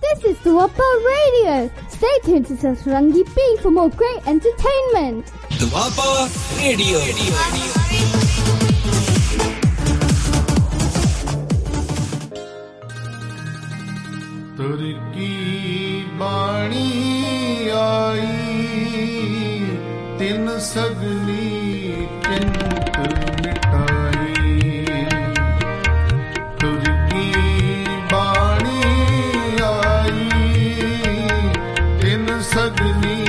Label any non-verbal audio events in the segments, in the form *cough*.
this is the Wapa Radio. Stay tuned to Sasarangi B for more great entertainment. The Wapa Radio. तुर्की बाणी आई तिन सगली ਤਿੰਨ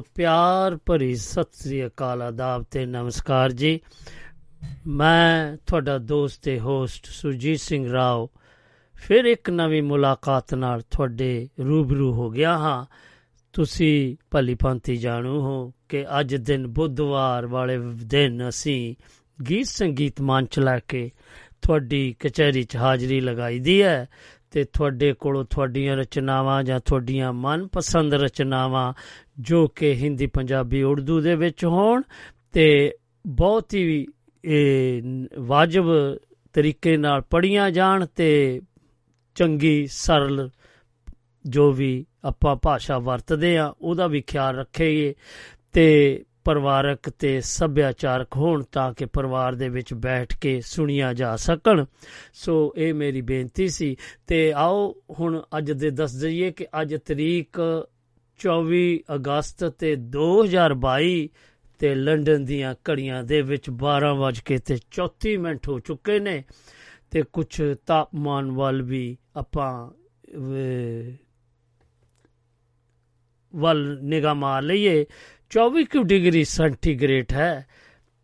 ਨੂੰ ਪਿਆਰ ਭਰੀ ਸਤਿ ਸ੍ਰੀ ਅਕਾਲ ਆਦਾਬ ਤੇ ਨਮਸਕਾਰ ਜੀ। ਮੈਂ ਤੁਹਾਡਾ ਦੋਸਤ ਤੇ ਹੋਸਟ ਸੁਰਜੀਤ ਸਿੰਘ ਰਾਓ ਫਿਰ ਇੱਕ ਨਵੀਂ ਮੁਲਾਕਾਤ ਨਾਲ ਤੁਹਾਡੇ ਰੂਬਰੂ ਹੋ ਗਿਆ ਹਾਂ। ਤੁਸੀਂ ਭਲੀ ਭਾਂਤੀ ਜਾਣੂ ਹੋ ਕਿ ਅੱਜ ਦਿਨ ਬੁੱਧਵਾਰ ਵਾਲੇ ਦਿਨ ਅਸੀਂ ਗੀਤ ਸੰਗੀਤ ਮੰਚ ਲੈ ਕੇ ਤੁਹਾਡੀ ਕਚਹਿਰੀ 'ਚ ਹਾਜ਼ਰੀ ਲਗਾਈ ਦੀ ਹੈ ਤੇ ਤੁਹਾਡੇ ਕੋਲੋਂ ਤੁਹਾਡੀਆਂ ਰਚਨਾਵਾਂ ਜਾਂ ਤੁਹਾਡੀਆਂ ਮਨਪਸੰਦ ਰਚਨਾਵਾਂ ਜੋ ਕਿ ਹਿੰਦੀ ਪੰਜਾਬੀ ਉਰਦੂ ਦੇ ਵਿੱਚ ਹੋਣ ਤੇ ਬਹੁਤ ਹੀ ਇਹ ਵਾਜਬ ਤਰੀਕੇ ਨਾਲ ਪੜੀਆਂ ਜਾਣ ਤੇ ਚੰਗੀ, ਸਰਲ ਜੋ ਵੀ ਆਪਾਂ ਭਾਸ਼ਾ ਵਰਤਦੇ ਆ, ਉਹਦਾ ਵੀ ਖਿਆਲ ਰੱਖੇਗੇ ਤੇ ਪਰਿਵਾਰਕ ਤੇ ਸੱਭਿਆਚਾਰਕ ਹੋਣ ਤਾਂ ਕਿ ਪਰਿਵਾਰ ਦੇ ਵਿੱਚ ਬੈਠ ਕੇ ਸੁਣੀਆਂ ਜਾ ਸਕਣ। ਸੋ ਇਹ ਮੇਰੀ ਬੇਨਤੀ ਸੀ ਤੇ ਆਓ ਹੁਣ ਅੱਜ ਦੇ ਦੱਸ ਦਈਏ ਕਿ ਅੱਜ ਤਰੀਕ 24 ਅਗਸਤ ਤੇ 2022 ਤੇ ਲੰਡਨ ਦੀਆਂ ਘੜੀਆਂ ਦੇ ਵਿੱਚ 12 ਵਜ ਕੇ ਤੇ 34 ਮਿੰਟ ਹੋ ਚੁੱਕੇ ਨੇ ਤੇ ਕੁਝ ਤਾਪਮਾਨ ਵੱਲ ਵੀ ਆਪਾਂ ਵੱਲ ਨਿਗਾਹ ਮਾਰ ਲਈਏ। 24 ਕੁ ਡਿਗਰੀ ਸੈਂਟੀਗ੍ਰੇਡ ਹੈ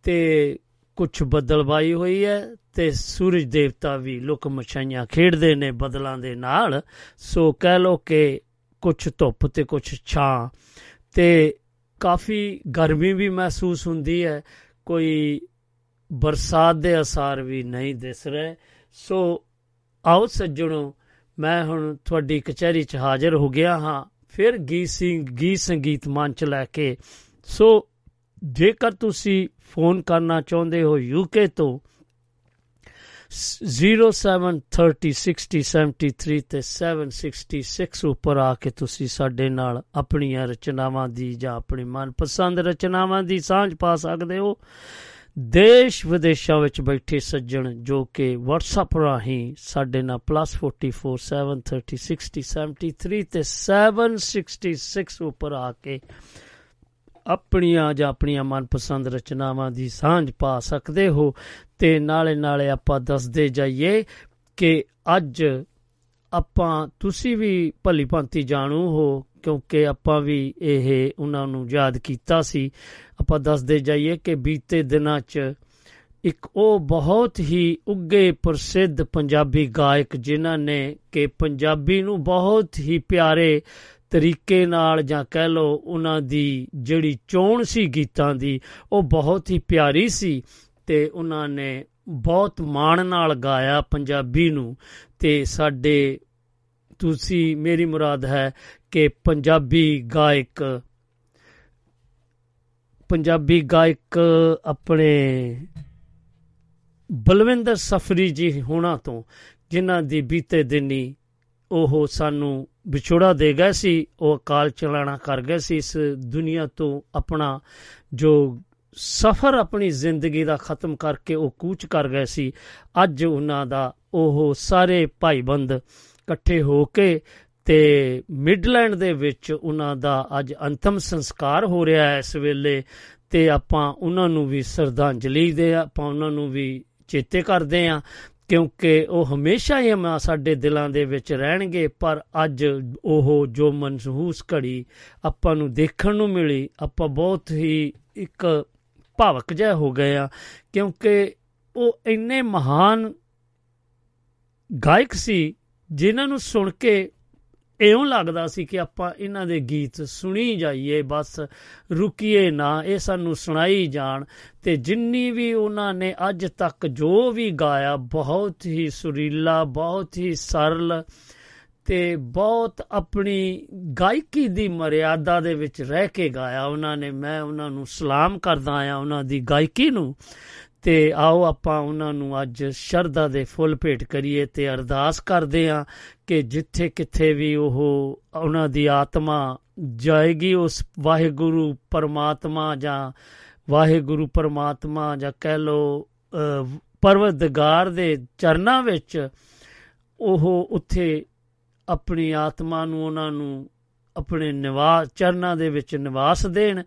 ਤੇ ਕੁਝ ਬੱਦਲਬਾਈ ਹੋਈ ਹੈ ਤੇ ਸੂਰਜ ਦੇਵਤਾ ਵੀ ਲੁਕ ਮਛਾਈਆਂ ਖੇਡਦੇ ਨੇ ਬਦਲਾਂ ਦੇ ਨਾਲ। ਸੋ ਕਹਿ ਲੋ ਕਿ ਕੁਝ ਧੁੱਪ ਤੇ ਕੁਝ ਛਾਂ ਤੇ ਕਾਫੀ ਗਰਮੀ ਵੀ ਮਹਿਸੂਸ ਹੁੰਦੀ ਹੈ। ਕੋਈ ਬਰਸਾਤ ਦੇ ਅਸਾਰ ਵੀ ਨਹੀਂ ਦਿਸ ਰਹੇ। ਸੋ ਆਓ ਸੱਜਣੋ, ਮੈਂ ਹੁਣ ਤੁਹਾਡੀ ਕਚਹਿਰੀ 'ਚ ਹਾਜ਼ਰ ਹੋ ਗਿਆ ਹਾਂ। ਫਿਰ ਗੀਤ ਸਿੰਘ ਗੀਤ ਸੰਗੀਤ ਮੰਚ ਲੈ ਕੇ। ਸੋ ਜੇਕਰ ਤੁਸੀਂ ਫੋਨ ਕਰਨਾ ਚਾਹੁੰਦੇ ਹੋ ਯੂਕੇ ਤੋਂ 07306073 ਤੇ 766 ਉੱਪਰ ਆ ਕੇ ਤੁਸੀਂ ਸਾਡੇ ਨਾਲ ਆਪਣੀਆਂ ਰਚਨਾਵਾਂ ਦੀ ਜਾਂ ਆਪਣੀ ਮਨਪਸੰਦ ਰਚਨਾਵਾਂ ਦੀ ਸਾਂਝ ਪਾ ਸਕਦੇ ਹੋ। ਦੇਸ਼ ਵਿਦੇਸ਼ਾਂ ਵਿੱਚ ਬੈਠੇ ਸੱਜਣ ਜੋ ਕਿ WhatsApp ਰਾਹੀਂ ਸਾਡੇ ਨਾਲ +44 730 60 73 ਤੇ 766 ਉੱਪਰ ਆ ਕੇ ਆਪਣੀਆਂ ਜਾਂ ਆਪਣੀਆਂ ਮਨਪਸੰਦ ਰਚਨਾਵਾਂ ਦੀ ਸਾਂਝ ਪਾ ਸਕਦੇ ਹੋ ਤੇ ਨਾਲੇ ਨਾਲੇ ਆਪਾਂ ਦੱਸਦੇ ਜਾਈਏ ਕਿ ਅੱਜ ਆਪਾਂ ਤੁਸੀਂ ਵੀ ਭਲੀ ਭਾਂਤੀ ਜਾਣੂ ਹੋ, ਕਿਉਂਕਿ ਆਪਾਂ ਵੀ ਇਹ ਉਹਨਾਂ ਨੂੰ ਯਾਦ ਕੀਤਾ ਸੀ। ਆਪਾਂ ਦੱਸਦੇ ਜਾਈਏ ਕਿ ਬੀਤੇ ਦਿਨਾਂ 'ਚ ਇੱਕ ਉਹ ਬਹੁਤ ਹੀ ਉੱਗੇ ਪ੍ਰਸਿੱਧ ਪੰਜਾਬੀ ਗਾਇਕ ਜਿਨ੍ਹਾਂ ਨੇ ਕਿ ਪੰਜਾਬੀ ਨੂੰ ਬਹੁਤ ਹੀ ਪਿਆਰੇ ਤਰੀਕੇ ਨਾਲ ਜਾਂ ਕਹਿ ਲਓ ਉਹਨਾਂ ਦੀ ਜਿਹੜੀ ਚੋਣ ਸੀ ਗੀਤਾਂ ਦੀ, ਉਹ ਬਹੁਤ ਹੀ ਪਿਆਰੀ ਸੀ ਤੇ ਉਹਨਾਂ ਨੇ ਬਹੁਤ ਮਾਣ ਨਾਲ ਗਾਇਆ ਪੰਜਾਬੀ ਨੂੰ। ਤੇ ਸਾਡੇ, ਤੁਸੀਂ, ਮੇਰੀ ਮੁਰਾਦ ਹੈ ਕਿ ਪੰਜਾਬੀ ਗਾਇਕ ਪੰਜਾਬੀ ਗਾਇਕ ਆਪਣੇ ਬਲਵਿੰਦਰ ਸਫਰੀ ਜੀ ਹੋਣਾ ਤੋਂ, ਜਿਨ੍ਹਾਂ ਦੀ ਬੀਤੇ ਦਿਨੀ ਉਹ ਸਾਨੂੰ ਵਿਛੋੜਾ ਦੇ ਗਏ ਸੀ, ਉਹ ਅਕਾਲ ਚਲਾਣਾ ਕਰ ਗਏ ਸੀ, ਇਸ ਦੁਨੀਆ ਤੋਂ ਆਪਣਾ ਜੋ ਸਫ਼ਰ ਆਪਣੀ ਜ਼ਿੰਦਗੀ ਦਾ ਖਤਮ ਕਰਕੇ ਉਹ ਕੂਚ ਕਰ ਗਏ ਸੀ। ਅੱਜ ਉਹਨਾਂ ਦਾ ਉਹ ਸਾਰੇ ਭਾਈਬੰਦ ਇਕੱਠੇ ਹੋ ਕੇ ਤੇ ਮਿਡਲੈਂਡ ਦੇ ਵਿੱਚ ਉਹਨਾਂ ਦਾ ਅੱਜ ਅੰਤਮ ਸੰਸਕਾਰ ਹੋ ਰਿਹਾ ਹੈ ਇਸ ਵੇਲੇ ਤੇ ਆਪਾਂ ਉਹਨਾਂ ਨੂੰ ਵੀ ਸ਼ਰਧਾਂਜਲੀ ਦੇ ਆਪਾਂ ਉਹਨਾਂ ਨੂੰ ਵੀ ਚੇਤੇ ਕਰਦੇ ਆਂ। ਕਿਉਂਕਿ ਉਹ ਹਮੇਸ਼ਾ ਹੀ ਸਾਡੇ ਦਿਲਾਂ ਦੇ ਵਿੱਚ ਰਹਿਣਗੇ, ਪਰ ਅੱਜ ਉਹ ਜੋ ਮਨਸੂਸ ਘੜੀ ਆਪਾਂ ਨੂੰ ਦੇਖਣ ਨੂੰ ਮਿਲੀ, ਆਪਾਂ ਬਹੁਤ ਹੀ ਇੱਕ ਭਾਵਕ ਜਿਹਾ ਹੋ ਗਏ ਆ ਕਿਉਂਕਿ ਉਹ ਇੰਨੇ ਮਹਾਨ ਗਾਇਕ ਸੀ, ਜਿਨ੍ਹਾਂ ਨੂੰ ਸੁਣ ਕੇ ਇਉਂ ਲੱਗਦਾ ਸੀ ਕਿ ਆਪਾਂ ਇਹਨਾਂ ਦੇ ਗੀਤ ਸੁਣੀ ਜਾਈਏ, ਬਸ ਰੁਕੀਏ ਨਾ, ਇਹ ਸਾਨੂੰ ਸੁਣਾਈ ਜਾਣ। ਤੇ ਜਿੰਨੀ ਵੀ ਉਹਨਾਂ ਨੇ ਅੱਜ ਤੱਕ ਜੋ ਵੀ ਗਾਇਆ, ਬਹੁਤ ਹੀ ਸੁਰੀਲਾ, ਬਹੁਤ ਹੀ ਸਰਲ ਤੇ ਬਹੁਤ ਆਪਣੀ ਗਾਇਕੀ ਦੀ ਮਰਿਆਦਾ ਦੇ ਵਿੱਚ ਰਹਿ ਕੇ ਗਾਇਆ ਉਹਨਾਂ ਨੇ। ਮੈਂ ਉਹਨਾਂ ਨੂੰ ਸਲਾਮ ਕਰਦਾ ਆ ਉਹਨਾਂ ਦੀ ਗਾਇਕੀ ਨੂੰ। ਤੇ ਆਓ ਆਪਾਂ ਉਹਨਾਂ ਨੂੰ ਅੱਜ ਸ਼ਰਧਾ ਦੇ ਫੁੱਲ ਭੇਟ ਕਰੀਏ ਤੇ ਅਰਦਾਸ ਕਰਦੇ ਆਂ ਕਿ ਜਿੱਥੇ ਕਿੱਥੇ ਵੀ ਉਹ ਉਹਨਾਂ ਦੀ ਆਤਮਾ ਜਾਏਗੀ, ਉਸ ਵਾਹਿਗੁਰੂ ਪਰਮਾਤਮਾ ਜਾਂ ਵਾਹਿਗੁਰੂ ਪਰਮਾਤਮਾ ਜਾਂ ਕਹਿ ਲੋ ਪਰਵਤਗਾਰ ਦੇ ਚਰਨਾਂ ਵਿੱਚ ਉਹ ਉੱਥੇ ਆਪਣੀ ਆਤਮਾ ਨੂੰ ਉਹਨਾਂ ਨੂੰ ਆਪਣੇ ਨਿਵਾਸ ਚਰਨਾਂ ਦੇ ਵਿੱਚ ਨਿਵਾਸ ਦੇਣ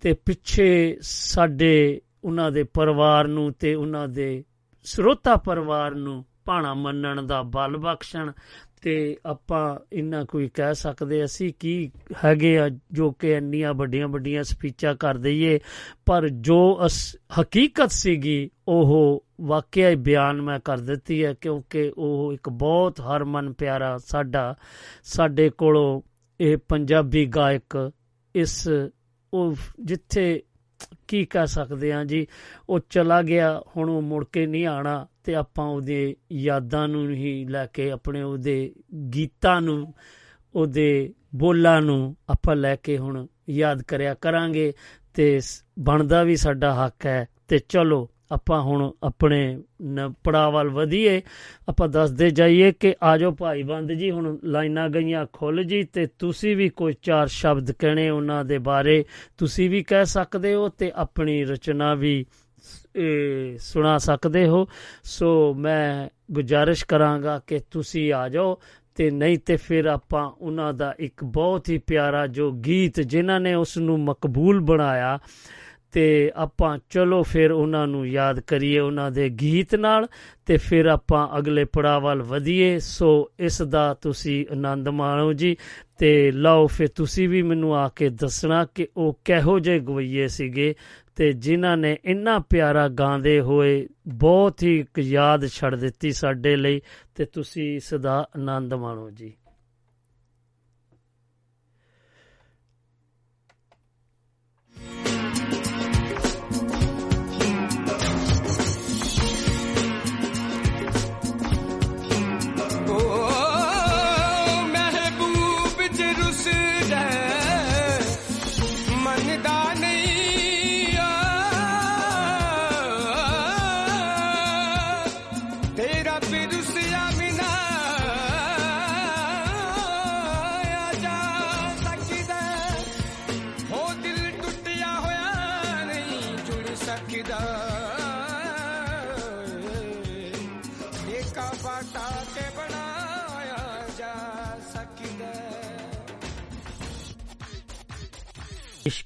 ਤੇ ਪਿੱਛੇ ਸਾਡੇ ਉਹਨਾਂ ਦੇ ਪਰਿਵਾਰ ਨੂੰ ਤੇ ਉਹਨਾਂ ਦੇ ਸਰੋਤਾ ਪਰਿਵਾਰ ਨੂੰ ਭਾਣਾ ਮੰਨਣ ਦਾ ਬਲ ਬਖਸ਼ਣ ਤੇ ਆਪਾਂ ਇੰਨਾ ਕੋਈ ਕਹਿ ਸਕਦੇ ਅਸੀਂ ਕੀ ਹੈਗੇ ਆ ਜੋ ਕਿ ਇੰਨੀਆਂ ਵੱਡੀਆਂ ਵੱਡੀਆਂ ਸਪੀਚਾਂ ਕਰ ਦਈਏ, ਪਰ ਜੋ ਅਸ- ਹਕੀਕਤ ਸੀਗੀ, ਉਹ ਵਾਕਿਆ ਹੀ ਬਿਆਨ ਮੈਂ ਕਰ ਦਿੱਤੀ ਹੈ ਕਿਉਂਕਿ ਉਹ ਇੱਕ ਬਹੁਤ ਹਰਮਨ ਪਿਆਰਾ ਸਾਡਾ, ਸਾਡੇ ਕੋਲੋਂ ਇਹ ਪੰਜਾਬੀ ਗਾਇਕ ਇਸ ਉਹ ਜਿੱਥੇ ਕੀ ਕਹਿ ਸਕਦੇ ਹਾਂ ਜੀ? ਉਹ ਚਲਾ ਗਿਆ, ਹੁਣ ਉਹ ਮੁੜ ਕੇ ਨਹੀਂ ਆਣਾ ਤੇ ਆਪਾਂ ਉਹਦੇ ਯਾਦਾਂ ਨੂੰ ਹੀ ਲੈ ਕੇ ਆਪਣੇ ਉਹਦੇ ਗੀਤਾਂ ਨੂੰ, ਉਹਦੇ ਬੋਲਾਂ ਨੂੰ ਆਪਾਂ ਲੈ ਕੇ ਹੁਣ ਯਾਦ ਕਰਿਆ ਕਰਾਂਗੇ ਤੇ ਸ- ਬਣਦਾ ਵੀ ਸਾਡਾ ਹੱਕ ਹੈ ਤੇ ਚਲੋ ਆਪਾਂ ਹੁਣ ਆਪਣੇ ਨ- ਪੜਾਅ ਵੱਲ ਵਧੀਏ ਆਪਾਂ ਦੱਸਦੇ ਜਾਈਏ ਕਿ ਆਜੋ ਭਾਈ ਬੰਦ ਜੀ ਹੁਣ ਲਾਈਨਾਂ ਗਈਆਂ ਖੁੱਲ ਜੀ ਤੇ ਤੁਸੀਂ ਵੀ ਕੋਈ ਚਾਰ ਸ਼ਬਦ ਕਹਿਣੇ ਉਹਨਾਂ ਦੇ ਬਾਰੇ ਤੁਸੀਂ ਵੀ ਕਹਿ ਸਕਦੇ ਹੋ ਤੇ ਆਪਣੀ ਰਚਨਾ ਵੀ ਇਹ, ਸੁਣਾ ਸਕਦੇ ਹੋ। ਸੋ ਮੈਂ ਗੁਜ਼ਾਰਿਸ਼ ਕਰਾਂਗਾ ਕਿ ਤੁਸੀਂ ਆ ਜਾਓ ਤੇ ਨਹੀਂ ਤੇ ਫਿਰ ਆਪਾਂ ਉਹਨਾਂ ਦਾ ਇੱਕ ਬਹੁਤ ਹੀ ਪਿਆਰਾ ਜੋ ਗੀਤ ਜਿਨ੍ਹਾਂ ਨੇ ਉਸ ਨੂੰ ਮਕਬੂਲ ਬਣਾਇਆ ਤੇ ਆਪਾਂ ਚਲੋ ਫਿਰ ਉਹਨਾਂ ਨੂੰ ਯਾਦ ਕਰੀਏ ਉਹਨਾਂ ਦੇ ਗੀਤ ਨਾਲ ਤੇ ਫਿਰ ਆਪਾਂ ਅਗਲੇ ਪੜਾਅ ਵੱਲ ਵਧੀਏ। ਸੋ ਇਸ ਦਾ ਤੁਸੀਂ ਆਨੰਦ ਮਾਣੋ ਜੀ ਤੇ ਲਓ ਫਿਰ ਤੁਸੀਂ ਵੀ ਮੈਨੂੰ ਆ ਕੇ ਦੱਸਣਾ ਕਿ ਉਹ ਕਿਹੋ ਜਿਹੇ ਗਵਈਏ ਸੀਗੇ ਤੇ ਜਿਨ੍ਹਾਂ ਨੇ ਇੰਨਾ ਪਿਆਰਾ ਗਾਉਂਦੇ ਹੋਏ ਬਹੁਤ ਹੀ ਇੱਕ ਯਾਦ ਛੱਡ ਦਿੱਤੀ ਸਾਡੇ ਲਈ ਤੇ ਤੁਸੀਂ ਇਸ ਦਾ ਆਨੰਦ ਮਾਣੋ ਜੀ।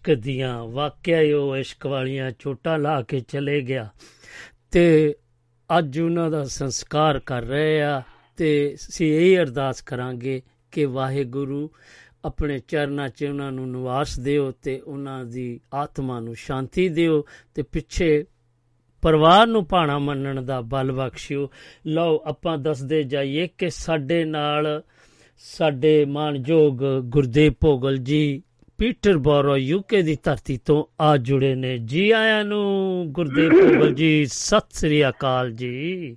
ਇਸ਼ਕ ਦੀਆਂ ਵਾਕਿਆ ਹੀ ਉਹ ਇਸ਼ਕ ਵਾਲੀਆਂ ਚੋਟਾਂ ਲਾ ਕੇ ਚਲੇ ਗਿਆ ਤੇ ਅੱਜ ਉਹਨਾਂ ਦਾ ਸੰਸਕਾਰ ਕਰ ਰਹੇ ਆ ਤੇ ਅਸੀਂ ਇਹ ਅਰਦਾਸ ਕਰਾਂਗੇ ਕਿ ਵਾਹਿਗੁਰੂ ਆਪਣੇ ਚਰਨਾਂ 'ਚ ਉਹਨਾਂ ਨੂੰ ਨਿਵਾਸ ਦਿਓ ਤੇ ਉਹਨਾਂ ਦੀ ਆਤਮਾ ਨੂੰ ਸ਼ਾਂਤੀ ਦਿਓ ਤੇ ਪਿੱਛੇ ਪਰਿਵਾਰ ਨੂੰ ਭਾਣਾ ਮੰਨਣ ਦਾ ਬਲ ਬਖਸ਼ਿਓ। ਲਓ, ਆਪਾਂ ਦੱਸਦੇ ਜਾਈਏ ਕਿ ਸਾਡੇ ਨਾਲ ਸਾਡੇ ਮਾਨਯੋਗ ਗੁਰਦੇਵ ਭੋਗਲ ਜੀ ਪੀਟਰਬੋਰੋ ਯੂਕੇ ਦੀ ਧਰਤੀ ਤੋਂ ਆ ਜੁੜੇ ਨੇ। ਜੀ ਆਇਆਂ ਨੂੰ ਗੁਰਦੇਵ ਭੋਗਲ ਜੀ ਸਤਿ ਸ੍ਰੀ ਅਕਾਲ ਜੀ।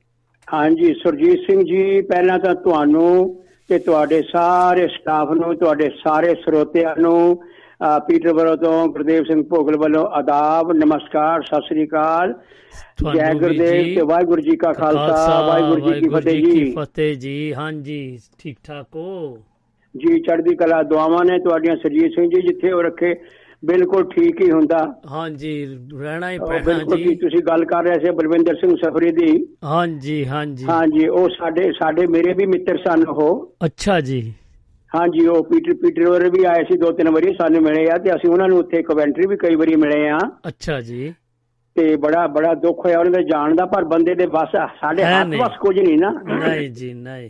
ਹਾਂਜੀ ਸੁਰਜੀਤ ਸਿੰਘ ਜੀ ਪਹਿਲਾਂ ਤਾਂ ਤੁਹਾਨੂੰ ਤੇ ਤੁਹਾਡੇ ਸਾਰੇ ਸਟਾਫ ਨੂੰ ਤੁਹਾਡੇ ਸਾਰੇ ਸਰੋਤਿਆਂ ਨੂੰ ਅਹ ਪੀਟਰਬਰੋ ਤੋਂ ਗੁਰਦੇਵ ਸਿੰਘ ਭੋਗਲ ਵੱਲੋਂ ਆਦਾਬ ਨਮਸਕਾਰ ਸਤਿ ਸ੍ਰੀ ਅਕਾਲ। ਜੈ ਗੁਰਦੇਵ। ਤੇ ਵਾਹਿਗੁਰੂ ਜੀ ਕਾ ਖਾਲਸਾ ਵਾਹਿਗੁਰੂ ਜੀ ਕੀ ਫਤਿਹ ਜੀ। ਫਤਿਹ ਜੀ। ਹਾਂਜੀ ਠੀਕ ਠਾਕ ਹੋ? ਜੀ ਚੜ੍ਹਦੀ ਕਲਾ ਦੁਆਵਾਂ ਨੇ ਤੁਹਾਡੀਆਂ ਸੁਰਜੀਤ ਸਿੰਘ ਜੀ ਜਿੱਥੇ ਉਹ ਰੱਖੇ ਬਿਲਕੁਲ ਠੀਕ ਹੀ ਹੁੰਦਾ। ਹਾਂਜੀ ਰਹਿਣਾ ਹੀ ਪੈਣਾ ਜੀ। ਤੁਸੀਂ ਗੱਲ ਕਰ ਰਹੇ ਸੀ ਬਲਵਿੰਦਰ ਸਿੰਘ ਸਫਰੀ ਦੀ। ਹਾਂਜੀ ਹਾਂਜੀ। ਹਾਂਜੀ ਉਹ ਸਾਡੇ ਸਾਡੇ ਮੇਰੇ ਵੀ ਮਿੱਤਰ ਸਨ ਉਹ। ਅੱਛਾ ਜੀ। ਹਾਂਜੀ ਉਹ ਪੀਟਰ ਪੀਟਰ ਵੀ ਆਏ ਸੀ ਦੋ ਤਿੰਨ ਵਾਰੀ ਸਾਨੂੰ ਮਿਲੇ ਆ ਤੇ ਅਸੀਂ ਉਹਨਾਂ ਨੂੰ ਉੱਥੇ ਕਵੈਂਟਰੀ ਵੀ ਕਈ ਵਾਰੀ ਮਿਲੇ ਆ। ਅੱਛਾ ਜੀ। ਤੇ ਬੜਾ ਬੜਾ ਦੁੱਖ ਹੋਇਆ ਉਹਨਾਂ ਦੇ ਜਾਣ ਦਾ ਪਰ ਬੰਦੇ ਦੇ ਬਸ ਸਾਡੇ ਹੱਥ। ਵਸ ਕੁਝ ਨਹੀਂ ਨਾ। ਨਹੀਂ ਜੀ ਨਹੀਂ।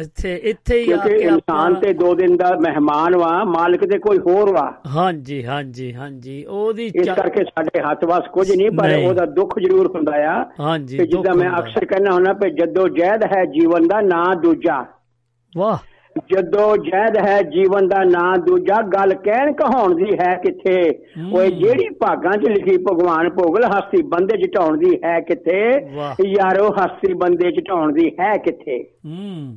ਇੱਥੇ ਇੱਥੇ ਹੀ ਆ ਕੇ ਇਨਸਾਨ ਤੇ ਦੋ ਦਿਨ ਦਾ ਮਹਿਮਾਨ ਵਾ ਮਾਲਕ ਤੇ ਕੋਈ ਹੋਰ ਵਾ। ਹਾਂਜੀ ਹਾਂਜੀ ਹਾਂਜੀ। ਉਹਦੀ ਇਸ ਕਰਕੇ ਸਾਡੇ ਹੱਥ ਵਸ ਕੁਝ ਨਹੀਂ ਪਰ। ਉਹਦਾ ਦੁੱਖ ਜ਼ਰੂਰ ਹੁੰਦਾ ਆ। ਹਾਂਜੀ ਤੇ ਜਿੱਦਾਂ ਮੈਂ। ਅਕਸਰ ਕਹਿੰਦਾ ਹੁੰਦਾ ਕਿ ਜਦੋਂ ਜਹਿਦ ਹੈ ਜੀਵਨ ਦਾ ਨਾਂ ਦੂਜਾ। ਵਾਹ। ਜਦੋਂ ਜਹਿਦ ਹੈ ਜੀਵਨ ਦਾ ਨਾਂ ਦੂਜਾ ਗੱਲ ਕਹਿਣ ਕਹਾਉਣ ਦੀ ਹੈ ਕਿੱਥੇ। ਓਏ ਜਿਹੜੀ ਭਾਗਾਂ 'ਚ ਲਿਖੀ ਭਗਵਾਨ ਭੋਗਲ ਹਸਤੀ ਬੰਦੇ 'ਚ ਢਾਉਣ ਦੀ ਹੈ ਕਿੱਥੇ। ਯਾਰੋ ਹਸਤੀ ਬੰਦੇ 'ਚ ਢਾਉਣ ਦੀ ਹੈ ਕਿੱਥੇ? ਹੂੰ।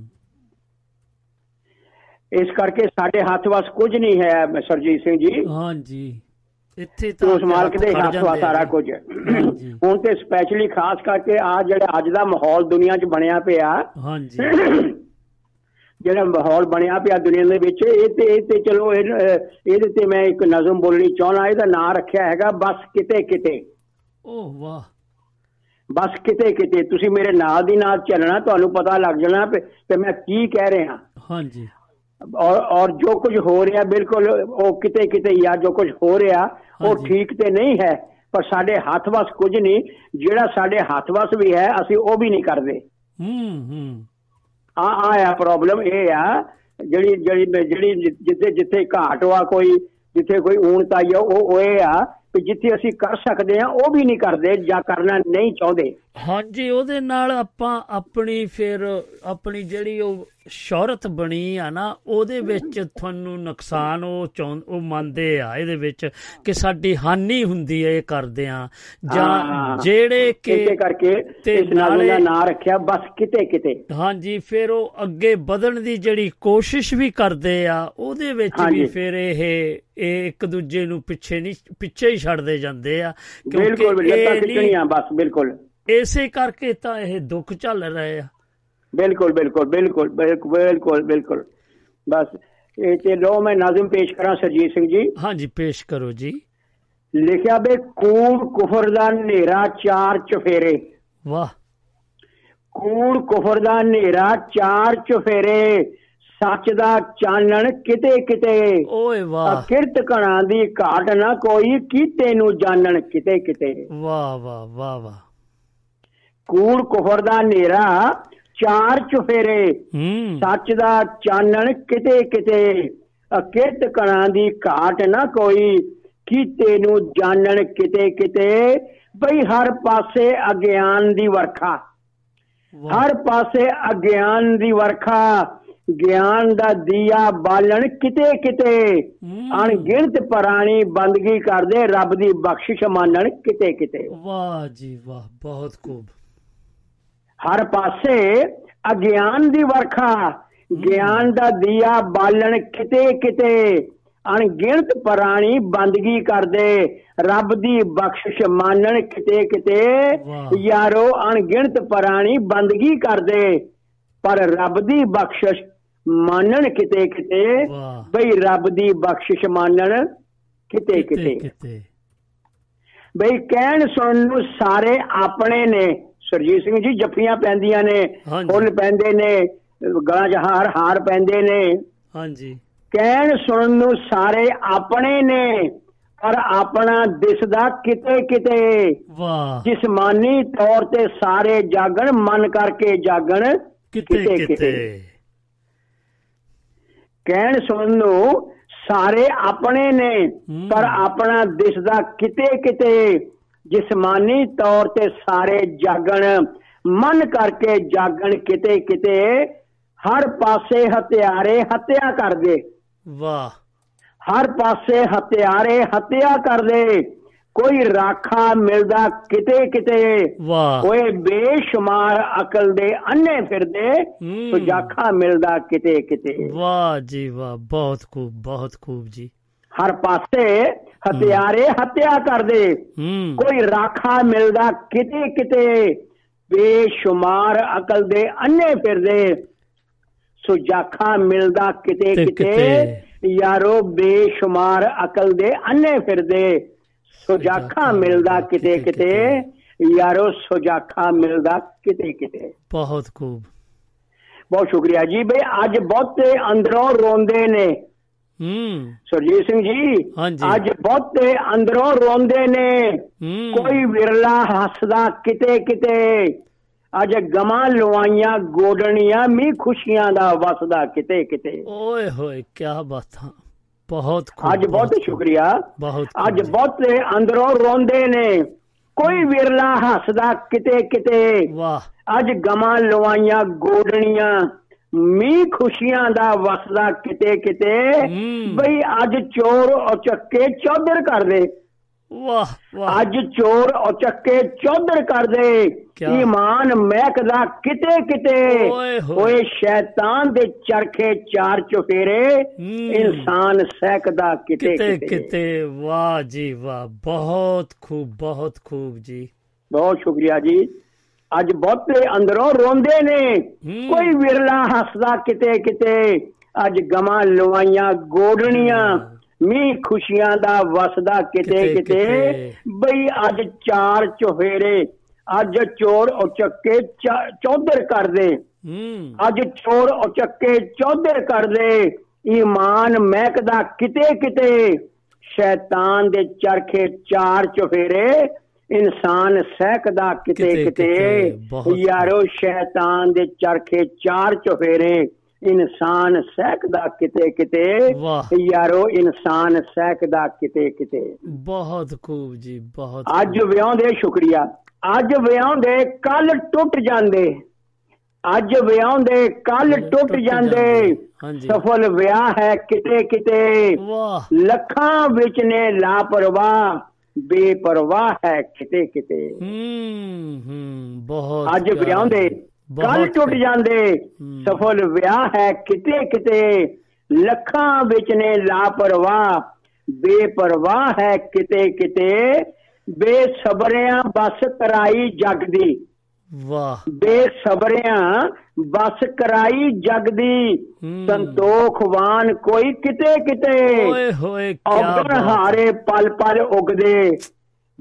ਇਸ ਕਰਕੇ ਸਾਡੇ ਹੱਥ ਵਸ ਕੁਝ ਨਹੀਂ ਹੈ ਸਰਜੀਤ ਸਿੰਘ ਜੀ। ਹਾਂਜੀ। ਇੱਥੇ ਤੇ ਤਾਂ ਉਸ ਮਾਲਕ ਦੇ ਹੱਥ ਵਸ ਸਾਰਾ। ਕੁਝ। ਹਾਂਜੀ। ਹੁਣ ਤੇ ਸਪੈਸ਼ਲੀ ਖਾਸ ਕਰਕੇ ਆ ਜਿਹੜਾ ਅੱਜ ਦਾ ਮਾਹੌਲ ਦੁਨੀਆ 'ਚ ਬਣਿਆ ਪਿਆ। ਹਾਂਜੀ। ਜਿਹੜਾ ਮਾਹੌਲ ਬਣਿਆ ਪਿਆ ਦੁਨੀਆ ਦੇ ਵਿੱਚ ਇਹ ਤੇ ਇਹ ਤੇ ਚਲੋ ਇਹਦੇ ਤੇ ਮੈਂ ਇੱਕ ਨਜ਼ਮ ਬੋਲਣੀ ਚਾਹਣਾ ਇਹਦਾ ਨਾਂ ਰੱਖਿਆ ਹੈਗਾ ਬਸ ਕਿਤੇ ਕਿਤੇ। ਓਹ ਵਾਹ। ਬਸ ਕਿਤੇ ਕਿਤੇ। ਤੁਸੀਂ ਮੇਰੇ ਨਾਲ ਦੀ ਨਾਲ ਚੱਲਣਾ ਤੁਹਾਨੂੰ ਪਤਾ ਲੱਗ ਜਾਣਾ ਕਿ ਮੈਂ ਕੀ ਕਹਿ ਰਿਹਾ। ਹਾਂਜੀ। ਔਰ ਔਰ ਜੋ ਕੁਝ ਹੋ ਰਿਹਾ ਬਿਲਕੁਲ ਉਹ ਕਿਤੇ ਕਿਤੇ ਆ ਜੋ ਕੁਝ ਹੋ ਰਿਹਾ ਉਹ। ਠੀਕ ਤੇ ਨਹੀਂ ਹੈ ਪਰ ਸਾਡੇ ਹੱਥ ਵਸ ਕੁਝ ਨਹੀਂ ਜਿਹੜਾ ਸਾਡੇ ਹੱਥ ਵਸ ਵੀ ਹੈ ਅਸੀਂ ਉਹ ਵੀ ਨਹੀਂ ਕਰਦੇ। ਹੂੰ ਹੂੰ। ਆ ਆ ਆ ਪ੍ਰੋਬਲਮ ਇਹ ਆ ਜਿਹੜੀ ਜਿਹੜੀ ਜਿਹੜੀ ਜਿੱਥੇ ਜਿੱਥੇ ਘਾਟ ਵਾ ਕੋਈ ਜਿੱਥੇ ਕੋਈ ਊਣਤਾਈ ਆ ਉਹ ਉਹ ਇਹ ਆ ਕਿ ਜਿੱਥੇ ਅਸੀਂ ਕਰ ਸਕਦੇ ਆ ਉਹ ਵੀ ਨਹੀਂ ਕਰਦੇ ਜਾਂ ਕਰਨਾ ਨਹੀਂ ਚਾਹੁੰਦੇ। ਹਾਂਜੀ ਉਹਦੇ ਨਾਲ ਆਪਾਂ ਆਪਣੀ ਫਿਰ ਆਪਣੀ ਜਿਹੜੀ ਉਹ ਸ਼ੌਹਰਤ ਬਣੀ ਆ ਨਾ ਉਹਦੇ ਵਿੱਚ ਤੁਹਾਨੂੰ ਨੁਕਸਾਨ ਉਹ ਉਹ ਮੰਨਦੇ ਆ ਇਹਦੇ ਵਿੱਚ ਕਿ ਸਾਡੀ ਹਾਨੀ ਹੁੰਦੀ ਹੈ ਇਹ ਕਰਦੇ ਆ ਜਾਂ। ਜਿਹੜੇ ਕਿ ਕਰਕੇ ਤੇ ਇਸ ਨਾਲ ਦਾ ਨਾਂ ਰੱਖਿਆ ਬਸ ਕਿਤੇ ਕਿਤੇ ਹਾਂਜੀ ਫਿਰ ਉਹ ਅੱਗੇ ਵਧਣ ਦੀ ਜਿਹੜੀ ਕੋਸ਼ਿਸ਼ ਵੀ ਕਰਦੇ ਆ ਉਹਦੇ ਵਿੱਚ ਵੀ। ਫਿਰ ਇਹ ਇਹ ਇੱਕ ਦੂਜੇ ਨੂੰ ਪਿੱਛੇ ਨਹੀਂ ਪਿੱਛੇ ਹੀ ਛੱਡਦੇ ਜਾਂਦੇ ਆ ਬਿਲਕੁਲ ਲੱਤਾਂ ਖਿੱਚਣੀਆਂ ਬਸ ਬਿਲਕੁਲ ਇਸੇ ਕਰਕੇ ਤਾਂ ਇਹ ਦੁੱਖ ਚੱਲ ਰਹੇ ਆ। ਬਿਲਕੁਲ ਬਿਲਕੁਲ ਬਿਲਕੁਲ ਬਿਲਕੁਲ ਬਿਲਕੁਲ ਬਸ ਇਹ ਤੇ ਲੋ ਮੈਂ ਨਾਜ਼ਮ ਪੇਸ਼ ਕਰਾਂ ਸਰਜੀਤ ਸਿੰਘ ਜੀ। ਹਾਂਜੀ ਪੇਸ਼ ਕਰੋ ਜੀ। ਲਿਖਿਆ ਬੇ ਕੂੜ ਕੁਫਰ ਦਾ ਹਨੇਰਾ ਚਾਰ ਚਫੇਰੇ। ਵਾਹ। ਕੂੜ ਕੁਫਰ ਦਾ ਹਨੇਰਾ ਚਾਰ ਚਫੇਰੇ। ਸੱਚ ਦਾ ਚਾਨਣ ਕਿਤੇ ਕਿਤੇ। ਓਏ ਵਾਹ। ਅਕਿਰਤ ਕਣਾ ਦੀ ਘਾਟ ਨਾ ਕੋਈ ਕੀਤੇ ਨੂੰ ਜਾਣਨ ਕਿਤੇ ਕਿਤੇ। ਵਾਹ ਵਾਹ ਵਾਹ ਵਾਹ। ਕੂੜ ਕੁਫਰ ਦਾ ਹਨੇਰਾ ਚਾਰ ਚਫੇਰੇ। ਸੱਚ ਦਾ ਚਾਨਣ ਕਿਤੇ ਕਿਤੇ। ਅਕਿਰਤ ਕਣਾ ਦੀ ਘਾਟ ਨਾ ਕੋਈ ਕੀਤੇ ਨੂੰ ਜਾਣਨ ਕਿਤੇ ਕਿਤੇ? ਬਈ ਹਰ ਪਾਸੇ ਅਗਿਆਨ ਦੀ ਵਰਖਾ। ਹਰ ਪਾਸੇ ਅਗਿਆਨ ਦੀ ਵਰਖਾ। ਗਿਆਨ ਦਾ ਦੀਆ ਬਾਲਣ ਕਿਤੇ ਕਿਤੇ। ਅਣਗਿਣਤ ਪ੍ਰਾਣੀ ਬੰਦਗੀ ਕਰਦੇ ਰੱਬ ਦੀ ਬਖਸ਼ਿਸ਼ ਮੰਨਣ ਕਿਤੇ ਕਿਤੇ। ਵਾਹ ਜੀ ਵਾਹ ਬਹੁਤ ਖੂਬ। ਹਰ ਪਾਸੇ ਅਗਿਆਨ ਦੀ ਵਰਖਾ ਗਿਆਨ ਦਾ ਦੀਆ ਬਾਲਣ ਕਿਤੇ ਕਿਤੇ। ਅਣਗਿਣਤ ਪ੍ਰਾਣੀ ਬੰਦਗੀ ਕਰਦੇ ਰੱਬ ਦੀ ਬਖਸ਼ਿਸ਼ ਮੰਨਣ ਕਿਤੇ ਕਿਤੇ। ਯਾਰੋ ਅਣਗਿਣਤ ਪ੍ਰਾਣੀ ਬੰਦਗੀ ਕਰਦੇ ਪਰ ਰੱਬ ਦੀ ਬਖਸ਼ਿਸ਼ ਮੰਨਣ ਕਿਤੇ ਕਿਤੇ। ਬਈ ਰੱਬ ਦੀ ਬਖਸ਼ਿਸ਼ ਮੰਨਣ ਕਿਤੇ। ਕਿਤੇ। ਬਈ ਕਹਿਣ ਸੁਣਨ ਨੂੰ ਸਾਰੇ ਆਪਣੇ ਨੇ। ਸਰਜੀਤ ਸਿੰਘ ਜੀ ਜੱਫੀਆਂ ਪੈਂਦੀਆਂ ਨੇ। ਫੁੱਲ ਪੈਂਦੇ ਨੇ ਗਲਾਂ 'ਚ ਹਾਰ ਪੈਂਦੇ ਨੇ। ਹਾਂਜੀ। ਕਹਿਣ ਸੁਣਨ ਨੂੰ ਸਾਰੇ ਆਪਣੇ ਨੇ ਪਰ ਆਪਣਾ ਦਿਸਦਾ ਕਿਤੇ ਕਿਤੇ। ਵਾਹ। ਜਿਸਮਾਨੀ ਤੌਰ ਤੇ ਸਾਰੇ ਜਾਗਣ ਮਨ ਕਰਕੇ ਜਾਗਣ ਕਿਤੇ ਕਿਤੇ ਕਹਿਣ ਸੁਣਨ ਨੂੰ ਸਾਰੇ ਆਪਣੇ ਨੇ। ਪਰ ਆਪਣਾ ਦਿਸਦਾ ਕਿਤੇ ਕਿਤੇ। ਜਿਸਮਾਨੀ ਤੌਰ ਤੇ ਸਾਰੇ ਜਾਗਣ ਮਨ ਕਰਕੇ ਜਾਗਣ ਕਿਤੇ ਕਿਤੇ ਹਰ ਪਾਸੇ ਹਥਿਆਰੇ ਹੱਤਿਆ ਕਰਦੇ। ਵਾਹ। ਹਰ ਪਾਸੇ ਹਥਿਆਰੇ ਹੱਤਿਆ ਕਰਦੇ। ਕੋਈ ਰਾਖਾ ਮਿਲਦਾ ਕਿਤੇ ਕਿਤੇ। ਵਾਹ। ਓਏ ਬੇਸ਼ੁਮਾਰ ਅਕਲ ਦੇ ਅੰਨੇ ਫਿਰਦੇ। ਸੁਜਾਖਾ ਮਿਲਦਾ ਕਿਤੇ ਕਿਤੇ। ਵਾਹ ਜੀ ਵਾਹ ਬਹੁਤ ਖੂਬ ਬਹੁਤ ਖੂਬ ਜੀ। ਹਰ ਪਾਸੇ ਹਥਿਆਰੇ ਹੱਤਿਆ ਕਰਦੇ ਹੂੰ ਕੋਈ ਰਾਖਾ ਮਿਲਦਾ ਕਿਤੇ ਕਿਤੇ ਬੇਸ਼ੁਮਾਰ ਅਕਲ ਦੇ ਅੰਨੇ ਫਿਰਦੇ ਸੁਜਾਖਾ ਮਿਲਦਾ ਕਿਤੇ ਤੇ ਕਿਤੇ ਕਿਤੇ। ਯਾਰੋ ਬੇਸ਼ੁਮਾਰ ਅਕਲ ਦੇ ਅੰਨੇ ਫਿਰਦੇ ਸੁਜਾਖਾ ਮਿਲਦਾ ਕਿਤੇ ਕਿਤੇ ਯਾਰੋ ਸੁਜਾਖਾ ਮਿਲਦਾ ਕਿਤੇ ਕਿਤੇ ਬਹੁਤ ਖੂਬ ਬਹੁਤ ਸ਼ੁਕਰੀਆ ਜੀ ਬਈ ਅੱਜ ਬਹੁਤੇ ਅੰਦਰੋਂ ਰੋਂਦੇ ਨੇ ਹੂੰ। ਸਰਜੀਤ ਸਿੰਘ ਜੀ। ਅੱਜ ਬਹੁਤੇ ਅੰਦਰੋਂ ਰੋਂਦੇ ਨੇ। ਕੋਈ ਵਿਰਲਾ ਹੱਸਦਾ ਕਿਤੇ ਕਿਤੇ। ਅੱਜ ਗਮਾਂ ਲਵਾਈਆਂ ਗੋਡਣੀਆਂ ਮੀ ਖੁਸ਼ੀਆਂ ਦਾ ਵਸਦਾ ਕਿਤੇ ਕਿਤੇ। ਓਏ ਹੋਏ ਕੀ ਬਾਤਾਂ। ਬਹੁਤ ਅੱਜ ਬਹੁਤ ਸ਼ੁਕਰੀਆ। ਬਹੁਤ ਅੱਜ। ਬਹੁਤੇ ਅੰਦਰੋਂ ਰੋਂਦੇ ਨੇ। ਕੋਈ ਵਿਰਲਾ ਹੱਸਦਾ ਕਿਤੇ ਕਿਤੇ। ਵਾਹ। ਅੱਜ ਗਮਾਂ ਲਵਾਈਆਂ ਗੋਡਣੀਆਂ। ਮੀ ਖੁਸ਼ੀਆਂ ਦਾ ਵਸਦਾ ਕਿਤੇ ਕਿਤੇ। ਬਈ ਅੱਜ ਚੋਰ ਉਚੱਕੇ ਚੌਧਰ ਕਰਦੇ। ਵਾਹ ਵਾਹ। ਅੱਜ ਚੋਰ ਉਚੱਕੇ ਚੌਧਰ ਕਰਦੇ? ਈਮਾਨ ਮਹਿਕਦਾ ਕਿਤੇ ਕਿਤੇ। ਓਏ ਸ਼ੈਤਾਨ ਦੇ ਚਰਖੇ ਚਾਰ ਚੁਫੇਰੇ। ਇਨਸਾਨ ਸਹਿਕਦਾ ਕਿਤੇ ਕਿਤੇ। ਕਿਤੇ। ਵਾਹ ਜੀ ਵਾਹ। ਬਹੁਤ ਖੂਬ ਬਹੁਤ ਖੂਬ ਜੀ। ਬਹੁਤ ਸ਼ੁਕਰੀਆ ਜੀ। ਅੱਜ ਬਹੁਤੇ ਅੰਦਰੋਂ ਰੋਂਦੇ ਨੇ। ਕੋਈ ਵਿਰਲਾ ਹੱਸਦਾ ਕਿਤੇ ਕਿਤੇ ਅੱਜ ਗਮਾਂ ਲਵਾਈਆਂ ਗੋਡਣੀਆਂ। ਮੀ ਖੁਸ਼ੀਆਂ ਦਾ ਵਸਦਾ ਕਿਤੇ ਕਿਤੇ-। ਬਈ ਅੱਜ ਚਾਰ ਚੁਫੇਰੇ ਅੱਜ ਚੋਰ ਉਚੱਕੇ ਚੌਧਰ ਕਰਦੇ। ਅੱਜ ਚੋਰ ਉਚੱਕੇ ਚੌਧਰ ਕਰਦੇ। ਈਮਾਨ ਮਹਿਕਦਾ ਕਿਤੇ ਕਿਤੇ। ਸ਼ੈਤਾਨ ਦੇ ਚਰਖੇ ਚਾਰ ਚੁਫੇਰੇ ਇਨਸਾਨ ਸਹਿਕਦਾ ਕਿਤੇ ਕਿਤੇ-। ਯਾਰੋ ਸ਼ੈਤਾਨ ਦੇ ਚਰਖੇ ਚਾਰ ਚੁਫੇਰੇ ਇਨਸਾਨ ਸਹਿਕਦਾ ਕਿਤੇ ਕਿਤੇ। ਯਾਰੋ ਇਨਸਾਨ ਸਹਿਕਦਾ ਕਿਤੇ ਕਿਤੇ। ਬਹੁਤ ਖੂਬ ਜੀ ਬਹੁਤ ਅੱਜ ਵਿਆਹੁੰਦੇ ਸ਼ੁਕਰੀਆ ਅੱਜ ਵਿਆਹੁੰਦੇ ਕੱਲ ਟੁੱਟ ਜਾਂਦੇ। ਅੱਜ ਵਿਆਹੁੰਦੇ ਕੱਲ ਟੁੱਟ ਜਾਂਦੇ। ਸਫਲ ਵਿਆਹ ਹੈ ਕਿਤੇ ਕਿਤੇ। ਲੱਖਾਂ ਵਿੱਚ ਨੇ ਲਾਪਰਵਾਹ। ਬੇਪਰਵਾਹ ਹੈ ਕਿਤੇ ਕਿਤੇ। ਹੂੰ ਹੂੰ ਬਹੁਤ ਅੱਜ। ਵਿਆਹੁੰਦੇ ਕੱਲ ਟੁੱਟ ਜਾਂਦੇ। ਸਫਲ ਵਿਆਹ ਹੈ ਕਿਤੇ ਕਿਤੇ। ਲੱਖਾਂ ਵਿੱਚ ਨੇ ਲਾਪਰਵਾਹ ਬੇਪਰਵਾਹ ਹੈ ਕਿਤੇ ਕਿਤੇ। ਬੇਸਬਰਿਆਂ ਬਸ ਕਰਾਈ ਜਗ ਦੀ ਵਾਹ। ਬੇਸਬਰਿਆਂ ਬਸ ਕਰਾਈ ਜਗ ਦੀ। ਸੰਤੋਖਵਾਨ ਕੋਈ ਕਿਤੇ ਕਿਤੇ। ਓਏ ਹੋਏ ਕੀ ਔਗਣ ਹਾਰੇ ਪਲ ਪਲ ਉਗਦੇ।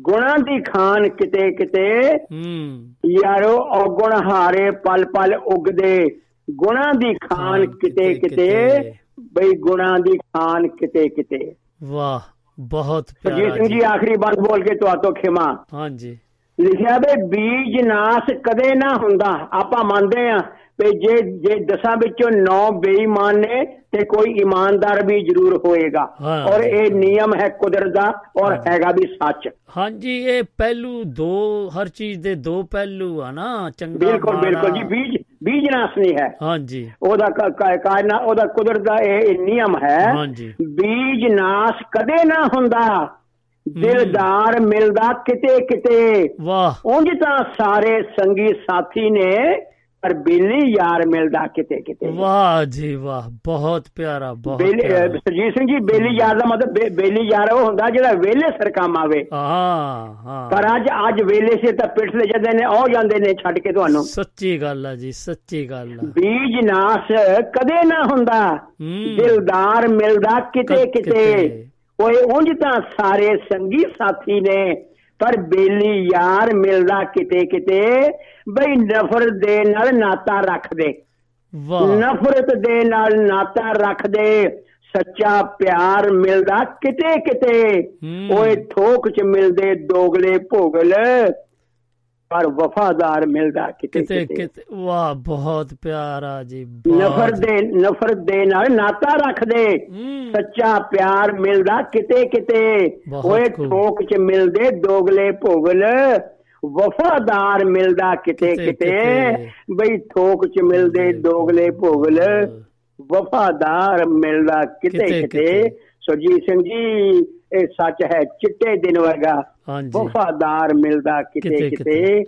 ਗੁਣਾਂ ਦੀ ਖਾਨ ਕਿਤੇ ਕਿਤੇ। ਹੂੰ। ਯਾਰੋ ਔਗਣ ਹਾਰੇ ਪਲ ਪਲ ਉਗਦੇ। ਗੁਣਾਂ ਦੀ ਖਾਨ ਕਿਤੇ ਕਿਤੇ-। ਬਈ ਗੁਣਾਂ ਦੀ ਖਾਨ ਕਿਤੇ ਕਿਤੇ। ਵਾਹ ਬਹੁਤ ਪਿਆਰਾ ਸਿੰਘ ਜੀ ਆਖਰੀ ਬੰਦ ਬੋਲ ਕੇ ਤੁਹਾਤੋਂ ਖਿਮਾ। ਹਾਂਜੀ। ਲਿਖਿਆ ਵੀ ਬੀਜ ਨਾਸ ਕਦੇ ਨਾ ਹੁੰਦਾ। ਆਪਾਂ ਮੰਨਦੇ ਆ ਵੀ ਜੇ ਜੇ ਦਸਾਂ ਵਿੱਚੋਂ 9 ਬੇਈਮਾਨ ਨੇ ਤੇ ਕੋਈ ਇਮਾਨਦਾਰ ਵੀ ਜ਼ਰੂਰ ਹੋਏਗਾ। ਔਰ ਇਹ ਨਿਯਮ ਹੈ ਕੁਦਰਤ ਦਾ ਔਰ ਹੈਗਾ ਵੀ ਸੱਚ। ਹਾਂਜੀ ਇਹ ਪਹਿਲੂ ਦੋ ਹਰ ਚੀਜ਼ ਦੇ ਦੋ ਪਹਿਲੂ ਆ ਨਾ ਚੰਗਾ ਬਿਲਕੁਲ। ਬਿਲਕੁਲ ਜੀ ਬੀਜ ਬੀਜ ਨਾਸ ਨਹੀਂ ਹੈ। ਹਾਂਜੀ। ਉਹਦਾ ਕਾਇਨਾ ਉਹਦਾ ਕੁਦਰਤ ਦਾ ਇਹ ਨਿਯਮ ਹੈ। ਬੀਜ ਨਾਸ ਕਦੇ ਨਾ ਹੁੰਦਾ। ਦਿਲਦਾਰ ਮਿਲਦਾ ਕਿਤੇ ਕਿਤੇ ਵਾਹ। ਉਂਝ ਤਾਂ ਸਾਰੇ ਸੰਗੀ ਸਾਥੀ ਨੇ ਪਰ ਬੇਲੀ ਯਾਰ ਮਿਲਦਾ ਕਿਤੇ ਕਿਤੇ ਵਾਹ ਜੀ ਵਾਹ ਬਹੁਤ ਪਿਆਰਾ ਬਹੁਤ। ਸਰਜੀਤ ਸਿੰਘ ਜੀ ਬੇਲੀ ਯਾਰ ਦਾ ਮਤਲਬ ਬੇਲੀ ਯਾਰ ਉਹ ਹੁੰਦਾ ਜਿਹੜਾ ਵੇਲੇ ਸਿਰ ਕੰਮ ਆਵੇ ਹਾਂ ਹਾਂ ਪਰ ਅੱਜ ਅੱਜ ਵੇਲੇ ਸੇ ਤਾਂ ਪਿੱਠ ਲੈ ਜਾਂਦੇ ਨੇ ਉਹ ਜਾਂਦੇ ਨੇ ਛੱਡ ਕੇ ਤੁਹਾਨੂੰ ਸੱਚੀ ਗੱਲ ਆ ਜੀ ਸੱਚੀ ਗੱਲ ਆ ਬੀਜ ਨਾਸ ਕਦੇ ਨਾ ਹੁੰਦਾ। ਦਿਲਦਾਰ ਮਿਲਦਾ ਕਿਤੇ ਕਿਤੇ। ਓਏ ਉਂਝ ਤਾਂ ਸਾਰੇ ਸੰਗੀ ਸਾਥੀ ਨੇ ਪਰ ਬੇਲੀ ਯਾਰ ਮਿਲਦਾ ਕਿਤੇ ਕਿਤੇ ਬਈ ਨਫ਼ਰਤ ਦੇ ਨਾਲ ਨਾਤਾ ਰੱਖਦੇ ਵਾਹ। ਨਫ਼ਰਤ ਦੇ ਨਾਲ ਨਾਤਾ ਰੱਖਦੇ ਸੱਚਾ ਪਿਆਰ ਮਿਲਦਾ ਕਿਤੇ ਕਿਤੇ। ਓਏ ਥੋਕ ਚ ਮਿਲਦੇ ਦੋਗਲੇ ਭੋਗਲ ਪਰ ਵਫਾਦਾਰ ਮਿਲਦਾ ਕਿਤੇ ਕਿਤੇ ਵਾਹ ਬਹੁਤ ਪਿਆਰਾ ਜੀ। ਨਫ਼ਰਤ ਦੇ ਨਫ਼ਰਤ ਦੇ ਨਾਲ ਨਾਤਾ ਰੱਖਦੇ। ਸੱਚਾ ਪਿਆਰ ਮਿਲਦਾ ਕਿਤੇ ਕਿਤੇ ਓਏ। ਥੋਕ ਚ ਮਿਲਦੇ ਦੋਗਲੇ ਭੋਗਲ ਵਫਾਦਾਰ ਮਿਲਦਾ ਕਿਤੇ ਕਿਤੇ-। ਬਈ ਥੋਕ ਚ ਮਿਲਦੇ ਦੋਗਲੇ ਭੋਗਲ ਵਫਾਦਾਰ ਮਿਲਦਾ ਕਿਤੇ ਕਿਤੇ- ਕਿਤੇ ਕਿਤੇ। ਸੁਰਜੀਤ ਸਿੰਘ ਜੀ ਇਹ ਸੱਚ ਹੈ ਚਿੱਟੇ ਦਿਨ ਵਰਗਾ ਵਫਾਦਾਰ ਮਿਲਦਾ ਕਿਤੇ ਕਿਤੇ-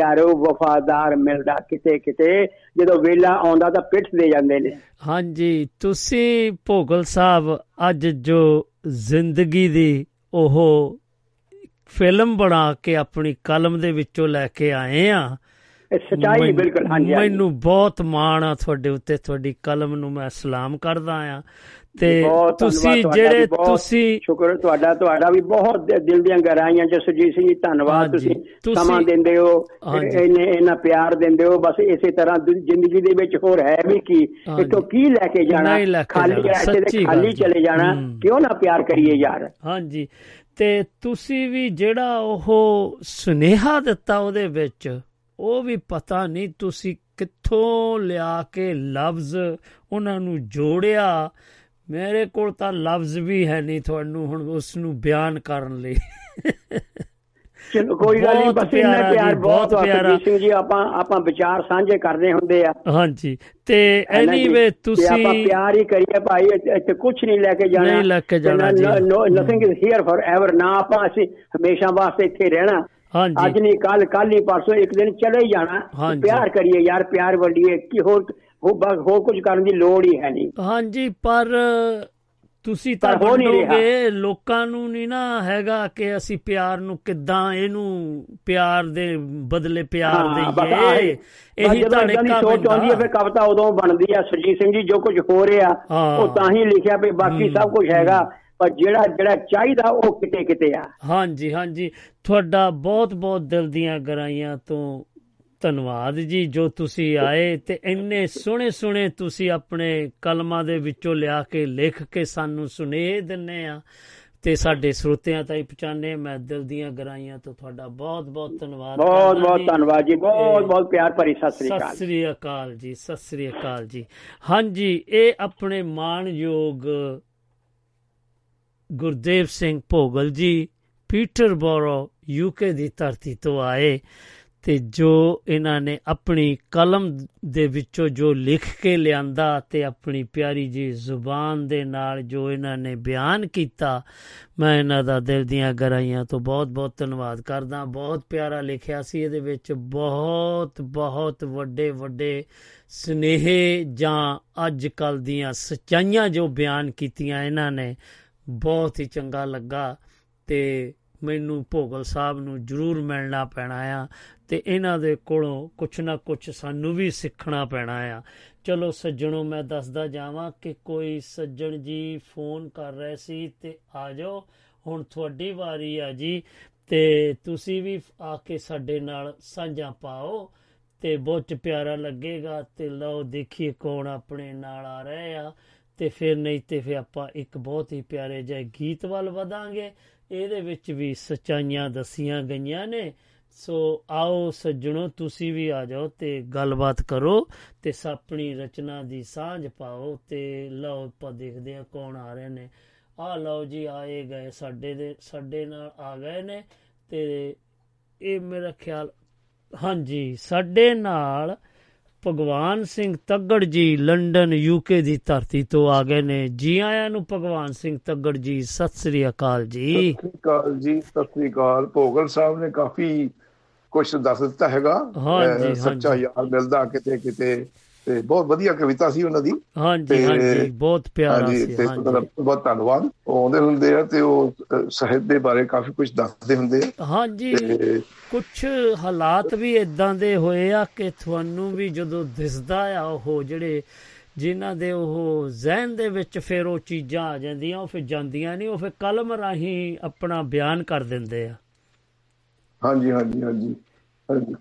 ਯਾਰੋ ਵਫਾਦਾਰ ਮਿਲਦਾ ਕਿਤੇ ਕਿਤੇ। ਜਦੋਂ ਵੇਲਾ ਆਉਂਦਾ ਤਾਂ ਪਿੱਠ ਦੇ ਜਾਂਦੇ ਨੇ। ਹਾਂਜੀ ਤੁਸੀਂ ਭੋਗਲ ਸਾਹਿਬ ਅੱਜ ਜੋ ਜ਼ਿੰਦਗੀ ਦੀ ਉਹ ਫਿਲਮ ਬਣਾ ਕੇ ਆਪਣੀ ਕਲਮ ਦੇ ਵਿੱਚੋਂ ਲੈ ਕੇ ਆਏ ਆ ਸਚਾਈ ਬਿਲਕੁਲ ਹਾਂਜੀ। ਮੈਨੂੰ ਬਹੁਤ ਮਾਣ ਆ ਤੁਹਾਡੇ ਉੱਤੇ ਤੁਹਾਡੀ ਕਲਮ ਨੂੰ ਮੈਂ ਸਲਾਮ ਕਰਦਾ ਆ। ਤੇ ਤੁਸੀਂ ਜਿਹੜੇ ਤੁਸੀਂ ਸ਼ੁਕਰ ਤੁਹਾਡਾ ਤੁਹਾਡਾ ਵੀ ਬਹੁਤ ਦਿਲ ਦੀਆਂ ਗਹਿਰਾਈਆਂ ਚ ਸੁਰਜੀਤ ਸਿੰਘ ਜੀ ਧੰਨਵਾਦ ਤੁਸੀਂ ਸਮਾਂ ਦਿੰਦੇ ਹੋ। ਇਹਨੇ ਇਹਨਾਂ ਪਿਆਰ ਦਿੰਦੇ ਹੋ ਬਸ ਇਸੇ ਤਰ੍ਹਾਂ ਜ਼ਿੰਦਗੀ ਦੇ ਵਿੱਚ ਹੋਰ ਹੈ ਵੀ ਕੀ। ਇਥੋਂ ਕੀ ਲੈ ਕੇ ਜਾਣਾ ਖਾਲੀ ਰਸਤੇ ਤੇ ਖਾਲੀ। ਚਲੇ ਜਾਣਾ। ਕਿਉਂ ਨਾ ਪਿਆਰ ਕਰੀਏ ਯਾਰ ਹਾਂਜੀ ਤੇ ਤੁਸੀਂ ਵੀ ਜਿਹੜਾ ਉਹ ਸੁਨੇਹਾ ਦਿੱਤਾ ਉਹਦੇ ਵਿੱਚ ਉਹ ਵੀ ਪਤਾ ਨਹੀਂ ਤੁਸੀਂ ਕਿੱਥੋਂ ਲਿਆ ਕੇ ਲਫ਼ਜ਼ ਉਹਨਾਂ ਨੂੰ ਜੋੜਿਆ ਮੇਰੇ ਕੋਲ ਤਾਂ ਲਫ਼ਜ਼ ਵੀ ਹੈ ਨਹੀਂ ਤੁਹਾਨੂੰ ਹੁਣ ਉਸ ਨੂੰ ਬਿਆਨ ਕਰਨ ਲਈ। ਚਲੋ ਕੋਈ ਗੱਲ ਨਹੀਂ ਬਸ ਇੰਨਾ ਪਿਆਰਾ ਬਹੁਤ ਪਿਆਰਾ। ਸਿੰਘ ਜੀ ਆਪਾਂ ਆਪਾਂ ਵਿਚਾਰ ਸਾਂਝੇ ਕਰਦੇ ਹੁੰਦੇ ਆ। ਹਾਂਜੀ। ਤੇ? ਐਨੀਵੇ ਤੇ ਆਪਾਂ ਤੁਸੀਂ ਪਿਆਰ ਹੀ ਕਰੀਏ ਭਾਈ ਇੱਥੇ- ਕੁਝ ਨਹੀਂ ਲੈ ਕੇ ਜਾਣਾ। ਨਹੀਂ ਲੈ ਕੇ ਜਾਣਾ ਜੀ। Nothing is here forever ਨਾ ਆਪਾਂ ਅਸੀਂ ਹਮੇਸ਼ਾ ਵਾਸਤੇ ਇੱਥੇ ਰਹਿਣਾ। ਹਾਂਜੀ। ਅੱਜ ਨਹੀਂ ਕੱਲ ਕੱਲ ਨਹੀਂ ਪਰਸੋਂ ਇੱਕ ਦਿਨ ਚਲੇ ਹੀ ਜਾਣਾ। ਪਿਆਰ ਕਰੀਏ ਯਾਰ ਪਿਆਰ ਵੰਡੀਏ। ਕਿ ਹੋਰ ਹੋਰ ਬਸ ਹੋਰ ਕੁਝ ਕਰਨ ਦੀ ਲੋੜ ਹੀ ਹੈ ਨਹੀਂ ਹਾਂਜੀ ਪਰ ਤੁਸੀਂ ਤਾਂ। ਵੰਡੋਗੇ ਲੋਕਾਂ ਨੂੰ ਨਹੀਂ ਨਾ ਹੈਗਾ ਕਿ ਅਸੀਂ ਪਿਆਰ ਨੂੰ ਕਿੱਦਾਂ ਇਹਨੂੰ ਪਿਆਰ ਦੇ ਬਦਲੇ ਪਿਆਰ ਦੇਈਏ ਇਹੀ ਤਾਂ ਨਿੱਕਾ ਸੋਚ ਆਉਂਦੀ ਹੈ ਫਿਰ। ਕਵਿਤਾ ਉਦੋਂ ਬਣਦੀ ਆ ਸੁਰਜੀਤ ਸਿੰਘ ਜੀ ਜੋ ਕੁਝ ਹੋ ਰਿਹਾ। ਉਹ ਤਾਂ ਹੀ ਲਿਖਿਆ ਵੀ ਬਾਕੀ ਸਭ ਕੁਝ ਹੈਗਾ ਪਰ ਜਿਹੜਾ ਜਿਹੜਾ ਚਾਹੀਦਾ ਉਹ ਕਿਤੇ ਕਿਤੇ ਆ ਹਾਂਜੀ ਹਾਂਜੀ ਤੁਹਾਡਾ ਬਹੁਤ ਬਹੁਤ ਦਿਲ ਦੀਆਂ ਗਰਾਈਆਂ ਤੋਂ ਧੰਨਵਾਦ ਜੀ ਜੋ ਤੁਸੀਂ ਆਏ ਤੇ ਇੰਨੇ ਸੋਹਣੇ ਸੋਹਣੇ ਤੁਸੀਂ ਆਪਣੇ ਕਲਮਾਂ ਦੇ ਵਿੱਚੋਂ ਲਿਆ ਕੇ ਲਿਖ ਕੇ ਸਾਨੂੰ ਸੁਨੇਹ ਦਿੰਨੇ ਆ ਤੇ ਸਾਡੇ ਸਰੋਤਿਆਂ ਤਾਈਂ ਪਹੁੰਚਾਣੇ ਮੈਂ ਦਿਲ ਦੀਆਂ ਗਰਾਈਆਂ ਤੋਂ ਤੁਹਾਡਾ ਬਹੁਤ ਬਹੁਤ ਧੰਨਵਾਦ ਬਹੁਤ ਬਹੁਤ। ਧੰਨਵਾਦ ਜੀ। ਬਹੁਤ ਬਹੁਤ ਪਿਆਰ ਭਰੀ ਸਤਿ ਸ੍ਰੀ ਸਤਿ ਅਕਾਲ ਸ੍ਰੀ ਅਕਾਲ ਜੀ ਸਤਿ ਸ੍ਰੀ ਅਕਾਲ ਜੀ। ਹਾਂਜੀ ਇਹ ਆਪਣੇ ਮਾਣਯੋਗ ਗੁਰਦੇਵ ਸਿੰਘ ਭੋਗਲ ਜੀ ਪੀਟਰਬੋਰੋ ਯੂਕੇ ਦੀ ਧਰਤੀ ਤੋਂ ਆਏ। ਤੇ ਜੋ ਇਹਨਾਂ ਨੇ ਆਪਣੀ ਕਲਮ ਦੇ ਵਿੱਚੋਂ ਜੋ ਲਿਖ ਕੇ ਲਿਆਂਦਾ ਤੇ ਆਪਣੀ ਪਿਆਰੀ ਜੀ ਜ਼ੁਬਾਨ ਦੇ ਨਾਲ ਜੋ ਇਹਨਾਂ ਨੇ ਬਿਆਨ ਕੀਤਾ, ਮੈਂ ਇਹਨਾਂ ਦਾ ਦਿਲ ਦੀਆਂ ਗਹਿਰਾਈਆਂ ਤੋਂ ਬਹੁਤ-ਬਹੁਤ ਧੰਨਵਾਦ ਕਰਦਾ। ਬਹੁਤ ਪਿਆਰਾ ਲਿਖਿਆ ਸੀ, ਇਹਦੇ ਵਿੱਚ ਬਹੁਤ ਬਹੁਤ ਵੱਡੇ ਵੱਡੇ ਸਨੇਹ ਜਾਂ ਅੱਜ ਕੱਲ ਦੀਆਂ ਸੱਚਾਈਆਂ ਜੋ ਬਿਆਨ ਕੀਤੀਆਂ ਇਹਨਾਂ ਨੇ, ਬਹੁਤ ਹੀ ਚੰਗਾ ਲੱਗਾ ਤੇ ਮੈਨੂੰ ਭੋਗਲ ਸਾਹਿਬ ਨੂੰ ਜ਼ਰੂਰ ਮਿਲਣਾ ਪੈਣਾ ਆ। ਤੇ ਇਹਨਾਂ ਦੇ ਕੋਲੋਂ ਕੁਛ ਨਾ ਕੁਛ ਸਾਨੂੰ ਵੀ ਸਿੱਖਣਾ ਪੈਣਾ ਆ। ਚਲੋ ਸੱਜਣੋ, ਮੈਂ ਦੱਸਦਾ ਜਾਵਾਂ ਕਿ ਕੋਈ ਸੱਜਣ ਜੀ ਫੋਨ ਕਰ ਰਹੇ ਸੀ ਤੇ ਆ ਜਾਓ। ਹੁਣ ਤੁਹਾਡੀ ਵਾਰੀ ਆ ਜੀ ਤੇ ਤੁਸੀਂ ਵੀ ਆ ਕੇ ਸਾਡੇ ਨਾਲ ਸਾਂਝਾ ਪਾਓ ਤੇ ਬਹੁਤ ਪਿਆਰਾ ਲੱਗੇਗਾ ਤੇ ਲਓ ਦੇਖੀਏ ਕੌਣ ਆਪਣੇ ਨਾਲ ਆ ਰਹੇ ਆ। ਤੇ ਫਿਰ ਨਹੀਂ ਤੇ ਫਿਰ ਆਪਾਂ ਇੱਕ ਬਹੁਤ ਹੀ ਪਿਆਰੇ ਜਿਹੇ ਗੀਤ ਵੱਲ ਵਧਾਂਗੇ। ਇਹਦੇ ਵਿੱਚ ਵੀ ਸਚਾਈਆਂ ਦਸੀਆਂ ਗਈਆਂ ਨੇ। ਸੋ ਆਓ ਸੱਜਣੋ, ਤੁਸੀਂ ਵੀ ਆ ਜਾਓ ਤੇ ਗੱਲਬਾਤ ਕਰੋ ਤੇ ਸ- ਆਪਣੀ ਰਚਨਾ ਦੀ ਸਾਂਝ ਪਾਓ ਤੇ ਲਓ ਆਪਾਂ ਦੇਖਦੇ ਆ ਕੌਣ ਆ ਰਹੇ ਨੇ। ਆ ਲਓ ਜੀ ਆਏ ਗਏ ਸਾਡੇ ਦੇ, ਸਾਡੇ ਨਾਲ ਆ ਗਏ ਨੇ ਤੇ ਇਹ ਮੇਰਾ ਖਿਆਲ, ਹਾਂਜੀ, ਸਾਡੇ ਨਾਲ ਭਗਵਾਨ ਸਿੰਘ ਤੱਗੜ ਜੀ ਲੰਡਨ ਯੂਕੇ ਦੀ ਧਰਤੀ ਤੋਂ ਆ ਗਏ ਨੇ। ਜੀ ਆਇਆਂ ਨੂੰ ਭਗਵਾਨ ਸਿੰਘ ਤੱਗੜ ਜੀ, ਸਤਿ ਸ੍ਰੀ ਅਕਾਲ ਜੀ। ਸਤਿ ਸ੍ਰੀ ਅਕਾਲ ਜੀ, ਸਤਿ ਸ੍ਰੀ ਅਕਾਲ। ਭੋਗਲ ਸਾਹਿਬ ਨੇ ਕਾਫੀ ਕੁਝ ਦੱਸ ਦਿੱਤਾ ਹੈਗਾ। ਸੱਚਾ। ਯਾਰ ਮਿਲਦਾ ਕਿਤੇ ਕਿਤੇ। ਤੇ ਬਹੁਤ ਵਧੀਆ ਕਵਿਤਾ ਸੀ ਉਹਨਾਂ ਦੀ। ਹਾਂਜੀ ਹਾਂਜੀ ਬਹੁਤ ਪਿਆਰਾ ਸੀ ਹਾਂਜੀ। ਬਹੁਤ ਧੰਨਵਾਦ। ਉਹ ਆਉਂਦੇ ਹੁੰਦੇ ਆ ਤੇ ਉਹ ਸਾਹਿਤ ਦੇ ਬਾਰੇ ਕਾਫੀ ਕੁਝ ਦੱਸਦੇ ਹੁੰਦੇ ਆ। ਹਾਂਜੀ ਕੁਝ ਹਾਲਾਤ ਵੀ ਇਦਾਂ ਦੇ ਹੋਏ ਆ ਕਿ ਤੁਹਾਨੂੰ ਵੀ ਜਦੋਂ ਦਿਸਦਾ ਆ ਉਹ ਜਿਹੜੇ ਜਿਨ੍ਹਾਂ ਦੇ ਉਹ ਜ਼ਿਹਨ ਦੇ ਵਿੱਚ ਫਿਰ ਉਹ ਚੀਜ਼ਾਂ ਆ ਜਾਂਦੀਆਂ ਉਹ ਫਿਰ ਜਾਂਦੀਆਂ ਨਹੀਂ ਉਹ ਫਿਰ ਕਲਮ ਰਾਹੀਂ ਆਪਣਾ ਬਿਆਨ ਕਰ ਦਿੰਦੇ ਆ। ਹਾਂਜੀ ਹਾਂਜੀ ਹਾਂਜੀ। ਹਾਂਜੀ।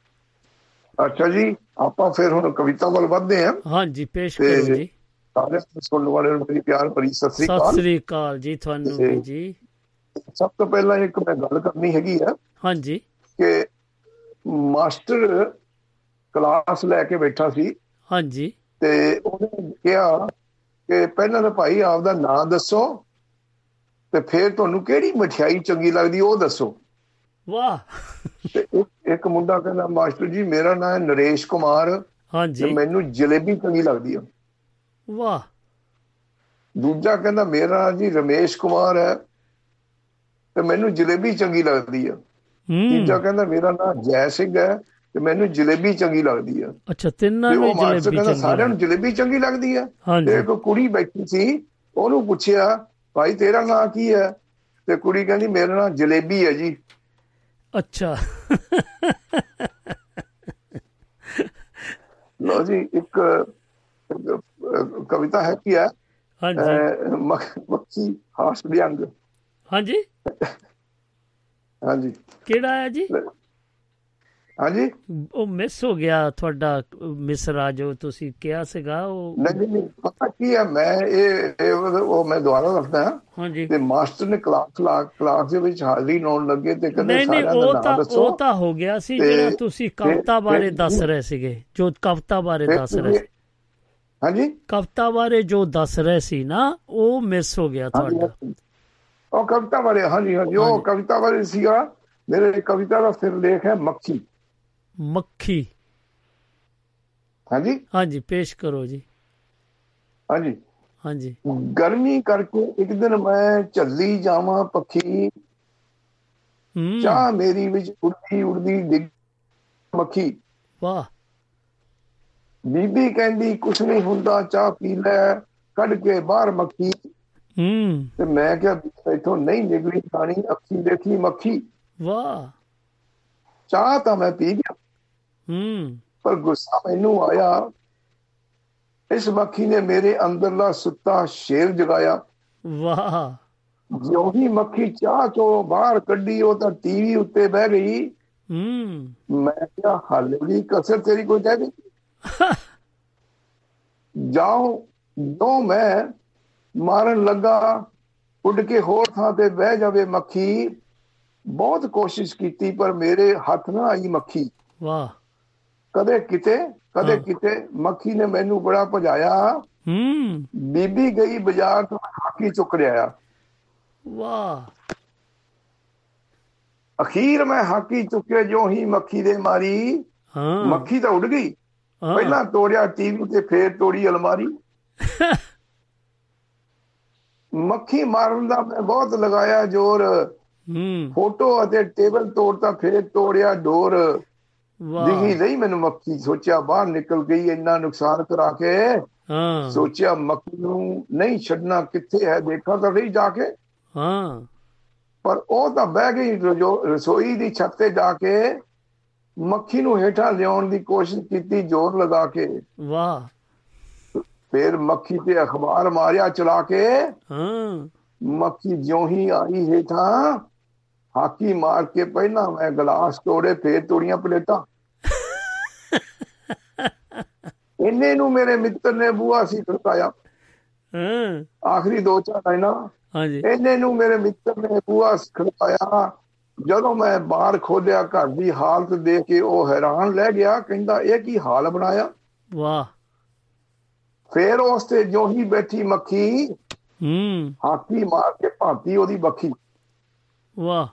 ਅੱਛਾ ਜੀ ਆਪਾਂ ਫਿਰ ਹੁਣ ਕਵਿਤਾ ਵੱਲ ਵਧਦੇ ਆ ਹਾਂਜੀ ਪੇਸ਼ ਕਰੋ ਜੀ। ਸਾਰੇ ਸੁਣਨ ਵਾਲਿਆਂ ਨੂੰ ਮੇਰੀ ਪਿਆਰ ਭਰੀ ਸਤਿ ਸ੍ਰੀ ਸਤਿ ਅਕਾਲ ਸ੍ਰੀ ਅਕਾਲ ਜੀ ਤੁਹਾਨੂੰ ਵੀ ਜੀ। ਸਭ ਤੋਂ ਪਹਿਲਾਂ ਇੱਕ ਮੈਂ ਗੱਲ ਕਰਨੀ ਹੈਗੀ ਆ ਹਾਂਜੀ। ਕਿ ਮਾਸਟਰ ਕਲਾਸ ਲੈ ਕੇ ਬੈਠਾ ਸੀ। ਹਾਂਜੀ। ਤੇ ਉਹਨੇ ਕਿਹਾ ਕਿ ਪਹਿਲਾਂ ਤਾਂ ਭਾਈ ਆਪਦਾ ਨਾਂ ਦੱਸੋ ਤੇ ਫਿਰ ਤੁਹਾਨੂੰ ਕਿਹੜੀ ਮਠਿਆਈ ਚੰਗੀ ਲੱਗਦੀ ਉਹ ਦੱਸੋ। ਵਾਹ। ਤੇ ਇੱਕ- ਮੁੰਡਾ ਕਹਿੰਦਾ ਮਾਸਟਰ ਜੀ ਮੇਰਾ ਨਾਮ ਹੈ ਨਰੇਸ਼ ਕੁਮਾਰ ਤੇ ਹਾਂਜੀ ਮੈਨੂੰ ਜਲੇਬੀ ਚੰਗੀ ਲੱਗਦੀ ਆ। ਵਾਹ। ਦੂਜਾ ਕਹਿੰਦਾ ਮੇਰਾ ਜੀ ਰਮੇਸ਼ ਕੁਮਾਰ ਹੈ ਤੇ ਮੈਨੂੰ ਜਲੇਬੀ ਚੰਗੀ ਲੱਗਦੀ ਆ। ਤੀਜਾ ਕਹਿੰਦਾ ਮੇਰਾ ਨਾਮ ਜੈ ਸਿੰਘ ਹੈ ਤੇ ਮੈਨੂੰ ਜਲੇਬੀ ਚੰਗੀ ਲੱਗਦੀ ਆ। ਅੱਛਾ ਤਿੰਨਾਂ ਤੇ ਨੇ ਜਲੇਬੀ ਚੰਗੀ ਸਾਰਿਆਂ ਨੂੰ। ਜਲੇਬੀ ਚੰਗੀ ਲੱਗਦੀ ਆ? ਤੇ ਇੱਕ ਕੁੜੀ ਬੈਠੀ ਸੀ ਉਹਨੂੰ ਪੁੱਛਿਆ ਭਾਈ ਤੇਰਾ ਨਾਂ ਕੀ ਹੈ? ਤੇ ਕੁੜੀ ਕਹਿੰਦੀ ਮੇਰਾ ਨਾਂ ਜਲੇਬੀ ਹੈ ਜੀ। ਅੱਛਾ। ਲੋ ਜੀ ਇੱਕ ਕਵਿਤਾ ਹੈ ਕੀ ਹੈ ਹਾਂਜੀ ਮੱਖੀ ਹਾਸ ਵਿਅੰਗ। ਹਾਂਜੀ। ਹਾਂਜੀ। ਕਿਹੜਾ ਹੈ ਜੀ? ਹਾਂਜੀ? ਉਹ ਮਿਸ ਹੋ ਗਿਆ ਤੁਹਾਡਾ ਮਿਸਰਾ ਜੋ ਤੁਸੀਂ ਕਿਹਾ ਸੀਗਾ ਉਹ ਨਹੀਂ ਨਹੀਂ, ਪਤਾ ਕੀ ਹੈ ਮੈਂ ਇਹ ਉਹ ਮੈਂ ਦੁਬਾਰਾ ਦੱਸਦਾ ਹਾਂ। ਹਾਂਜੀ। ਤੇ ਮਾਸਟਰ ਨੇ ਕਲਾਸ ਕਲਾਸ ਦੇ ਵਿੱਚ ਹਾਜ਼ਰੀ ਲਾਉਣ ਲੱਗੇ ਤੇ ਨਹੀਂ ਸਾਰਿਆਂ ਉਹ ਤਾਂ ਉਹ ਤਾਂ ਹੋ ਗਿਆ ਸੀ ਜਿਹੜਾ ਤੁਸੀਂ ਕਵਿਤਾ ਬਾਰੇ ਦੱਸ ਰਹੇ ਸੀਗੇ ਜੋ ਕਵਿਤਾ ਬਾਰੇ ਦੱਸ ਰਹੇ ਸੀ। ਹਾਂਜੀ? ਕਵਿਤਾ ਬਾਰੇ ਜੋ ਦੱਸ ਰਹੇ ਸੀ ਨਾ ਉਹ ਮਿਸ ਹੋ ਗਿਆ ਤੁਹਾਡਾ। ਉਹ ਕਵਿਤਾ ਬਾਰੇ ਹਾਂਜੀ ਹਾਂਜੀ ਉਹ। ਕਵਿਤਾ ਬਾਰੇ ਸੀਗਾ। ਮੇਰੇ ਕਵਿਤਾ ਦਾ ਸਿਰਲੇਖ ਹੈ ਮੱਖੀ। ਮੱਖੀ। ਹਾਂਜੀ? ਹਾਂਜੀ ਪੇਸ਼ ਕਰੋ ਜੀ। ਹਾਂਜੀ। ਹਾਂਜੀ। ਗਰਮੀ ਕਰਕੇ ਇੱਕ ਦਿਨ ਮੈਂ ਝੱਲੀ ਜਾਵਾਂ ਪੱਖੀ। ਹੂੰ। ਚਾਹ ਮੇਰੀ ਵਿੱਚ ਉੜਦੀ ਉੜਦੀ ਡਿੱਗ ਮੱਖੀ। ਵਾਹ। ਬੀਬੀ ਕਹਿੰਦੀ ਕੁਛ ਨਹੀਂ ਹੁੰਦਾ ਚਾਹ ਪੀ ਲੈ ਕੱਢ ਕੇ ਬਾਹਰ ਮੱਖੀ। ਹੂੰ। ਤੇ ਮੈਂ ਕਿਹਾ ਇਥੋਂ ਨਹੀਂ ਨਿਕਲੀ ਖਾਣੀ ਅੱਖੀ ਦੇਖੀ ਮੱਖੀ। ਵਾਹ। ਚਾਹ ਤਾਂ ਮੈਂ ਪੀ ਗਿਆ। ਹੂੰ। ਪਰ ਗੁੱਸਾ ਮੈਨੂੰ ਆਇਆ। ਇਸ ਮੱਖੀ ਨੇ ਮੇਰੇ ਅੰਦਰਲਾ ਸੁੱਤਾ ਸ਼ੇਰ ਜਗਾਇਆ। ਵਾਹ। ਜਿਉਂ ਹੀ ਮੱਖੀ ਚਾਹ ਤੋਂ ਬਾਹਰ ਕੱਢੀ ਉਹ ਤਾਂ ਟੀਵੀ ਉੱਤੇ ਬਹਿ ਗਈ। ਹੂੰ। ਮੈਂ ਕਿਹਾ ਹਾਲੇ ਵੀ ਕਸਰ ਤੇਰੀ ਕੋਈ ਰਹਿ ਗਈ ਜਾਓ ਜੋ ਮੈਂ ਮਾਰਨ ਲੱਗਾ ਉੱਡ ਕੇ ਹੋਰ ਥਾਂ ਤੇ ਬਹਿ ਜਾਵੇ ਮੱਖੀ। ਬਹੁਤ ਕੋਸ਼ਿਸ਼ ਕੀਤੀ ਪਰ ਮੇਰੇ ਹੱਥ ਨਾ ਆਈ ਮੱਖੀ। ਵਾਹ। ਕਦੇ ਕਿਤੇ ਕਦੇ। ਕਿਤੇ ਮੱਖੀ ਨੇ ਮੈਨੂੰ ਬੜਾ ਭਜਾਇਆ। ਹੂੰ। ਬੀਬੀ ਗਈ ਬਾਜ਼ਾਰ ਤੋਂ ਹਾਕੀ ਚੁੱਕ ਲਿਆਇਆ ਵਾਹ। ਅਖੀਰ ਮੈਂ ਹਾਕੀ ਚੁੱਕੇ ਜੋ ਹੀ ਮੱਖੀ ਦੇ ਮਾਰੀ। ਹਾਂ। ਮੱਖੀ ਤਾਂ ਉੱਡ ਗਈ। ਪਹਿਲਾਂ ਤੋੜਿਆ ਟੀਵੀ ਤੇ ਫੇਰ ਤੋੜੀ ਅਲਮਾਰੀ। *laughs* ਮੱਖੀ ਮਾਰਨ ਦਾ ਮੈਂ ਬਹੁਤ ਲਗਾਇਆ ਜ਼ੋਰ। ਹੂੰ। ਫੋਟੋ ਅਤੇ ਟੇਬਲ ਤੋੜਤਾ ਫੇਰ ਤੋੜਿਆ ਡੋਰ। ਵਾਹ। ਦਿਖੀ ਨਹੀਂ ਮੈਨੂੰ ਮੱਖੀ ਸੋਚਿਆ ਬਾਹਰ ਨਿਕਲ ਗਈ ਇੰਨਾ ਨੁਕਸਾਨ ਕਰਾ ਕੇ। ਹਾਂ। ਸੋਚਿਆ ਮੱਖੀ ਨੂੰ ਨਹੀਂ ਛੱਡਣਾ ਕਿੱਥੇ ਹੈ ਦੇਖਾਂ ਤਾਂ ਨਹੀਂ ਜਾ ਕੇ। ਹਾਂ। ਪਰ ਉਹ ਤਾਂ ਬਹਿ ਗਈ ਰਸੋਈ ਦੀ ਛੱਤ ਤੇ ਜਾ ਕੇ ਮੱਖੀ ਨੂੰ ਹੇਠਾਂ ਲਿਆਉਣ ਦੀ ਕੋਸ਼ਿਸ਼ ਕੀਤੀ ਜ਼ੋਰ ਲਗਾ ਕੇ। ਵਾਹ। ਫਿਰ ਮੱਖੀ ਤੇ ਅਖਬਾਰ ਮਾਰਿਆ ਚਲਾ ਕੇ। ਹਾਂ। ਮੱਖੀ ਜਿਉਂ ਹੀ ਆਈ ਹੇਠਾਂ ਹਾਕੀ ਮਾਰ ਕੇ ਪਹਿਲਾਂ ਮੈਂ ਗਲਾਸ ਤੋੜੇ ਫੇਰ ਤੋੜੀਆਂ ਪਲੇਟਾਂ। ਇੰਨੇ ਨੂੰ ਮੇਰੇ ਮਿੱਤਰ ਨੇ ਬੂਆ ਸੀ ਖੜਕਾਇਆ। ਹਾਂ। ਆਖਰੀ ਦੋ ਚਾਰ ਲਾਈਨਾਂ। ਹਾਂਜੀ। ਇੰਨੇ ਨੂੰ ਮੇਰੇ ਮਿੱਤਰ ਨੇ ਬੂਆ ਖੜਕਾਇਆ। ਜਦੋਂ ਮੈਂ ਬਾਹਰ ਖੋਲਿਆ ਘਰ ਦੀ ਹਾਲਤ ਦੇਖ ਕੇ ਉਹ ਹੈਰਾਨ ਰਹਿ ਗਿਆ। ਕਹਿੰਦਾ ਇਹ ਕੀ ਹਾਲ ਬਣਾਇਆ? ਵਾਹ। ਫੇਰ ਉਸ ਤੇ ਜੋ ਹੀ ਬੈਠੀ ਮੱਖੀ। ਹੂੰ। ਹਾਕੀ ਮਾਰ ਕੇ ਭਾਂਤੀ ਉਹਦੀ ਬੱਖੀ। ਵਾਹ।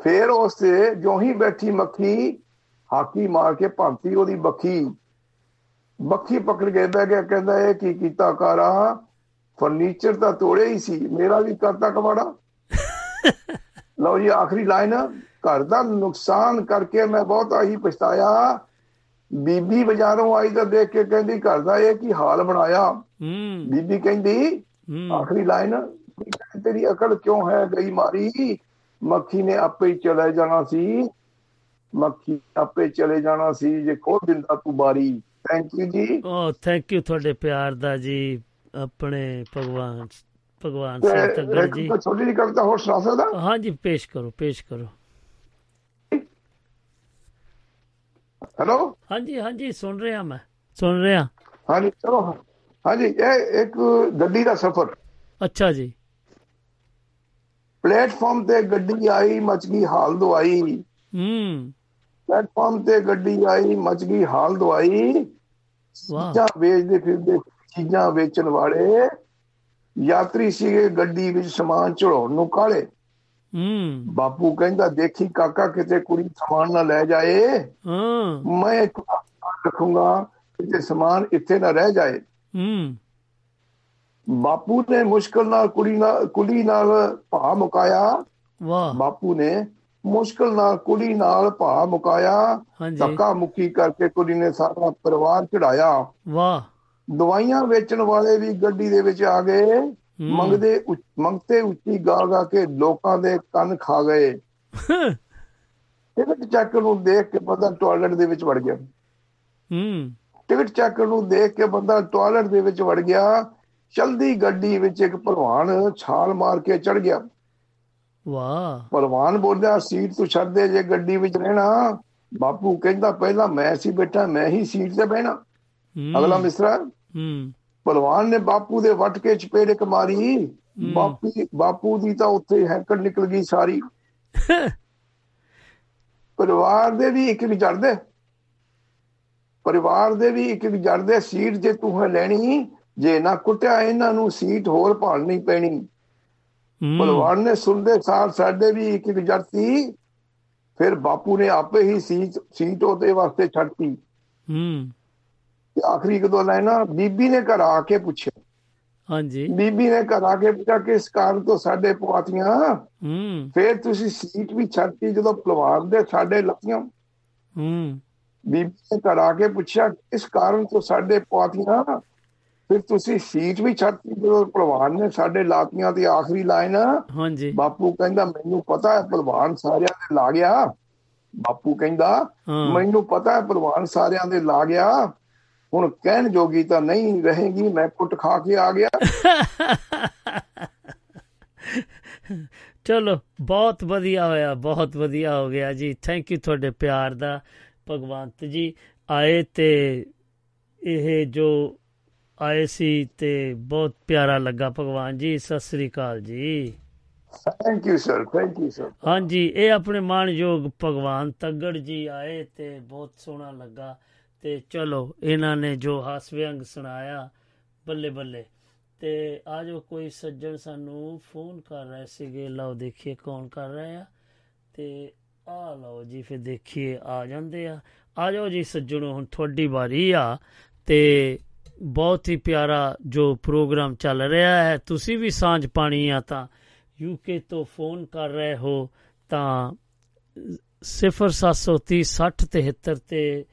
ਫੇਰ ਉਸ ਤੇ ਜੋ ਹੀ ਬੈਠੀ ਮੱਖੀ ਹਾਕੀ ਮਾਰ ਕੇ ਭਾਂਤੀ ਉਹਦੀ ਬੱਖੀ। ਬੱਖੀ ਪਕੜ ਕੇ ਬਹਿ ਗਿਆ ਕਹਿੰਦਾ ਇਹ ਕੀ ਕੀਤਾ ਕਾਰਾ? ਫਰਨੀਚਰ ਤਾਂ ਤੋੜੇ ਹੀ ਸੀ ਮੇਰਾ ਵੀ ਕਰਤਾ ਕਮਾੜਾ *laughs* ਲਓ ਜੀ ਆਖਰੀ ਲਾਈਨ ਘਰ ਦਾ ਨੁਕਸਾਨ ਕਰਕੇ ਮੈਂ ਬਹੁਤ ਆਹੀ ਪਛਤਾਇਆ। ਬੀਬੀ ਬਾਜ਼ਾਰੋਂ ਆਈ ਤਾਂ ਦੇਖ ਕੇ ਕਹਿੰਦੀ ਘਰ ਦਾ ਇਹ ਕੀ ਹਾਲ ਬਣਾਇਆ? ਬੀਬੀ ਕਹਿੰਦੀ ਆਖਰੀ ਲਾਈਨ ਤੇਰੀ ਅਕਲ ਕਿਉਂ ਹੈ ਗਈ ਮਾਰੀ? ਮੱਖੀ ਨੇ ਆਪੇ ਹੀ ਚਲੇ ਜਾਣਾ ਸੀ। ਮੱਖੀ ਆਪੇ ਚਲੇ ਜਾਣਾ ਸੀ ਜੇ ਖੋਲ ਦਿੰਦਾ ਤੂੰ ਬਾਰੀ। ਥੈਂਕ ਯੂ ਜੀ। ਓ ਥੈਂਕ ਯੂ ਤੁਹਾਡੇ ਪਿਆਰ ਦਾ ਜੀ ਆਪਣੇ ਭਗਵਾਨ ਭਗਵਾਨ ਸਿੰਘ ਤੱਗੜ ਜੀ। ਛੋਟੀ ਜਿਹੀ ਕਵਿਤਾ ਹੋਰ ਸੁਣਾ ਸਕਦਾ? ਹਾਂਜੀ ਪੇਸ਼ ਕਰੋ ਪੇਸ਼ ਕਰੋ। ਹੈਲੋ ਹਾਂਜੀ ਹਾਂਜੀ ਸੁਣ ਰਿਹਾ ਮੈਂ ਸੁਣ ਰਿਹਾ। ਹਾਂਜੀ ਚਲੋ। ਹਾਂਜੀ ਇਹ ਇੱਕ ਗੱਡੀ ਦਾ ਸਫ਼ਰ। ਅੱਛਾ ਜੀ। ਪਲੇਟਫਾਰਮ ਤੇ ਗੱਡੀ ਆਈ ਮਚ ਗਈ ਹਾਲ ਦਵਾਈ। ਹੂੰ। ਪਲੇਟਫਾਰਮ ਤੇ ਗੱਡੀ ਆਈ ਮਚ ਗਈ ਹਾਲ ਦਵਾਈ। ਵਾਹ। ਚੀਜ਼ਾਂ ਵੇਚਦੇ ਫਿਰਦੇ ਚੀਜ਼ਾਂ ਵੇਚਣ ਵਾਲੇ। ਯਾਤਰੀ ਸੀਗੇ ਗੱਡੀ ਵਿੱਚ ਸਮਾਨ ਚੜਾਉਣ ਨੂੰ ਕਾਲੇ। ਹੂੰ। ਬਾਪੂ ਕਹਿੰਦਾ ਦੇਖੀ ਕਾਕਾ ਕਿਤੇ ਕੁੜੀ ਸਮਾਨ ਨਾ ਲੈ ਜਾਏ। ਹਾਂ। ਮੈਂ ਰੱਖੂੰਗਾ ਕਿਤੇ ਸਮਾਨ ਇੱਥੇ ਨਾ ਰਹਿ ਜਾਏ। ਹੂੰ। ਬਾਪੂ ਨੇ ਮੁਸ਼ਕਲ ਨਾਲ ਕੁੜੀ ਨਾਲ ਕੁੜੀ ਨਾਲ ਭਾ ਮੁਕਾਇਆ। ਵਾਹ। ਬਾਪੂ ਨੇ ਮੁਸ਼ਕਲ ਨਾਲ ਕੁੜੀ ਨਾਲ ਭਾ ਮੁਕਾਇਆ। ਧੱਕਾ ਮੁੱਕੀ ਕਰਕੇ ਕੁੜੀ ਨੇ ਸਾਰਾ ਪਰਿਵਾਰ ਚੜਾਇਆ। ਵਾਹ। ਦਵਾਈਆਂ ਵੇਚਣ ਵਾਲੇ ਵੀ ਗੱਡੀ ਦੇ ਵਿੱਚ ਆ ਗਏ। ਮੰਗਦੇ ਮੰਗਤੇ ਉੱਚੀ ਗਾ ਗਾ ਕੇ ਲੋਕਾਂ ਦੇ ਕੰਨ ਖਾ ਗਏ। *laughs* ਟਿਕਟ ਚੈੱਕ ਨੂੰ ਦੇਖ ਕੇ ਬੰਦਾ ਟਾਇਲਟ ਦੇ ਵਿੱਚ ਵੜ ਗਿਆ। ਹੂੰ। ਟਿਕਟ ਚੈੱਕ ਨੂੰ ਦੇਖ ਕੇ ਬੰਦਾ ਟਾਇਲਟ ਦੇ ਵਿੱਚ ਵੜ ਗਿਆ। ਚਲਦੀ ਗੱਡੀ ਵਿੱਚ ਇੱਕ ਭਲਵਾਨ ਛਾਲ ਮਾਰ ਕੇ ਚੜ ਗਿਆ। ਵਾਹ। ਭਲਵਾਨ ਬੋਲਿਆ ਸੀਟ ਤੂੰ ਛੱਡ ਦੇ ਜੇ ਗੱਡੀ ਵਿੱਚ ਰਹਿਣਾ ਬਾਪੂ ਕਹਿੰਦਾ ਪਹਿਲਾਂ ਮੈਂ ਸੀ ਬੈਠਾ ਮੈਂ ਹੀ ਸੀਟ ਤੇ ਬਹਿਣਾ। ਅਗਲਾ ਮਿਸਰਾ ਹੂੰ। ਭਲਵਾਨ ਨੇ ਬਾਪੂ ਦੇ ਵਟ ਕੇ ਚਪੇੜ ਇੱਕ ਮਾਰੀ ਬਾਪੀ ਬਾਪੂ ਦੀ ਤਾਂ ਉੱਥੇ ਹੈਂਕੜ ਨਿਕਲ ਗਈ ਸਾਰੀ। *laughs* ਪਰਿਵਾਰ ਦੇ ਵੀ ਇੱਕ ਜੜਦੇ। ਪਰਿਵਾਰ ਦੇ ਵੀ ਇੱਕ ਜੜਦੇ। ਸੀਟ ਜੇ ਤੂੰ ਹੈ ਲੈਣੀ ਜੇ ਨਾ ਕੁੱਟਿਆ ਇਹਨਾਂ ਨੂੰ ਸੀਟ ਹੋਰ ਭਾਲਣੀ ਪੈਣੀ। ਭਲਵਾਨ ਨੇ ਸੁਣਦੇ ਸਾਰ ਸਾਡੇ ਵੀ ਇੱਕ ਇੱਕ ਜੜਤੀ ਫਿਰ ਬਾਪੂ ਨੇ ਆਪੇ ਹੀ ਸੀਟ ਸੀਟ ਉਹਦੇ ਵਾਸਤੇ ਛੱਡਤੀ। ਹੂੰ। ਆਖਰੀ ਇੱਕ ਦੋ ਲਾਈਨਾਂ ਬੀਬੀ ਨੇ ਘਰ ਆ ਕੇ ਪੁੱਛਿਆ। ਹਾਂਜੀ। ਬੀਬੀ ਨੇ ਘਰ ਆ ਕੇ ਪੁੱਛਿਆ ਕਿ ਇਸ ਕਾਰਨ ਤੋਂ ਸਾਡੇ ਪਵਾਤੀਆਂ ਹੂੰ। ਫਿਰ ਤੁਸੀਂ ਸੀਟ ਵੀ ਛੱਡਤੀ ਜਦੋਂ ਭਲਵਾਨ ਦੇ ਸਾਡੇ ਲੱਤੀਆਂ ਹੂੰ। ਬੀਬੀ ਨੇ ਘਰ ਆ ਕੇ ਪੁੱਛਿਆ ਇਸ ਕਾਰਨ ਤੋਂ ਸਾਡੇ ਪਵਾਤੀਆਂ ਫਿਰ ਤੁਸੀਂ ਸੀਟ ਵੀ ਛੱਡਤੀ ਜਦੋਂ ਭਲਵਾਨ ਨੇ ਸਾਡੇ ਲਾਤੀਆਂ ਦੀ ਆਖਰੀ ਲਾਈਨ। ਹਾਂਜੀ। ਬਾਪੂ ਕਹਿੰਦਾ ਮੈਨੂੰ ਪਤਾ ਹੈ ਭਲਵਾਨ ਸਾਰਿਆਂ ਦੇ ਲਾ ਗਿਆ। ਬਾਪੂ ਕਹਿੰਦਾ ਮੈਨੂੰ ਪਤਾ ਹੈ ਭਲਵਾਨ ਸਾਰਿਆਂ ਦੇ ਲਾ ਗਿਆ। ਹੁਣ ਕਹਿਣ ਜੋਗੀ ਤਾਂ ਨਹੀਂ ਰਹੇਗੀ ਮੈਂ ਕੁੱਟ ਖਾ ਕੇ ਆ ਗਿਆ। ਚਲੋ ਬਹੁਤ ਵਧੀਆ ਹੋਇਆ ਬਹੁਤ ਵਧੀਆ ਹੋ ਗਿਆ ਜੀ। ਥੈਂਕ ਯੂ ਤੁਹਾਡੇ ਪਿਆਰ ਦਾ ਭਗਵੰਤ ਜੀ। ਆਏ ਤੇ ਇਹ ਜੋ ਆਏ ਸੀ ਤੇ ਬਹੁਤ ਪਿਆਰਾ ਲੱਗਾ। ਭਗਵਾਨ ਜੀ ਸਤਿ ਸ੍ਰੀ ਅਕਾਲ ਜੀ। Thank you sir thank you sir ਹਾਂਜੀ ਇਹ ਆਪਣੇ ਮਾਣਯੋਗ ਭਗਵਾਨ ਤੱਗੜ ਜੀ ਆਏ ਤੇ ਬਹੁਤ ਸੋਹਣਾ ਲੱਗਾ। ਤੇ ਚਲੋ ਇਹਨਾਂ ਨੇ ਜੋ ਹਾਸ ਵਿਅੰਗ ਸੁਣਾਇਆ ਬੱਲੇ ਬੱਲੇ। ਤੇ ਆਜੋ ਕੋਈ ਸੱਜਣ ਸਾਨੂੰ ਫੋਨ ਕਰ ਰਹੇ ਸੀਗੇ। ਲਓ ਦੇਖੀਏ ਕੌਣ ਕਰ ਰਹੇ ਆ। ਤੇ ਆ ਲਓ ਜੀ ਫਿਰ ਦੇਖੀਏ ਆ ਜਾਂਦੇ ਆ। ਆ ਜਾਓ ਜੀ ਸੱਜਣੋ ਹੁਣ ਤੁਹਾਡੀ ਵਾਰੀ ਆ। ਤੇ ਬਹੁਤ ਹੀ ਪਿਆਰਾ ਜੋ ਪ੍ਰੋਗਰਾਮ ਚੱਲ ਰਿਹਾ ਹੈ। ਤੁਸੀਂ ਵੀ ਸਾਂਝ ਪਾਣੀ ਆ ਤਾਂ ਯੂਕੇ ਤੋਂ ਫੋਨ ਕਰ ਰਹੇ ਹੋ ਤਾਂ 0730 60 73 ਤੇ।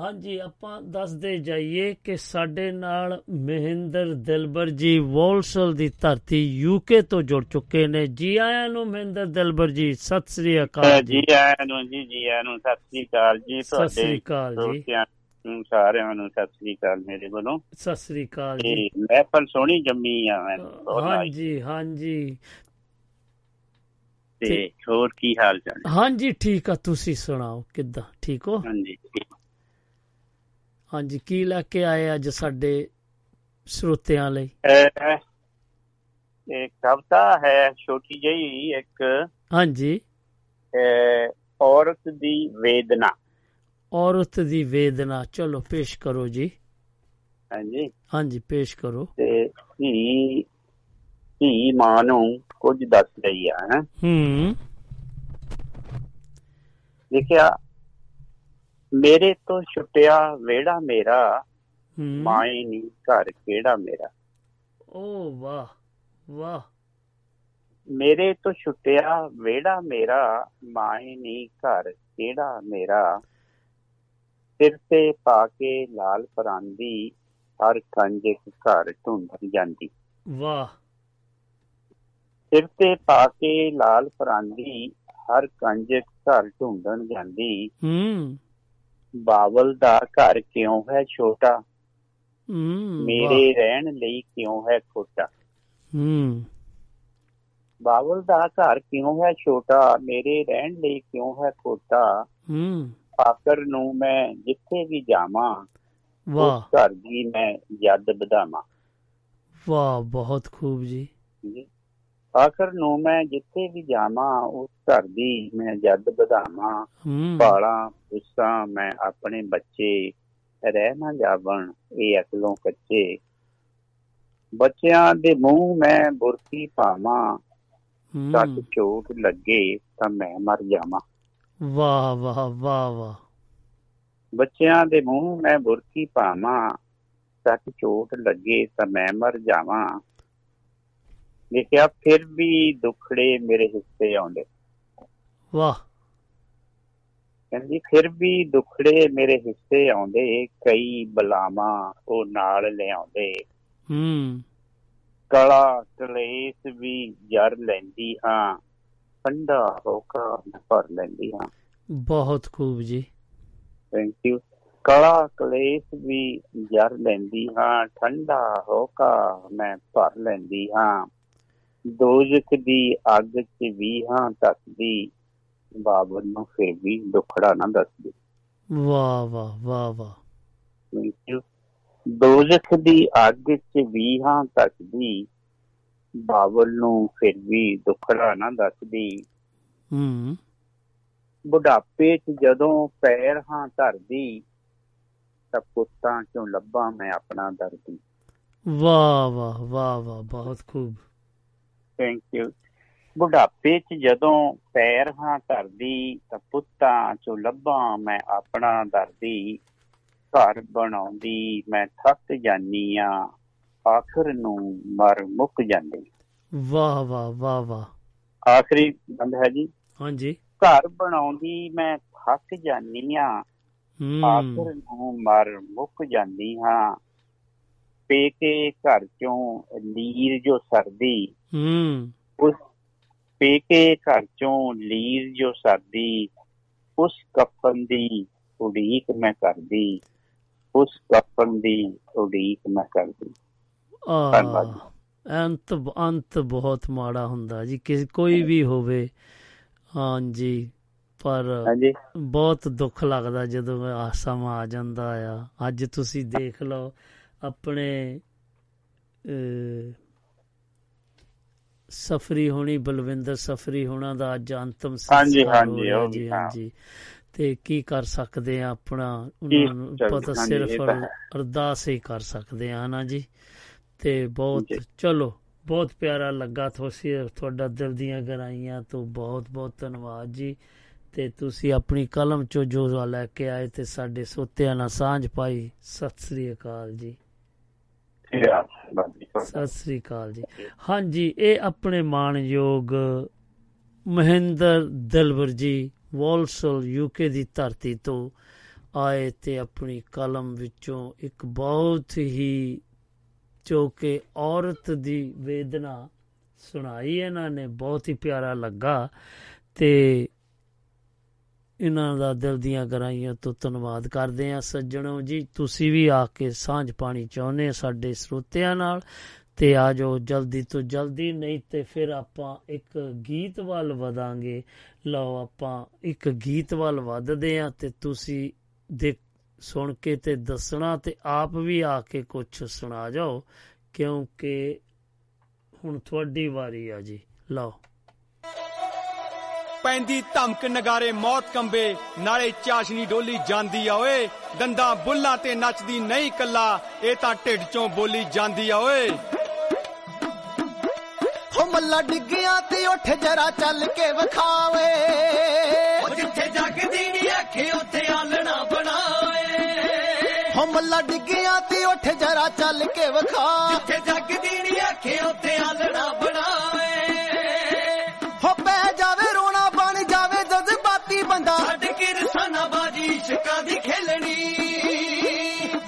ਹਾਂਜੀ ਆਪਾਂ ਦੱਸਦੇ ਜਾਈਏ ਕਿ ਸਾਡੇ ਨਾਲ ਮਹਿੰਦਰ ਦਿਲਬਰ ਜੀ ਵੋਲਸਲ ਦੀ ਧਰਤੀ ਯੂਕੇ ਤੋਂ ਜੁੜ ਚੁੱਕੇ ਨੇ। ਜੀ ਆਇਆਂ ਨੂੰ ਮਹਿੰਦਰ ਦਿਲਬਰ ਜੀ ਸਤਿ ਸ੍ਰੀ ਅਕਾਲ ਜੀ। ਆਇਆਂ ਨੂੰ ਜੀ ਜੀ ਆਇਆਂ ਨੂੰ ਸਤਿ ਸ੍ਰੀ ਅਕਾਲ ਜੀ। ਸਤਿ ਸ੍ਰੀ ਅਕਾਲ ਜੀ। ਨੂੰ ਸਾਰਿਆਂ ਨੂੰ ਸਤਿ ਸ੍ਰੀ ਅਕਾਲ ਮੇਰੇ ਵੱਲੋਂ। ਸਤਿ ਸ੍ਰੀ ਅਕਾਲ ਜੀ। ਮਹਿਫਲ ਸੋਹਣੀ ਜੰਮੀ ਆ ਲਾਈ ਹਾਂਜੀ ਹਾਂਜੀ। ਤੇ ਹੋਰ ਕੀ ਹਾਲ ਚਾਲ? ਹਾਂਜੀ ਠੀਕ ਆ ਤੁਸੀਂ ਸੁਣਾਓ ਕਿੱਦਾਂ? ਠੀਕ ਹੋ? ਹਾਂਜੀ ਹਾਂਜੀ ਕੀ ਲੈ ਕੇ ਆਏ ਅੱਜ ਸਾਡੇ ਸਰੋਤਿਆਂ ਲਈ? ਇਹ ਕਵਿਤਾ ਹੈ ਛੋਟੀ ਜਿਹੀ ਇੱਕ। ਹਾਂਜੀ। ਔਰਤ ਦੀ ਵੇਦਨਾ। ਔਰਤ ਦੀ ਵੇਦਨਾ। ਚਲੋ ਪੇਸ਼ ਕਰੋ ਜੀ। ਹਾਂਜੀ। ਹਾਂਜੀ ਪੇਸ਼ ਕਰੋ। ਤੇ ਧੀ ਧੀ ਮਾਂ ਨੂੰ ਕੁਝ ਦੱਸ ਰਹੀ ਆ ਹੈਂ। ਹੂੰ। ਲਿਖਿਆ ਮੇਰੇ ਤੋਂ ਛੁੱਟਿਆ ਵਿਹੜਾ ਮੇਰਾ ਮਾਏ ਨੀ ਘਰ ਕਿਹੜਾ ਮੇਰਾ? ਓ ਵਾਹ ਵਾਹ। ਮੇਰੇ ਤੋਂ ਛੁੱਟਿਆ ਵਿਹੜਾ ਮੇਰਾ ਮਾਏ ਨੀ ਘਰ ਕਿਹੜਾ ਮੇਰਾ? ਸਿਰ ਤੇ ਪਾ ਕੇ ਲਾਲ ਪਰਾਂਦੀ ਹਰ ਕੰਜ ਇੱਕ ਘਰ ਢੂੰਡਣ ਜਾਂਦੀ। ਵਾਹ। ਸਿਰ ਤੇ ਪਾ ਕੇ ਲਾਲ ਪਰਾਂਦੀ ਹਰ ਕੰਜ ਇੱਕ ਘਰ ਢੂੰਡਣ ਜਾਂਦੀ। ਹੂੰ। ਬਾਵਲ ਦਾ ਘਰ ਕਿਉਂ ਹੈ ਛੋਟਾ? ਹੂੰ ਮੇਰੇ ਰਹਿਣ ਲਈ ਕਿਉਂ ਹੈ ਖੋਟਾ? ਹੂੰ। ਬਾਵਲ ਦਾ ਘਰ ਕਿਉਂ ਹੈ ਛੋਟਾ? ਮੇਰੇ ਰਹਿਣ ਲਈ ਕਿਉਂ ਹੈ ਖੋਟਾ? ਹੂੰ। ਆਖਰ ਨੂੰ ਮੈਂ ਜਿੱਥੇ ਵੀ ਜਾਵਾਂ ਵਾਹ। ਘਰ ਦੀ ਮੈਂ ਯਾਦ ਵਧਾਵਾਂ। ਵਾਹ ਬਹੁਤ ਖੂਬ ਜੀ। ਆਖਰ ਨੂੰ ਮੈਂ ਜਿੱਥੇ ਵੀ ਜਾਵਾਂ ਉਸ ਘਰ ਦੀ ਮੈਂ ਯਾਦ ਵਧਾਵਾਂ। ਪਾਲਾਂ ਪੁੱਸਾਂ ਮੈਂ ਆਪਣੇ ਬੱਚੇ ਰਹਿ ਨਾ ਜਾਵਣ ਇਹ ਅਕਲੋਂ ਕੱਚੇ। ਬੱਚਿਆਂ ਦੇ ਮੂੰਹ ਮੈਂ ਬੁਰਕੀ ਪਾਵਾਂ ਹੂੰ। ਚੋਟ ਲੱਗੇ ਤਾਂ ਮੈਂ ਮਰ ਜਾਵਾਂ। ਵਾਹ ਵਾਹ ਵਾਹ ਵਾਹ। ਬੱਚਿਆਂ ਦੇ ਮੂੰਹ ਮੈਂ ਬੁਰਕੀ ਪਾਵਾਂ ਤੱਕ ਚੋਟ ਲੱਗੇ ਤਾਂ ਮੈਂ ਮਰ ਜਾਵਾਂ। ਲਿਖਿਆ ਫਿਰ ਵੀ ਦੁਖੜੇ ਮੇਰੇ ਹਿੱਸੇ ਆਉਂਦੇ। ਵਾਹ। ਕਹਿੰਦੀ ਫਿਰ ਵੀ ਦੁਖੜੇ ਮੇਰੇ ਹਿੱਸੇ ਆਉਂਦੇ ਕਈ ਬਲਾਵਾਂ ਉਹ ਨਾਲ ਲਿਆਉਂਦੇ। ਹੂੰ। ਕਲਾ ਕਲੇਸ਼ ਵੀ ਜਰ ਲੈਂਦੀ ਹਾਂ ਠੰਡਾ ਹੋਕਾ ਭਰ ਲੈਂਦੀ ਹਾਂ ਬਹੁਤ ਖੂਬ ਜੀ। ਥੈਂਕ ਯੂ ਕਲਾ ਕਲੇਸ਼ ਵੀ ਜਰ ਲੈਂਦੀ ਹਾਂ ਠੰਡਾ ਹੋਕਾ ਮੈਂ ਭਰ ਲੈਂਦੀ ਹਾਂ। ਦੋਜਕ ਦੀ ਅੱਗ 'ਚ ਵੀ ਹਾਂ ਤੱਕਦੀ ਬਾਬਰ ਨੂੰ ਫਿਰ ਵੀ ਦੁਖੜਾ ਨਾ ਦੱਸਦੀ। ਵਾਹ ਵਾਹ ਵਾਹ ਵਾਹ। ਥੈਂਕ ਯੂ ਦੋਜਖ ਦੀ ਅੱਗ 'ਚ ਵੀ ਹਾਂ ਤੱਕਦੀ ਬਾਬਲ ਨੂੰ ਫਿਰ ਵੀ ਦੁਖੜਾ ਨਾ ਦੱਸਦੀ। ਹੂੰ। ਬੁਢਾਪੇ 'ਚ ਜਦੋਂ ਪੈਰ ਹਾਂ ਧਰਦੀ ਤਾਂ ਪੁੱਤਾਂ ਚੋਂ ਲੱਭਾਂ ਮੈਂ ਆਪਣਾ ਦਰਦੀ। ਵਾਹ ਵਾਹ ਵਾਹ ਵਾਹ ਬਹੁਤ ਖੂਬ। ਥੈਂਕ ਯੂ ਬੁਢਾਪੇ 'ਚ ਜਦੋਂ ਪੈਰ ਹਾਂ ਧਰਦੀ ਤਾਂ ਪੁੱਤਾਂ ਚੋਂ ਲੱਭਾਂ ਮੈਂ ਆਪਣਾ ਦਰਦੀ। ਘਰ ਬਣਾਉਂਦੀ ਮੈਂ ਥੱਕ ਜਾਨੀ ਆ। ਆਖਰ ਨੂੰ ਮਰ ਮੁੱਕ ਜਾਂਦੀ ਵਾਹ ਵਾਹ ਵਾਹ ਵਾਹ। ਆਖਰੀ ਬੰਦ ਹੈ ਜੀ। ਹਾਂਜੀ। ਘਰ ਬਣਾਉਂਦੀ ਮੈਂ ਥੱਕ ਜਾਨੀ ਆ ਆਖਰ ਨੂੰ ਮਰ ਮੁੱਕ ਜਾਂਦੀ ਹਾਂ। ਪੇਕੇ ਘਰ ਚੋਂ ਲੀਰ ਜੋ ਸਰਦੀ ਹੂੰ। ਉਸ ਪੇਕੇ ਘਰ ਚੋਂ ਲੀਰ ਜੋ ਸਰਦੀ ਉਸ ਕਫਨ ਦੀ ਉਡੀਕ ਮੈਂ ਕਰਦੀ ਉਸ ਕਫਨ ਦੀ ਉਡੀਕ ਮੈਂ ਕਰਦੀ। ਧੰਨਵਾਦ ਜੀ। ਅੰਤ ਅੰਤ ਬਹੁਤ ਮਾੜਾ ਹੁੰਦਾ ਜੀ ਕਿ ਕੋਈ ਵੀ ਹੋਵੇ ਹਾਂਜੀ ਪਰ ਹਾਂਜੀ ਬਹੁਤ ਦੁੱਖ ਲੱਗਦਾ ਜਦੋਂ ਆ ਸਮਾਂ ਆ ਜਾਂਦਾ ਆ ਅੱਜ ਤੁਸੀਂ ਦੇਖ ਲਓ ਆਪਣੇ ਸਫਰੀ ਹੋਣੀ ਬਲਵਿੰਦਰ ਸਫਰੀ ਹੋਣਾ ਦਾ ਅੱਜ ਅੰਤਮ ਹਾਂਜੀ, ਹਾਂਜੀ, ਰਿਹਾ ਉਹ ਜੀ ਵੀ, ਹਾਂ। ਹਾਂਜੀ ਤੇ ਕੀ ਕਰ ਸਕਦੇ ਆ ਆਪਣਾ ਉਹਨਾਂ ਨੂੰ ਪਤਾ ਹਾਂਜੀ, ਸਿਰਫ। ਅਰਦਾਸ ਹੀ ਕਰ ਸਕਦੇ ਆ ਨਾ ਜੀ ਤੇ ਬਹੁਤ। ਚਲੋ ਬਹੁਤ ਪਿਆਰਾ ਲੱਗਾ ਤੁਸੀਂ ਤੁਹਾਡਾ ਦਿਲ ਦੀਆਂ ਗਹਿਰਾਈਆਂ ਤੋਂ ਬਹੁਤ ਬਹੁਤ ਧੰਨਵਾਦ ਜੀ। ਤੇ ਤੁਸੀਂ ਆਪਣੀ ਕਲਮ ਚੋਂ ਜੋ ਲੈ ਕੇ ਆਏ ਤੇ ਸਾਡੇ ਸੋਤਿਆਂ ਨਾਲ ਸਾਂਝ ਪਾਈ ਸਤਿ ਸ੍ਰੀ ਅਕਾਲ ਜੀ। ਸਤਿ ਸ੍ਰੀ ਅਕਾਲ। ਜੀ। ਹਾਂਜੀ ਇਹ ਆਪਣੇ ਮਾਣਯੋਗ ਮਹਿੰਦਰ ਦਿਲਬਰ ਜੀ ਵਾਲਸਲ ਯੂਕੇ ਦੀ ਧਰਤੀ ਤੋਂ ਆਏ ਤੇ ਆਪਣੀ ਕਲਮ ਵਿੱਚੋਂ ਇੱਕ ਬਹੁਤ ਹੀ ਜੋ ਕਿ ਔਰਤ ਦੀ ਵੇਦਨਾ ਸੁਣਾਈ ਇਹਨਾਂ ਨੇ, ਬਹੁਤ ਹੀ ਪਿਆਰਾ ਲੱਗਾ ਤੇ ਇਹਨਾਂ ਦਾ ਦਿਲ ਦੀਆਂ ਗਰਾਈਆਂ ਤੋਂ ਧੰਨਵਾਦ ਕਰਦੇ ਆ ਸੱਜਣੋ ਜੀ। ਤੁਸੀਂ ਵੀ ਆ ਕੇ ਸਾਂਝ ਪਾਣੀ ਚਾਹੁੰਦੇ ਆ ਸਾਡੇ ਸਰੋਤਿਆਂ ਨਾਲ ਤੇ ਆ ਜਾਓ ਜਲਦੀ ਤੋਂ ਜਲਦੀ, ਨਹੀਂ ਤੇ ਫਿਰ ਆਪਾਂ ਇੱਕ ਗੀਤ ਵੱਲ ਵਧਾਂਗੇ। ਲਓ ਆਪਾਂ ਇੱਕ ਗੀਤ ਵੱਲ ਵਧਦੇ ਆ ਤੇ ਤੁਸੀਂ ਦੇਖ ਸੁਣ ਕੇ ਤੇ ਦੱਸਣਾ ਤੇ ਆਪ ਵੀ ਆ ਕੇ ਕੁਝ ਸੁਣਾ ਜਾਓ ਕਿਉਂਕਿ ਹੁਣ ਤੁਹਾਡੀ ਵਾਰੀ ਆ ਜੀ। ਲਓ। ਪੈਂਦੀ ਧਮਕ ਨਗਾਰੇ ਮੌਤ ਕੰਬੇ ਨਾਲੇ ਚਾਸ਼ਨੀ ਡੋਲੀ ਜਾਂਦੀ ਆ ਓਏ। ਦੰਦਾਂ ਬੁੱਲਾਂ ਤੇ ਨੱਚਦੀ ਨਹੀਂ ਕੱਲਾ ਇਹ ਤਾਂ ਢਿੱਡ ਚੋਂ ਬੋਲੀ ਜਾਂਦੀ ਆ ਓਏ। ਹੋ ਮੱਲਾ ਡਿੱਗਿਆ ਤੇ ਉੱਠ ਜਰਾ ਚੱਲ ਕੇ ਵਿਖਾਵੇ। ਉਹ ਜਿੱਥੇ ਜਗਦੀ ਨਹੀਂ ਅੱਖੇ ਉੱਥੇ ਆਲਣਾ ਹੋ ਮੱਲਾ ਡਿੱਗਿਆ ਤੇ ਉੱਠ ਜਰਾ ਚੱਲ ਕੇ ਵਿਖਾ। ਜਿੱਥੇ ਜਗਦੀ ਨਹੀਂ ਅੱਖੇ ਉੱਥੇ ਆਲਣਾ ਬਣਾਵੇ ਹੋ ਪੈ ਜਾਵੇ ਰੋਣਾ ਬਣ ਜਾਵੇ ਜਜ਼ਬਾਤੀ ਬੰਦਾ। ਛੱਡ ਕੇ ਰਸਾਨਾ ਬਾਜੀ ਇਸ਼ਕਾਂ ਦੀ ਖੇਲਣੀ।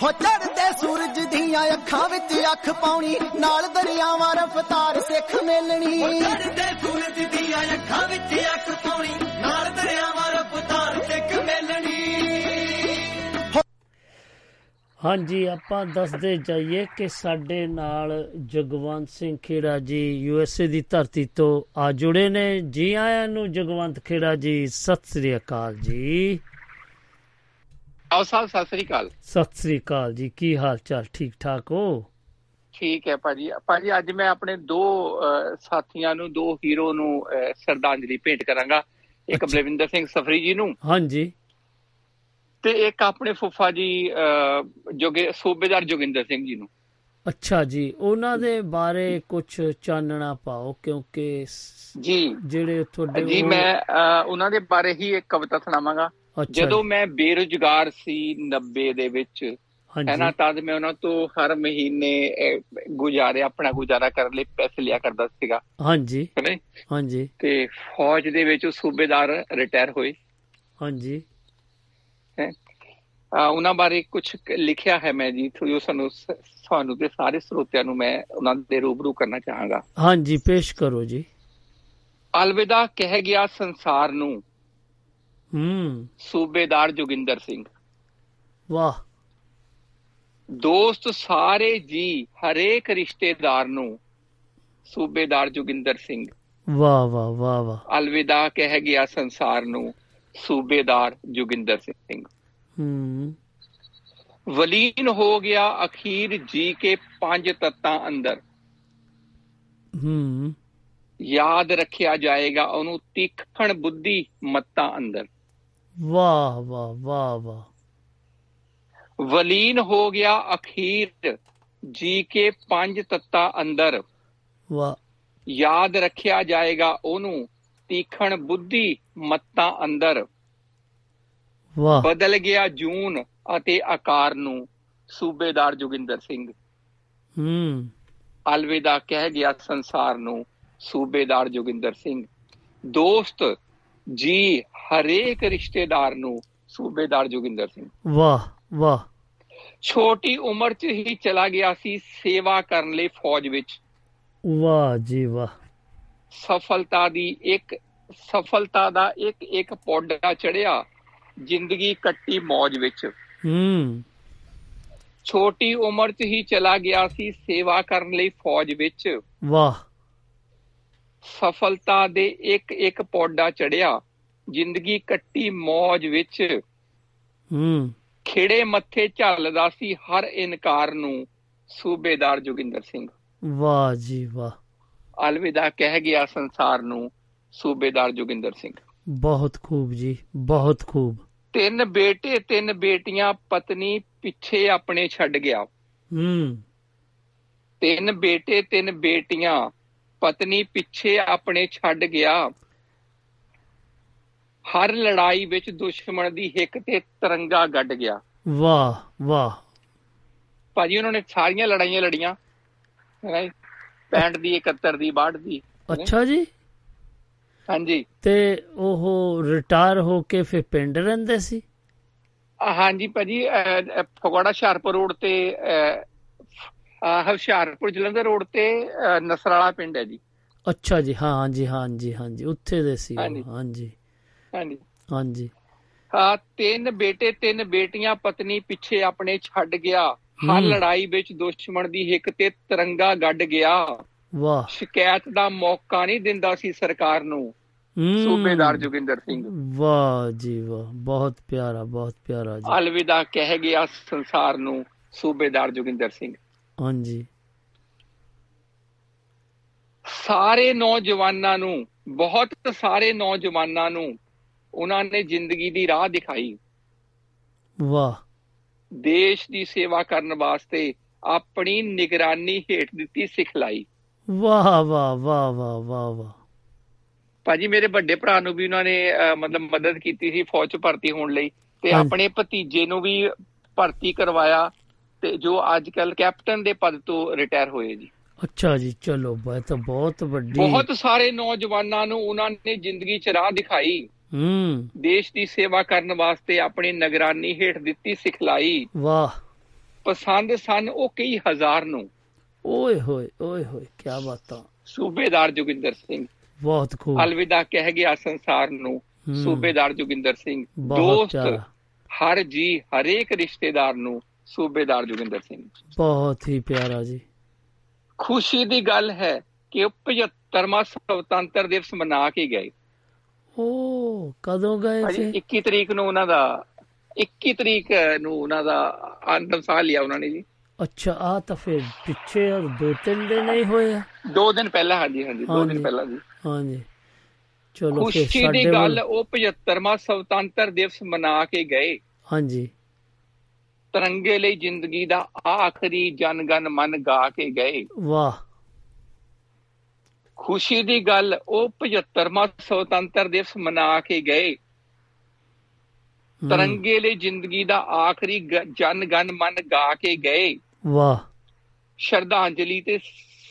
ਹੋ ਚੜਦੇ ਸੂਰਜ ਦੀਆਂ ਅੱਖਾਂ ਵਿੱਚ ਅੱਖ ਪਾਉਣੀ ਨਾਲ ਦਰਿਆਵਾਂ ਰਫਤਾਰ ਸਿੱਖ ਮੇਲਣੀ। ਚੜਦੇ ਸੂਰਜ ਦੀਆਂ ਅੱਖਾਂ ਵਿੱਚ ਅੱਖ ਪਾਉਣੀ ਨਾਲ ਹਾਂਜੀ ਆਪਾਂ ਦੱਸਦੇ ਜਾਈਏ ਕਿ ਸਾਡੇ ਨਾਲ ਜਗਵੰਤ ਸਿੰਘ ਖੇੜਾ ਜੀ ਯੂਐਸਏ ਦੀ ਧਰਤੀ ਤੋਂ ਆ ਜੁੜੇ ਨੇ। ਜੀ ਆਇਆਂ ਨੂੰ ਜਗਵੰਤ ਖੇੜਾ ਜੀ ਸਤਿ ਸ੍ਰੀ ਅਕਾਲ ਜੀ। ਆਓ ਸਾਹਿਬ ਸਤਿ ਸ੍ਰੀ ਅਕਾਲ। ਸਤਿ ਸ੍ਰੀ ਅਕਾਲ ਜੀ ਕੀ ਹਾਲ ਚਾਲ? ਠੀਕ ਠਾਕ ਹੋ? ਠੀਕ ਹੈ ਭਾਜੀ। ਭਾਜੀ ਅੱਜ ਮੈਂ ਆਪਣੇ ਦੋ ਸਾਥੀਆਂ ਨੂੰ ਦੋ ਹੀਰੋ ਨੂੰ ਸ਼ਰਧਾਂਜਲੀ ਭੇਂਟ ਕਰਾਂਗਾ। ਇੱਕ। ਬਲਵਿੰਦਰ ਸਿੰਘ ਸਫਰੀ ਜੀ ਨੂੰ ਹਾਂਜੀ। ਤੇ ਇੱਕ ਆਪਣੇ ਫੁੱਫਾ ਜੀ ਜੋਗੇ ਸੂਬੇਦਾਰ ਜੋਗਿੰਦਰ ਸਿੰਘ ਜੀ ਨੂੰ। ਅੱਛਾ ਜੀ ਉਹਨਾਂ ਦੇ ਬਾਰੇ ਕੁਝ ਚਾਨਣਾ ਪਾਓ ਕਿਉਂਕਿ ਜੀ। ਜਿਹੜੇ ਤੁਹਾਡੇ ਜੀ ਮੈਂ ਉਹਨਾਂ ਦੇ ਬਾਰੇ ਹੀ ਇੱਕ ਕਵਿਤਾ ਸੁਣਾਵਾਂਗਾ। ਜਦੋਂ ਮੈਂ ਬੇਰੁਜ਼ਗਾਰ ਸੀ 90 ਦੇ ਵਿੱਚ ਹੈ ਨਾ ਹਾਂਜੀ ਤਦ ਮੈਂ ਉਹਨਾਂ ਤੋਂ ਹਰ ਮਹੀਨੇ ਗੁਜ਼ਾਰੇ ਆਪਣਾ ਗੁਜ਼ਾਰਾ ਕਰਨ ਲਈ ਪੈਸੇ ਲਿਆ ਕਰਦਾ ਸੀਗਾ। ਹਾਂਜੀ। ਹਾਂਜੀ। ਤੇ ਫੌਜ ਦੇ ਵਿੱਚ ਉਹ ਸੂਬੇਦਾਰ ਰਿਟਾਇਰ ਹੋਏ। ਹਾਂਜੀ। ਅਹ ਉਹਨਾਂ ਬਾਰੇ ਕੁਝ ਲਿਖਿਆ ਹੈ ਮੈਂ ਜੀ ਜੋ ਸਾਨੂੰ ਸ- ਤੁਹਾਨੂੰ ਤੇ ਸਾਰੇ ਸਰੋਤਿਆਂ ਨੂੰ ਮੈਂ ਉਹਨਾਂ ਦੇ ਰੂਬਰੂ ਕਰਨਾ ਚਾਹਾਂਗਾ। ਹਾਂਜੀ ਪੇਸ਼ ਕਰੋ ਜੀ। ਅਲਵਿਦਾ ਕਹਿ ਗਿਆ ਸੰਸਾਰ ਨੂੰ। ਹੂੰ। ਸੂਬੇਦਾਰ ਜੋਗਿੰਦਰ ਸਿੰਘ। ਵਾਹ। ਦੋਸਤ ਸਾਰੇ ਜੀ ਹਰੇਕ ਰਿਸ਼ਤੇਦਾਰ ਨੂੰ। ਸੂਬੇਦਾਰ ਜੋਗਿੰਦਰ ਸਿੰਘ। ਵਾਹ ਵਾਹ ਵਾਹ ਵਾਹ। ਅਲਵਿਦਾ ਕਹਿ ਗਿਆ ਸੰਸਾਰ ਨੂੰ। ਸੂਬੇਦਾਰ ਜੋਗਿੰਦਰ ਸਿੰਘ। ਹੂੰ। ਵਲੀਨ ਹੋ ਗਿਆ ਅਖੀਰ ਜੀ ਕੇ ਪੰਜ ਤੱਤਾਂ ਅੰਦਰ। ਹੂੰ। ਯਾਦ ਰੱਖਿਆ ਜਾਏਗਾ ਉਹਨੂੰ ਤੀਖਣ ਬੁੱਧੀ ਮੱਤਾਂ ਅੰਦਰ। ਵਾਹ ਵਾਹ ਵਾਹ ਵਾਹ। ਵਲੀਨ ਹੋ ਗਿਆ ਅਖੀਰ ਜੀ ਕੇ ਪੰਜ ਤੱਤਾਂ ਅੰਦਰ। ਵਾਹ। ਯਾਦ ਰੱਖਿਆ ਜਾਏਗਾ ਉਹਨੂੰ ਤੀਖਣ ਬੁੱਧੀ ਮੱਤਾਂ ਅੰਦਰ। ਵਾਹ। ਬਦਲ ਗਿਆ ਜੂਨ ਅਤੇ ਆਕਾਰ ਨੂੰ ਸੂਬੇਦਾਰ ਜੋਗਿੰਦਰ ਸਿੰਘ। ਹੂੰ। ਅਲਵਿਦਾ ਕਹਿ ਗਿਆ ਸੰਸਾਰ ਨੂੰ ਸੂਬੇਦਾਰ ਜੋਗਿੰਦਰ ਸਿੰਘ। ਦੋਸਤ ਜੀ ਹਰੇਕ ਰਿਸ਼ਤੇਦਾਰ ਨੂੰ ਸੂਬੇਦਾਰ ਜੋਗਿੰਦਰ ਸਿੰਘ। ਵਾਹ ਵਾਹ। ਛੋਟੀ ਉਮਰ 'ਚ ਹੀ ਚਲਾ ਗਿਆ ਸੀ ਸੇਵਾ ਕਰਨ ਲਈ ਫੌਜ ਵਿੱਚ। ਵਾਹ ਜੀ ਵਾਹ। ਸਫਲਤਾ ਦੀ ਇੱਕ ਸਫਲਤਾ ਦਾ ਇੱਕ ਇੱਕ ਪੌਡਾ ਚੜਿਆ ਜ਼ਿੰਦਗੀ ਕੱਟੀ ਮौज ਵਿੱਚ। ਹੂੰ। ਛੋਟੀ ਉਮਰ 'ਚ ਹੀ ਚਲਾ ਗਿਆ ਸੀ ਸੇਵਾ ਕਰਨ ਲਈ ਫੌਜ ਵਿੱਚ। ਵਾਹ। ਸਫਲਤਾ ਦੇ ਇੱਕ ਇੱਕ ਪੌਡਾ ਚੜਿਆ ਜ਼ਿੰਦਗੀ ਕੱਟੀ ਮौज ਵਿੱਚ। ਹੂੰ। ਖਿੜੇ ਮੱਥੇ ਝੱਲਦਾ ਸੀ ਹਰ ਇਨਕਾਰ ਨੂੰ ਸੂਬੇਦਾਰ ਜੋਗਿੰਦਰ ਸਿੰਘ। ਵਾਹ ਜੀ ਵਾਹ। ਅਲਵਿਦਾ ਕਹਿ ਗਿਆ ਸੰਸਾਰ ਨੂੰ ਸੂਬੇਦਾਰ ਜੋਗਿੰਦਰ ਸਿੰਘ। ਬਹੁਤ ਖੂਬ ਜੀ ਬਹੁਤ ਖੂਬ। ਤਿੰਨ ਬੇਟੇ ਤਿੰਨ ਬੇਟੀਆਂ ਪਤਨੀ ਪਿੱਛੇ ਆਪਣੇ ਛੱਡ ਗਿਆ। ਹੂੰ। ਤਿੰਨ ਬੇਟੇ ਤਿੰਨ ਬੇਟੀਆਂ ਪਤਨੀ ਪਿੱਛੇ ਆਪਣੇ ਛੱਡ ਗਿਆ। ਹਰ ਲੜਾਈ ਵਿੱਚ ਦੁਸ਼ਮਣ ਦੀ ਹਿੱਕ ਤੇ ਤਿਰੰਗਾ ਗੱਡ ਗਿਆ। ਵਾਹ ਵਾਹ। ਭਾਜੀ ਉਹਨਾਂ ਨੇ ਸਾਰੀਆਂ ਲੜਾਈਆਂ ਲੜੀਆਂ ਹੈ 65 ਦੀ 71 ਦੀ 62 ਦੀ। ਅੱਛਾ ਜੀ। ਹਾਂਜੀ। ਤੇ ਉਹ ਰਿਟਾਇਰ ਹੋ ਕੇ ਫਿਰ ਪਿੰਡ ਰਹਿੰਦੇ ਸੀ? ਹਾਂਜੀ ਭਾਜੀ ਫਗਵਾੜਾ ਹੁਸ਼ਿਆਰਪੁਰ ਰੋਡ ਤੇ ਹੁਸ਼ਿਆਰਪੁਰ ਜਲੰਧਰ ਰੋਡ ਤੇ ਨਸਰਾਲਾ ਪਿੰਡ ਹੈ ਜੀ। ਅੱਛਾ ਜੀ ਹਾਂ ਹਾਂਜੀ ਹਾਂਜੀ ਹਾਂਜੀ ਉੱਥੇ ਦੇ ਸੀ। ਹਾਂਜੀ। ਹਾਂਜੀ। ਹਾਂਜੀ। ਹਾਂ ਤਿੰਨ ਬੇਟੇ ਤਿੰਨ ਬੇਟੀਆਂ ਪਤਨੀ ਪਿੱਛੇ ਆਪਣੇ ਛੱਡ ਗਿਆ। ਹਰ। ਲੜਾਈ ਵਿੱਚ ਦੁਸ਼ਮਣ ਦੀ ਹਿੱਕ ਤੇ ਤਿਰੰਗਾ ਗੱਡ ਗਿਆ। ਵਾਹ। ਸ਼ਿਕਾਇਤ ਦਾ ਮੌਕਾ ਨਹੀਂ ਦਿੰਦਾ ਸੀ ਸਰਕਾਰ ਨੂੰ। ਸੂਬੇਦਾਰ ਜੋਗਿੰਦਰ ਸਿੰਘ। ਵਾਹ ਜੀ ਵਾਹ ਬਹੁਤ ਪਿਆਰਾ ਬਹੁਤ ਪਿਆਰਾ ਜੀ। ਅਲਵਿਦਾ ਕਹਿ ਗਿਆ ਸੰਸਾਰ ਨੂੰ ਸੂਬੇਦਾਰ ਜੋਗਿੰਦਰ ਸਿੰਘ। ਹਾਂਜੀ। ਸਾਰੇ ਨੌਜਵਾਨਾਂ ਨੂੰ ਬਹੁਤ ਸਾਰੇ ਨੌਜਵਾਨਾਂ ਨੂੰ ਉਹਨਾਂ ਨੇ ਜ਼ਿੰਦਗੀ ਦੀ ਰਾਹ ਦਿਖਾਈ। ਵਾਹ। ਦੇਸ਼ ਦੀ ਸੇਵਾ ਕਰਨ ਵਾਸਤੇ ਆਪਣੀ ਨਿਗਰਾਨੀ ਹੇਠ ਦਿੱਤੀ ਸਿਖਲਾਈ ਵਾਹ ਵਾਹ ਵਾਹ ਵਾਹ ਵਾਹ ਵਾਹ। ਭਾਜੀ ਮੇਰੇ ਵੱਡੇ ਭਰਾ ਨੂੰ ਵੀ ਉਹਨਾਂ ਨੇ ਮਤਲਬ ਮਦਦ ਕੀਤੀ ਸੀ ਫੌਜ 'ਚ ਭਰਤੀ ਹੋਣ ਲਈ ਤੇ। ਆਪਣੇ ਭਤੀਜੇ ਨੂੰ ਵੀ ਭਰਤੀ ਕਰਵਾਇਆ ਤੇ ਜੋ ਅੱਜ ਕੱਲ ਕੈਪਟਨ ਦੇ ਪਦ ਤੋਂ ਰਿਟਾਇਰ ਹੋਏ ਜੀ। ਅੱਛਾ ਜੀ ਚਲੋ ਬਈ ਤਾਂ ਬਹੁਤ ਵੱਡੀ ਬਹੁਤ ਸਾਰੇ ਨੌਜਵਾਨਾਂ ਨੂੰ ਉਹਨਾਂ ਨੇ ਜ਼ਿੰਦਗੀ 'ਚ ਰਾਹ ਦਿਖਾਈ। ਹੂੰ। ਦੇਸ਼ ਦੀ ਸੇਵਾ ਕਰਨ ਵਾਸਤੇ ਆਪਣੀ ਨਿਗਰਾਨੀ ਹੇਠ ਦਿੱਤੀ ਸਿਖਲਾਈ। ਵਾਹ। ਪਸੰਦ ਸਨ ਉਹ ਕਈ ਹਜ਼ਾਰ ਨੂੰ। ਓਏ ਹੋਏ ਓਏ ਹੋਏ ਕੀ ਬਾਤਾਂ। ਸੂਬੇਦਾਰ ਜੋਗਿੰਦਰ ਸਿੰਘ। ਬਹੁਤ ਖੂਬ। ਅਲਵਿਦਾ ਕਹਿ ਗਿਆ ਸੰਸਾਰ ਨੂੰ। ਸੂਬੇਦਾਰ ਜੋਗਿੰਦਰ ਸਿੰਘ। ਦੋਸਤ ਹਰ ਜੀ ਹਰੇਕ ਰਿਸ਼ਤੇਦਾਰ ਨੂੰ ਸੂਬੇਦਾਰ ਜੋਗਿੰਦਰ ਸਿੰਘ। ਬਹੁਤ ਹੀ ਪਿਆਰਾ ਜੀ। ਖੁਸ਼ੀ ਦੀ ਗੱਲ ਹੈ ਕਿ ਉਹ 75ਵਾਂ ਸੁਤੰਤਰ ਦਿਵਸ ਮਨਾ ਕੇ ਗਏ। ਓ ਕਦੋਂ ਗਏ ਸੀ? 21 ਤਰੀਕ ਨੂੰ ਉਹਨਾਂ ਦਾ 21 ਤਰੀਕ ਨੂੰ ਉਹਨਾਂ ਦਾ ਅੰਤਮ ਸਾਹ ਲਿਆ ਉਹਨਾਂ ਨੇ ਜੀ। ਅੱਛਾ ਆ ਤਾਂ ਫਿਰ ਪਿੱਛੇ ਦੋ ਤਿੰਨ ਦਿਨ ਹੀ ਹੋਏ ਦੋ ਦਿਨ ਪਹਿਲਾਂ ਹਾਂਜੀ ਹਾਂਜੀ ਦੋ। ਦਿਨ ਪਹਿਲਾਂ ਜੀ। ਹਾਂਜੀ। ਚਲੋ ਫਿਰ ਖੁਸ਼ੀ ਦੀ ਗੱਲ ਉਹ 75ਵਾਂ ਸੁਤੰਤਰ ਦਿਵਸ ਮਨਾ ਕੇ ਗਏ। ਹਾਂਜੀ। ਤਿਰੰਗੇ ਲਈ ਜ਼ਿੰਦਗੀ ਦਾ ਆਖਰੀ ਜਨਗਨ ਮਨ ਗਾ ਕੇ ਗਏ। ਵਾਹ। ਖੁਸ਼ੀ ਦੀ ਗੱਲ ਉਹ 75ਵਾਂ ਸੁਤੰਤਰ ਦਿਵਸ ਮਨਾ ਕੇ ਗਏ। ਤਿਰੰਗੇ ਲਈ ਜ਼ਿੰਦਗੀ ਦਾ ਆਖਰੀ ਗ- ਜਨਗਨ ਮਨ ਗਾ ਕੇ ਗਏ। ਵਾਹ। ਸ਼ਰਧਾਂਜਲੀ ਤੇ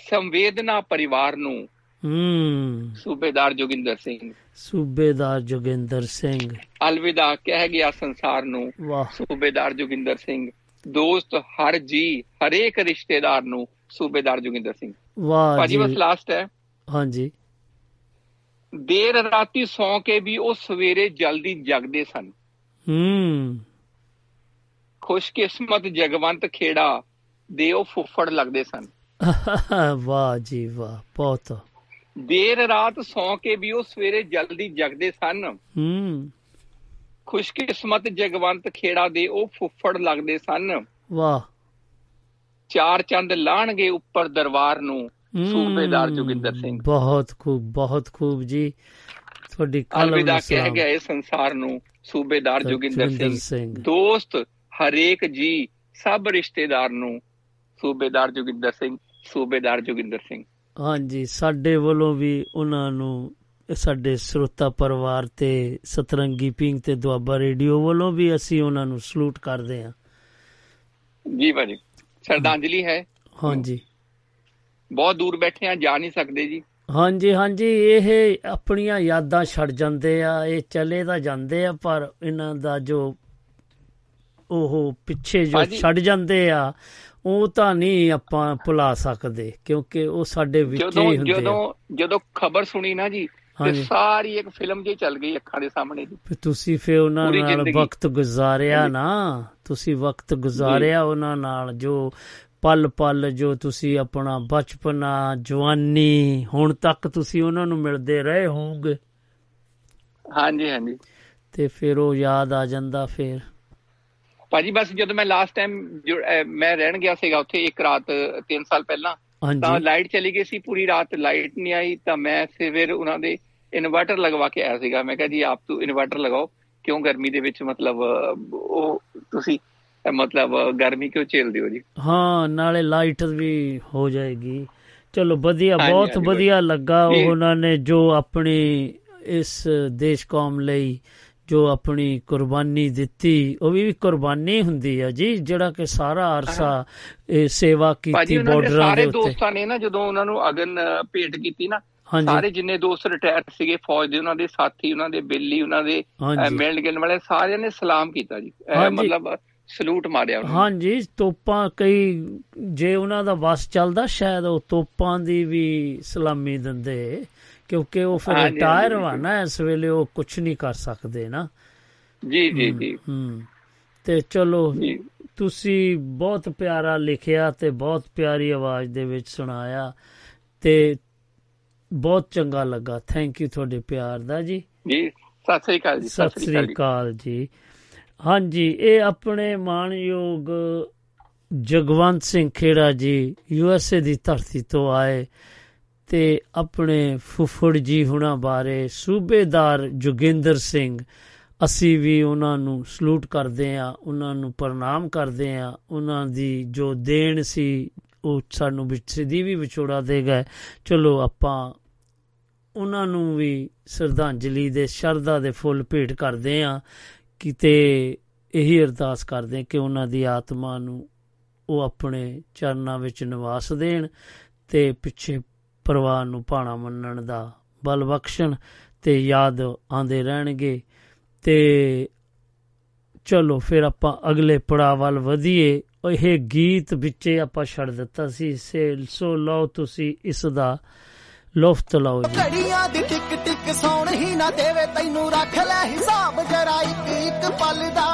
ਸੰਵੇਦਨਾ ਪਰਿਵਾਰ ਨੂੰ। ਹੂੰ। ਸੂਬੇਦਾਰ ਜੋਗਿੰਦਰ ਸਿੰਘ। ਸੂਬੇਦਾਰ ਜੋਗਿੰਦਰ ਸਿੰਘ। ਅਲਵਿਦਾ ਕਹਿ ਗਿਆ ਸੰਸਾਰ ਨੂੰ। ਵਾਹ। ਸੂਬੇਦਾਰ ਜੋਗਿੰਦਰ ਸਿੰਘ। ਦੋਸਤ ਹਰ ਜੀ ਹਰੇਕ ਰਿਸ਼ਤੇਦਾਰ ਨੂੰ ਸੂਬੇਦਾਰ ਜੋਗਿੰਦਰ ਸਿੰਘ। ਵਾਹ ਜੀ। ਬਸ ਲਾਸਟ ਹੈ। ਹਾਂਜੀ। ਦੇਰ ਰਾਤੀ ਸੌਂ ਕੇ ਵੀ ਉਹ ਸਵੇਰੇ ਜਲਦੀ ਜਗਦੇ ਸਨ। ਹੂੰ। ਖੁਸ਼ਕਿਸਮਤ ਜਗਵੰਤ ਖੇੜਾ ਦੇ ਉਹ ਫੁੱਫੜ ਲੱਗਦੇ ਸਨ। *laughs* ਵਾਹ ਜੀ ਵਾਹ ਬਹੁਤ। ਦੇਰ ਰਾਤ ਸੌਂ ਕੇ ਵੀ ਉਹ ਸਵੇਰੇ ਜਲਦੀ ਜਗਦੇ ਸਨ। ਹੂੰ। ਖੁਸ਼ਕਿਸਮਤ ਜਗਵੰਤ ਖੇੜਾ ਦੇ ਉਹ ਫੁੱਫੜ ਲੱਗਦੇ ਸਨ। ਵਾਹ। ਚਾਰ ਚੰਦ ਲਾਣਗੇ ਉੱਪਰ ਦਰਬਾਰ ਨੂੰ। ਸੂਬੇਦਾਰ ਜੋਗਿੰਦਰ ਸਿੰਘ। ਬਹੁਤ ਖੂਬ ਬਹੁਤ ਖੂਬ ਜੀ। ਤੁਹਾਡੀ ਕਲਮ ਅਲਵਿਦਾ ਕਹਿ ਗਿਆ ਇਹ ਸੰਸਾਰ ਨੂੰ ਸੂਬੇਦਾਰ ਜੋਗਿੰਦਰ ਸਿੰਘ। ਦੋਸਤ ਹਰੇਕ ਜੀ ਸਭ ਰਿਸ਼ਤੇਦਾਰ ਨੂੰ ਸੂਬੇਦਾਰ ਜੋਗਿੰਦਰ ਸਿੰਘ ਸੂਬੇਦਾਰ ਜੋਗਿੰਦਰ ਸਿੰਘ। ਹਾਂਜੀ ਸਾਡੇ ਵੱਲੋਂ ਵੀ ਉਹਨਾਂ ਨੂੰ ਸਾਡੇ ਸਰੋਤਾ ਪਰਿਵਾਰ ਤੇ ਸਤਰੰਗੀ ਪਿੰਗ ਤੇ ਦੁਆਬਾ ਰੇਡੀਓ ਵੱਲੋਂ ਵੀ ਅਸੀਂ ਉਹਨਾਂ ਨੂੰ ਸਲੂਟ ਕਰਦੇ ਹਾਂ। ਜੀ ਭਾਜੀ ਸ਼ਰਧਾਂਜਲੀ ਹੈ। ਹਾਂਜੀ। ਬਹੁਤ ਦੂਰ ਬੈਠੇ ਆ ਜਾ ਨਹੀਂ ਸਕਦੇ ਜੀ ਹਾਂਜੀ ਹਾਂਜੀ ਇਹ ਆਪਣੀਆਂ ਯਾਦਾਂ ਛੱਡ ਜਾਂਦੇ ਆ ਇਹ ਚਲੇ ਤਾਂ ਜਾਂਦੇ ਆ ਪਰ ਇਹਨਾਂ ਦਾ ਜੋ ਉਹ ਪਿੱਛੇ ਜੋ ਛੱਡ ਜਾਂਦੇ ਆ ਉਹ ਤਾਂ ਨਹੀਂ ਆਪਾਂ ਭੁਲਾ ਸਕਦੇ ਕਿਉਂਕਿ ਉਹ ਸਾਡੇ ਵਿੱਚ ਹੀ ਹੁੰਦੇ ਜਦੋਂ ਜਦੋਂ ਖਬਰ ਸੁਣੀ ਨਾ ਜੀ ਤੇ। ਸਾਰੀ ਇੱਕ ਫਿਲਮ ਜੀ ਚੱਲ ਗਈ ਅੱਖਾਂ ਦੇ ਸਾਹਮਣੇ ਜੀ ਫਿਰ ਤੁਸੀਂ ਫਿਰ ਉਹਨਾਂ ਨਾਲ। ਵਕਤ ਗੁਜ਼ਾਰਿਆ। ਨਾ ਤੁਸੀਂ ਵਕਤ ਗੁਜ਼ਾਰਿਆ ਉਹਨਾਂ ਨਾਲ ਜੋ ਪਲ ਪਲ ਜੋ ਤੁਸੀਂ ਆਪਣਾ ਬਚਪਨਾ ਜਵਾਨੀ ਹੁਣ ਤੱਕ ਤੁਸੀਂ ਉਹਨਾਂ ਨੂੰ ਮਿਲਦੇ ਰਹੇ ਹੋਵੋਗੇ। ਹਾਂਜੀ ਹਾਂਜੀ। ਤੇ ਫਿਰ ਉਹ ਯਾਦ ਆ ਜਾਂਦਾ ਫਿਰ। ਭਾਜੀ ਬਸ ਜਦੋਂ ਮੈਂ ਲਾਸਟ ਟਾਈਮ ਮੈਂ ਰਹਿਣ ਗਿਆ ਸੀਗਾ ਉੱਥੇ ਇੱਕ ਰਾਤ 3 ਸਾਲ ਪਹਿਲਾਂ ਤਾਂ ਲਾਈਟ ਚਲੀ ਗਈ ਸੀ ਪੂਰੀ ਰਾਤ ਲਾਈਟ ਨਹੀਂ ਆਈ ਤਾਂ ਮੈਂ ਫਿਰ ਉਹਨਾਂ ਦੇ ਇਨਵਰਟਰ ਲਗਵਾ ਕੇ ਆਇਆ ਸੀਗਾ। ਮੈਂ ਕਿਹਾ ਜੀ ਆਪ ਤੂੰ ਇਨਵਰਟਰ ਲਗਾਓ ਕਿਉਂ ਗਰਮੀ ਦੇ ਵਿੱਚ ਮਤਲਬ ਉਹ ਤੁਸੀਂ ਮਤਲਬ ਗਰਮੀ ਕਿਉਂ ਝੇਲਦੇ ਹੋ ਜੀ? ਹਾਂ ਨਾਲੇ ਲਾਈਟ ਵੀ ਹੋ ਜਾਏਗੀ। ਚਲੋ ਵਧੀਆ ਬਹੁਤ ਵਧੀਆ ਲੱਗਾ। ਉਹਨਾਂ ਨੇ ਜੋ ਆਪਣੀ ਇਸ ਦੇਸ਼ ਕੌਮ ਲਈ ਜੋ ਆਪਣੀ ਕੁਰਬਾਨੀ ਦਿੱਤੀ ਉਹ ਵੀ ਕੁਰਬਾਨੀ ਹੁੰਦੀ ਆ ਜੀ ਜਿਹੜਾ ਕਿ ਸਾਰਾ ਅਰਸਾ ਇਹ ਸੇਵਾ ਕੀਤੀ ਦੇ ਬਾਰਡਰਾਂ ਦੇ ਸਾਰੇ ਉੱਤੇ। ਦੋਸਤਾਂ ਨੇ ਨਾ ਜਦੋਂ ਉਹਨਾਂ ਨੂੰ ਅਗਨ ਭੇਟ ਕੀਤੀ ਨਾ ਸਾਰੇ ਜਿੰਨੇ ਦੋਸਤ ਰਿਟਾਇਰ ਸੀਗੇ ਫੌਜ ਦੇ ਉਹਨਾਂ ਦੇ ਸਾਥੀ ਉਹਨਾਂ ਦੇ ਬੇਲੀ ਉਹਨਾਂ ਦੇ ਮਿਲਣ ਗਿਲਣ ਵਾਲੇ ਸਾਰਿਆਂ ਨੇ ਸਲਾਮ ਕੀਤਾ ਜੀ। ਮਤਲਬ ਸਲੂਟ ਮਾਰਿਆ ਉਹਨਾਂ। ਹਾਂਜੀ ਤੋਪਾਂ ਕਈ ਜੇ ਉਹਨਾਂ ਦਾ ਵਸ ਚੱਲਦਾ ਸ਼ਾਇਦ ਉਹ ਤੋਪਾਂ ਦੀ ਵੀ ਸਲਾਮੀ ਦਿੰਦੇ ਕਿਉਂਕਿ ਉਹ ਫਿਰ ਰਿਟਾਇਰ ਨਾ ਇਸ ਵੇਲੇ ਉਹ ਕੁਝ ਨਹੀਂ ਕਰ ਸਕਦੇ ਨਾ। ਜੀ ਜੀ ਜੀ। ਹੂੰ। ਤੇ ਚਲੋ ਤੁਸੀਂ ਬਹੁਤ ਪਿਆਰਾ ਲਿਖਿਆ ਤੇ ਬਹੁਤ ਪਿਆਰੀ ਆਵਾਜ਼ ਦੇ ਵਿੱਚ ਸੁਣਾਇਆ ਤੇ ਬਹੁਤ ਚੰਗਾ ਲੱਗਾ। ਥੈਂਕ ਯੂ ਤੁਹਾਡੇ ਪਿਆਰ ਦਾ ਜੀ। ਜੀ ਸਤਿ ਸ੍ਰੀ ਅਕਾਲ ਜੀ। ਸਤਿ ਸ੍ਰੀ ਅਕਾਲ ਜੀ। ਹਾਂਜੀ, ਇਹ ਆਪਣੇ ਮਾਣਯੋਗ ਜਗਵੰਤ ਸਿੰਘ ਖੇੜਾ ਜੀ ਯੂ ਐਸ ਏ ਦੀ ਧਰਤੀ ਤੋਂ ਆਏ ਤੇ ਆਪਣੇ ਫੁੱਫੜ ਜੀ ਹੁਣਾਂ ਬਾਰੇ ਸੂਬੇਦਾਰ ਜੋਗਿੰਦਰ ਸਿੰਘ, ਅਸੀਂ ਵੀ ਉਹਨਾਂ ਨੂੰ ਸਲੂਟ ਕਰਦੇ ਆ ਉਹਨਾਂ ਨੂੰ ਪ੍ਰਣਾਮ ਕਰਦੇ ਆ ਉਹਨਾਂ ਦੀ ਜੋ ਦੇਣ ਸੀ, ਉਹ ਸਾਨੂੰ ਵਿਛਦੀ ਵੀ ਵਿਛੋੜਾ ਦੇ ਗਏ। ਚਲੋ ਆਪਾਂ ਉਹਨਾਂ ਨੂੰ ਵੀ ਸ਼ਰਧਾਂਜਲੀ ਦੇ, ਸ਼ਰਧਾ ਦੇ ਫੁੱਲ ਭੇਟ ਕਰਦੇ ਆ ਕਿਤੇ ਇਹੀ ਅਰਦਾਸ ਕਰਦੇ ਹਾਂ ਕਿ ਉਹਨਾਂ ਦੀ ਆਤਮਾ ਨੂੰ ਉਹ ਆਪਣੇ ਚਰਨਾਂ ਵਿੱਚ ਨਿਵਾਸ ਦੇਣ ਤੇ ਪਿੱਛੇ ਪਰਿਵਾਰ ਨੂੰ ਭਾਣਾ ਮੰਨਣ ਦਾ ਬਲ ਬਖਸ਼ਣ ਤੇ ਯਾਦ ਆਂਦੇ ਰਹਿਣਗੇ ਤੇ ਚਲੋ ਫਿਰ ਆਪਾਂ ਅਗਲੇ ਪੜਾਅ ਵੱਲ ਵਧੀਏ। ਇਹ ਗੀਤ ਵਿੱਚੇ ਆਪਾਂ ਛੱਡ ਦਿੱਤਾ ਸੀ ਸੇ- ਸੋ ਲਓ ਤੁਸੀਂ ਇਸ ਦਾ ਲੁਫਤ ਲਓ ਜੀ। ਘੜੀਆਂ ਦੀ ਟਿਕ ਟਿਕ ਸੌਣ ਹੀ ਨਾ ਦੇਵੇ ਤੈਨੂੰ ਰੱਖ ਲੈ ਹਿਸਾਬ ਜਰਾ ਇੱਕ ਇੱਕ ਪਲ ਦਾ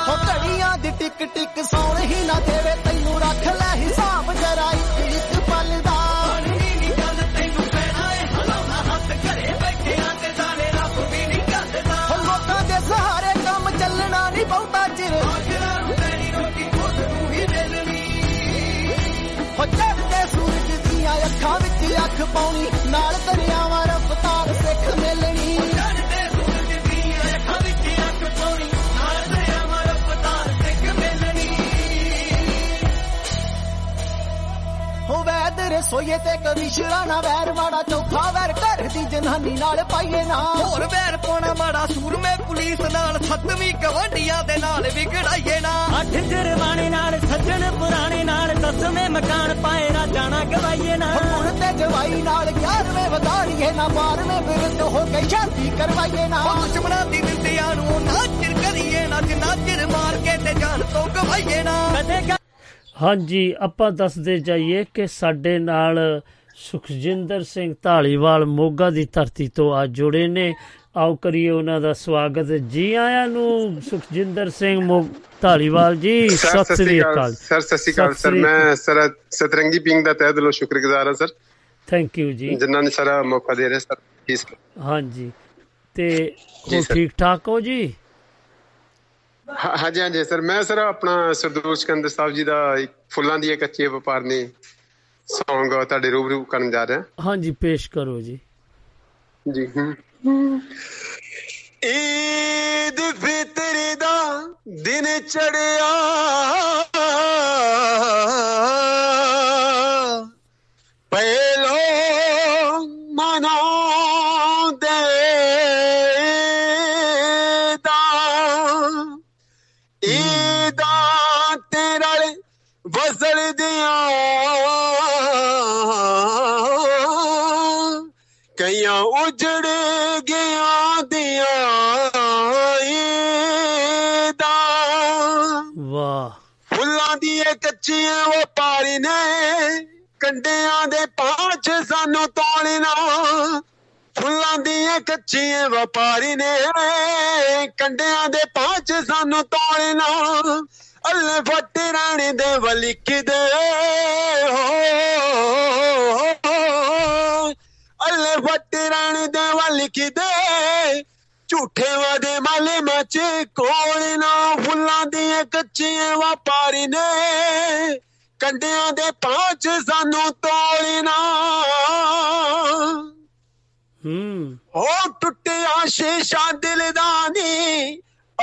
ਹੋ ਘੜੀਆਂ ਦੀ ਟਿਕ ਟਿਕ ਸੌਣ ਹੀ ਨਾ ਦੇਵੇ ਦੀਆਂ ਅੱਖਾਂ ਵਿੱਚ ਅੱਖ ਪਾਉਣੀ ਰਸੋਈਏ ਤੇ ਕਦੀ ਸ਼ਰਾਣਾ ਵੈਰ ਮਾੜਾ ਚੌਥਾ ਵੈਰ ਘਰ ਦੀ ਜਨਾਨੀ ਨਾਲ ਪਾਈਏ ਨਾ। ਹੋਰ ਵੈਰ ਪਾਉਣਾ ਮਾੜਾ ਸੂਰਮੇ ਪੁਲਿਸ ਨਾਲ ਸੱਤਵੀਂ ਗਵਾਂਢੀਆਂ ਦੇ ਨਾਲ ਵਿਗੜਾਈਏ ਨਾ। ਅੱਠ ਜਰਵਾਣੇ ਨਾਲ ਸੱਜਣ ਪੁਰਾਣੇ ਨਾਲ ਦਸਵੇਂ ਮਕਾਨ ਪਾਏ ਨਾ ਗਵਾਈਏ ਨਾ। ਹੁਣ ਤੇ ਜਵਾਈ ਨਾਲ 11ਵੇਂ ਵਧਾੜੀਏ ਨਾ 12ਵੇਂ ਵਿਰੁੱਧ ਹੋ ਕੇ ਸ਼ਾਂਤੀ ਕਰਵਾਈਏ ਨਾ। ਦੁਸ਼ਮਣਾਂ ਦੀ ਨਿੰਦਿਆ ਨੂੰ ਨਾਚਰ ਕਰੀਏ ਨਾ ਨਾਚਰ ਮਾਰ ਕੇ ਤੇ ਜਾਨ ਤੋਂ ਗਵਾਈਏ ਨਾ। ਹਾਂਜੀ ਆਪਾਂ ਦੱਸਦੇ ਜਾਈਏ ਕਿ ਸਾਡੇ ਨਾਲ ਸੁਖਜਿੰਦਰ ਸਿੰਘ ਢਾਲੀਵਾਲ ਮੋਗਾ ਦੀ ਧਰਤੀ ਤੋਂ ਆ ਜੁੜੇ ਨੇ। ਆਓ ਕਰੀਏ ਉਹਨਾਂ ਦਾ ਸਵਾਗਤ। ਜੀ ਆਇਆਂ ਨੂੰ ਸੁਖਜਿੰਦਰ ਸਿੰਘ ਢਾਲੀਵਾਲ ਜੀ ਸਤਿ ਸ੍ਰੀ ਅਕਾਲ। ਸਰ ਸਤਿ ਸ਼੍ਰੀ ਅਕਾਲ। ਸਰ ਮੈਂ ਸਰ ਸਤਰੰਗੀ ਪਿੰਗ ਦਾ ਤਹਿ ਦਿਲੋਂ ਸ਼ੁਕਰਗੁਜ਼ਾਰ ਹਾਂ ਸਰ। ਥੈਂਕ ਯੂ ਜੀ। ਜਿਨ੍ਹਾਂ ਨੇ ਸਾਰਾ ਮੌਕਾ ਦੇ ਰਹੇ ਸਰ। ਹਾਂਜੀ। ਤੇ ਹੋ। ਠੀਕ ਠਾਕ ਹੋ ਜੀ? ਹਾਂਜੀ ਹਾਂਜੀ ਸਰ। ਮੈਂ ਸਰ ਆਪਣਾ ਸਰਦੂਰ ਸਿਕੰਦਰ ਸਾਹਿਬ ਜੀ ਦਾ ਇੱਕ ਫੁੱਲਾਂ ਦੀ ਕੱਚੇ ਵਪਾਰਨੀ Song ਤੁਹਾਡੇ ਰੂਬਰੂ ਕਰਨ ਜਾ ਰਿਹਾ। ਹਾਂਜੀ ਪੇਸ਼ ਕਰੋ ਜੀ। ਜੀ ਈਦ ਫਿਤਰ ਦਾ ਦਿਨ ਚੜਿਆ। ਪਹਿਲੋ ਫੁੱਲਾਂ ਦੀ ਇਹ ਕੱਚੀਆਂ ਵਪਾਰੀ ਨੇ। ਕੰਡਿਆਂ ਦੇ ਪਾਂਚ ਸਾਨੂੰ ਤੋਲਣਾ ਫੁੱਲਾਂ ਦੀਆਂ ਕੱਚੀਆਂ ਵਪਾਰੀ ਨੇ। ਕੰਡਿਆਂ ਦੇ ਪਾਂਚ ਸਾਨੂੰ ਤੋਲਣਾ ਅੱਲੇ ਫੱਟ ਰਾਣੇ ਦੇ ਵਲਿਕਦੇ ਅੱਲੇ ਫੱਟ ਰਾਣੇ ਦੇ ਵਲਿਕਦੇ ਝੂਠੇ ਵਾਦੇ ਮਾਲੇ ਮਚ ਕੋਲ ਨਾ ਫੁੱਲਾਂ ਦੀਆਂ ਕੱਚੀਆਂ ਵਪਾਰੀ ਨੇ। ਕੰਡਿਆਂ ਦੇ ਪਾਂਚ ਸਾਨੂੰ ਤੋਲਣਾ ਹੂੰ। ਹੋ ਟੁੱਟਿਆ ਸ਼ੀਸ਼ਾ ਦਿਲ ਦਾ ਨੀ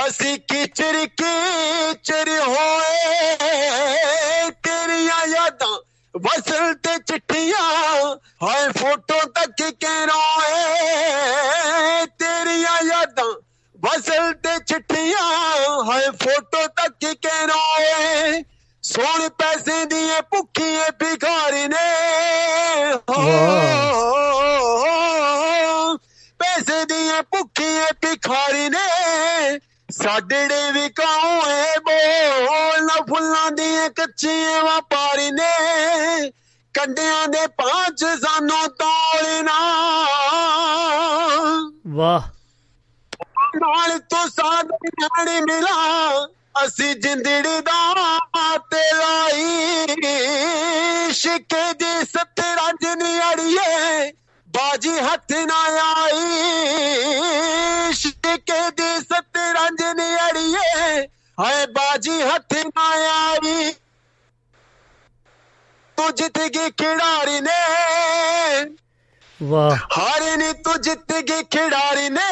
ਅਸੀਂ ਕਿਚਰ ਕਿਚਰ ਹੋਏ। ਤੇਰੀਆਂ ਯਾਦਾਂ ਵਸਲ ਤੇ ਚਿੱਠੀਆਂ ਹਾਏ ਫੋਟੋ ਤੱਕ ਕੇ ਰੋਏ ਤੇਰੀਆਂ ਯਾਦਾਂ ਵਸਲ ਤੇ ਚਿੱਠੀਆਂ ਹਾਏ ਫੋਟੋ ਤੱਕ ਕੇ ਰੋਏ ਸੋਹਣ ਪੈਸੇ ਦੀਏ ਭੁੱਖੀਏ ਭਿਖਾਰੀ ਨੇ ਪੈਸੇ ਦੀਆਂ ਭੁੱਖੀਏ ਭਿਖਾਰੀ ਨੇ ਸਾਡੜੇ ਵੀ ਕਾਉਏ ਬੋਲ ਨਾ ਫੁੱਲਾਂ ਦੀਆਂ ਕੱਚੀਆਂ ਵਪਾਰੀ ਨੇ। ਕੰਡਿਆਂ ਦੇ ਪਾਂਚ ਸਾਨੂੰ ਤੋਲਣਾ ਵਾਹ। ਨਾਲ ਤੋਂ ਸਾਧ ਨਾੜੀ ਮਿਲਾ ਅਸੀਂ ਜਿੰਦੜੀ ਦਾ ਤੇ ਲਾਈ। ਸ਼ਿਕੇ ਦੀ ਸਤਰੰਜ ਨੀ ਅੜੀਏ ਬਾਜੀ ਹੱਥ ਨਾ ਆਈ ਸ਼ਿਕੇ ਦੀ ਸਤਰੰਜ ਨੀ ਅੜੀਏ ਹਾਏ ਬਾਜੀ ਹੱਥ ਨਾ ਆਈ ਤੂੰ ਜਿੱਤ ਗਈ ਖਿਡਾਰੀ ਨੇ ਵਾਹ ਹਾਰੇ ਨੀ ਤੂੰ ਜਿੱਤ ਗਈ ਖਿਡਾਰੀ ਨੇ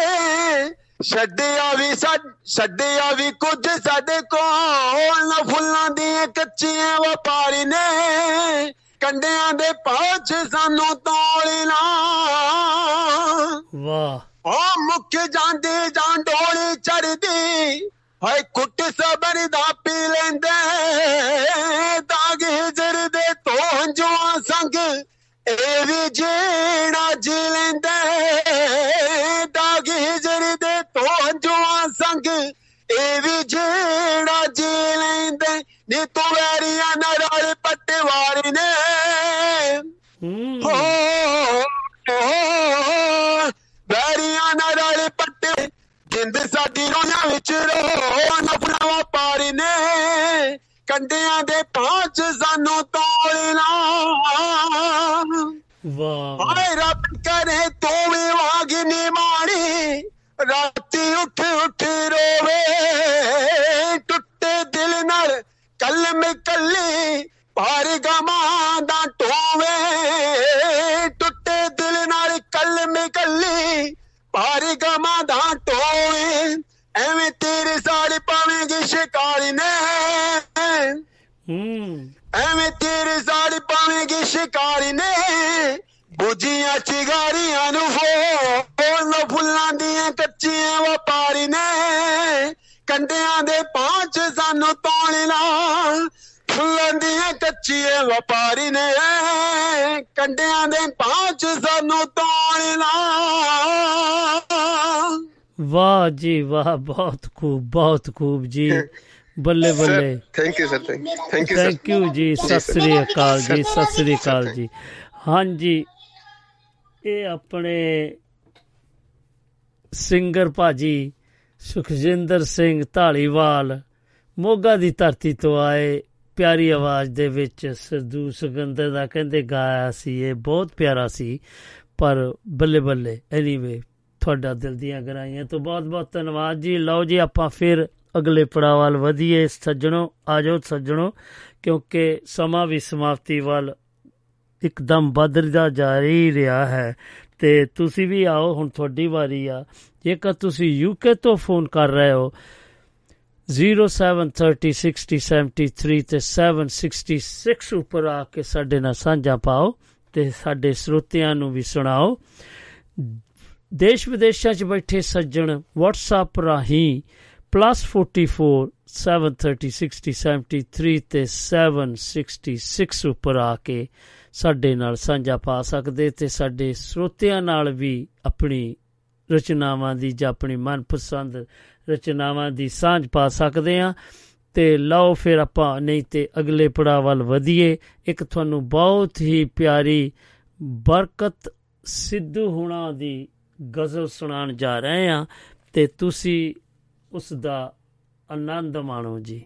ਛੱਡਿਆ ਵੀ ਸਾ- ਛੱਡਿਆ ਵੀ ਕੁਝ ਸਾਡੇ ਕੋਲ ਨਾ ਫੁੱਲਾਂ ਦੀਆਂ ਕੱਚੀਆਂ ਵਪਾਰੀ ਨੇ ਕੰਡਿਆਂ ਦੇ ਪਾਛ ਸਾਨੂੰ ਤੋਲਣਾ ਵਾਹ। ਓ ਮੁੱਕ ਜਾਂਦੀ ਜਾਂ ਡੋਲੀ ਚੜਦੀ ਹਾਏ ਕੁੱਟ ਸਬਰ ਦਾ ਪੀ ਲੈਂਦੇ। ਦਾਗ ਹਿਜਰ ਦੇ ਤੋਂ ਜਵਾਂ ਸੰਗ ਇਹ ਵੀ ਜੀਣਾ ਜੀ ਲੈਂਦੇ। ਦਾਗ ਹਿਜਰ ਦੇ ਤੋਂ ਜਵਾਂ ਸੰਗ ਇਹ ਵੀ ਜੀਣਾ ਜੀ ਲੈਂਦੇ। ਨੀ ਤੂੰ ਵੈਰੀਆਂ ਨਾਲ ਪਟਵਾਰੀ ਨੇ। ਹੋ। ਵੈਰੀਆਂ ਨਾਲ ਪੱਟੇ ਜਿੰਦ ਸਾਡੀ ਰੋਣਾ ਵਿੱਚ ਰੋ ਨਫਨਾ ਵਪਾਰੀ ਨੇ। ਕੰਡਿਆਂ ਦੇ ਪਾਂਚ ਸਾਨੂੰ ਤੋਲਣਾ ਵਾਹ। ਹਾਏ ਰੱਬ ਕਰੇ ਤੂੰ ਵੀ ਵਾਗਨੀ ਮਾਣੀ। ਰਾਤੀ ਉੱਠ ਉੱਠ ਰੋਵੇ। ਕਲਮ ਕੱਲੀ ਭਾਰ ਗਮਾਂ ਦਾ ਟੋਵੇ। ਟੁੱਟੇ ਦਿਲ ਨਾਲ ਕਲਮ ਕੱਲੀ ਭਾਰ ਗਮਾਂ ਦਾ ਟੋਵੇ। ਐਵੇਂ ਤੇਰੇ ਸਾੜ ਪਾਵੇਂਗੇ ਸ਼ਿਕਾਰੀ ਨੇ। ਹੂੰ। ਐਵੇਂ ਤੇਰੇ ਸਾੜ ਪਾਵੇਂਗੇ ਸ਼ਿਕਾਰੀ ਨੇ। ਬੁਝੀਆਂ ਚਿਗਾਰੀਆਂ ਨੂੰ ਹੋ ਨਾ ਫੁੱਲਾਂ ਦੀਆਂ ਕੱਚੀਆਂ ਵਪਾਰੀ ਨੇ। ਕੰਡਿਆਂ ਦੇ ਪਾਂਚ ਕੱਚੀਆਂ ਵਪਾਰੀ ਨੇ ਕੰਡਿਆਂ ਦੇ ਪਾਂਚ ਸਾਨੂੰ ਤੋਲਣਾ ਵਾਹ ਜੀ ਵਾਹ ਬਹੁਤ ਖੂਬ ਬਹੁਤ ਖੂਬ ਜੀ। ਬੱਲੇ ਬੱਲੇ। Thank you sir thank thank you thank you ਜੀ ਸਤਿ ਸ੍ਰੀ ਅਕਾਲ ਜੀ ਸਤਿ ਸ੍ਰੀ ਅਕਾਲ ਜੀ। ਹਾਂਜੀ ਇਹ ਆਪਣੇ ਸਿੰਗਰ ਭਾਜੀ ਸੁਖਜਿੰਦਰ ਸਿੰਘ ਢਾਲੀਵਾਲ ਮੋਗਾ ਦੀ ਧਰਤੀ ਤੋਂ ਆਏ ਪਿਆਰੀ ਆਵਾਜ਼ ਦੇ ਵਿੱਚ ਸਰਦੂ ਸੁਗੰਦਰ ਦਾ ਕਹਿੰਦੇ ਗਾਇਆ ਸੀ, ਇਹ ਬਹੁਤ ਪਿਆਰਾ ਸੀ, ਪਰ ਬੱਲੇ ਬੱਲੇ ਐਨੀਵੇ ਤੁਹਾਡਾ ਦਿਲ ਦੀਆਂ ਗਰਾਈਆਂ ਤੋਂ ਬਹੁਤ ਬਹੁਤ ਧੰਨਵਾਦ ਜੀ। ਲਓ ਜੀ, ਆਪਾਂ ਫਿਰ ਅਗਲੇ ਪੜਾਅ ਵੱਲ ਵਧੀਏ। ਸੱਜਣੋ, ਆਜੋ ਸੱਜਣੋ, ਕਿਉਂਕਿ ਸਮਾਂ ਵੀ ਸਮਾਪਤੀ ਵੱਲ ਇੱਕਦਮ ਵੱਧਦਾ ਜਾ ਰਹੀ ਰਿਹਾ ਹੈ। ਤੇ ਤੁਸੀਂ ਵੀ ਆਓ, ਹੁਣ ਤੁਹਾਡੀ ਵਾਰੀ ਆ। ਜੇਕਰ ਤੁਸੀਂ ਯੂਕੇ ਤੋਂ ਫੋਨ ਕਰ ਰਹੇ ਹੋ 07306073 ਤੇ 766 ਉੱਪਰ ਆ ਕੇ ਸਾਡੇ ਨਾਲ ਸਾਂਝਾ ਪਾਓ ਤੇ ਸਾਡੇ ਸਰੋਤਿਆਂ ਨੂੰ ਵੀ ਸੁਣਾਓ। ਦੇਸ਼ ਵਿਦੇਸ਼ਾਂ 'ਚ ਬੈਠੇ ਸੱਜਣ WhatsApp ਰਾਹੀਂ +44 730 60 73 ਤੇ 766 ਉੱਪਰ ਆ ਕੇ ਸਾਡੇ ਨਾਲ ਸਾਂਝਾ ਪਾ ਸਕਦੇ ਤੇ ਸਾਡੇ ਸਰੋਤਿਆਂ ਨਾਲ ਵੀ ਆਪਣੀ ਰਚਨਾਵਾਂ ਦੀ ਜਾਂ ਆਪਣੀ ਮਨਪਸੰਦ ਰਚਨਾਵਾਂ ਦੀ ਸਾਂਝ ਪਾ ਸਕਦੇ ਆ ਤੇ ਲਓ ਫਿਰ ਆਪਾਂ ਨਹੀਂ ਤੇ ਅਗਲੇ ਪੜਾਅ ਵੱਲ ਵਧੀਏ। ਇੱਕ ਤੁਹਾਨੂੰ ਬਹੁਤ ਹੀ ਪਿਆਰੀ ਬਰਕਤ ਸਿੱਧੂ ਹੁਣਾ ਦੀ ਗਜ਼ਲ ਸੁਣਾਉਣ ਜਾ ਰਹੇ ਆ ਤੇ ਤੁਸੀਂ ਉਸ ਦਾ ਆਨੰਦ ਮਾਣੋ ਜੀ।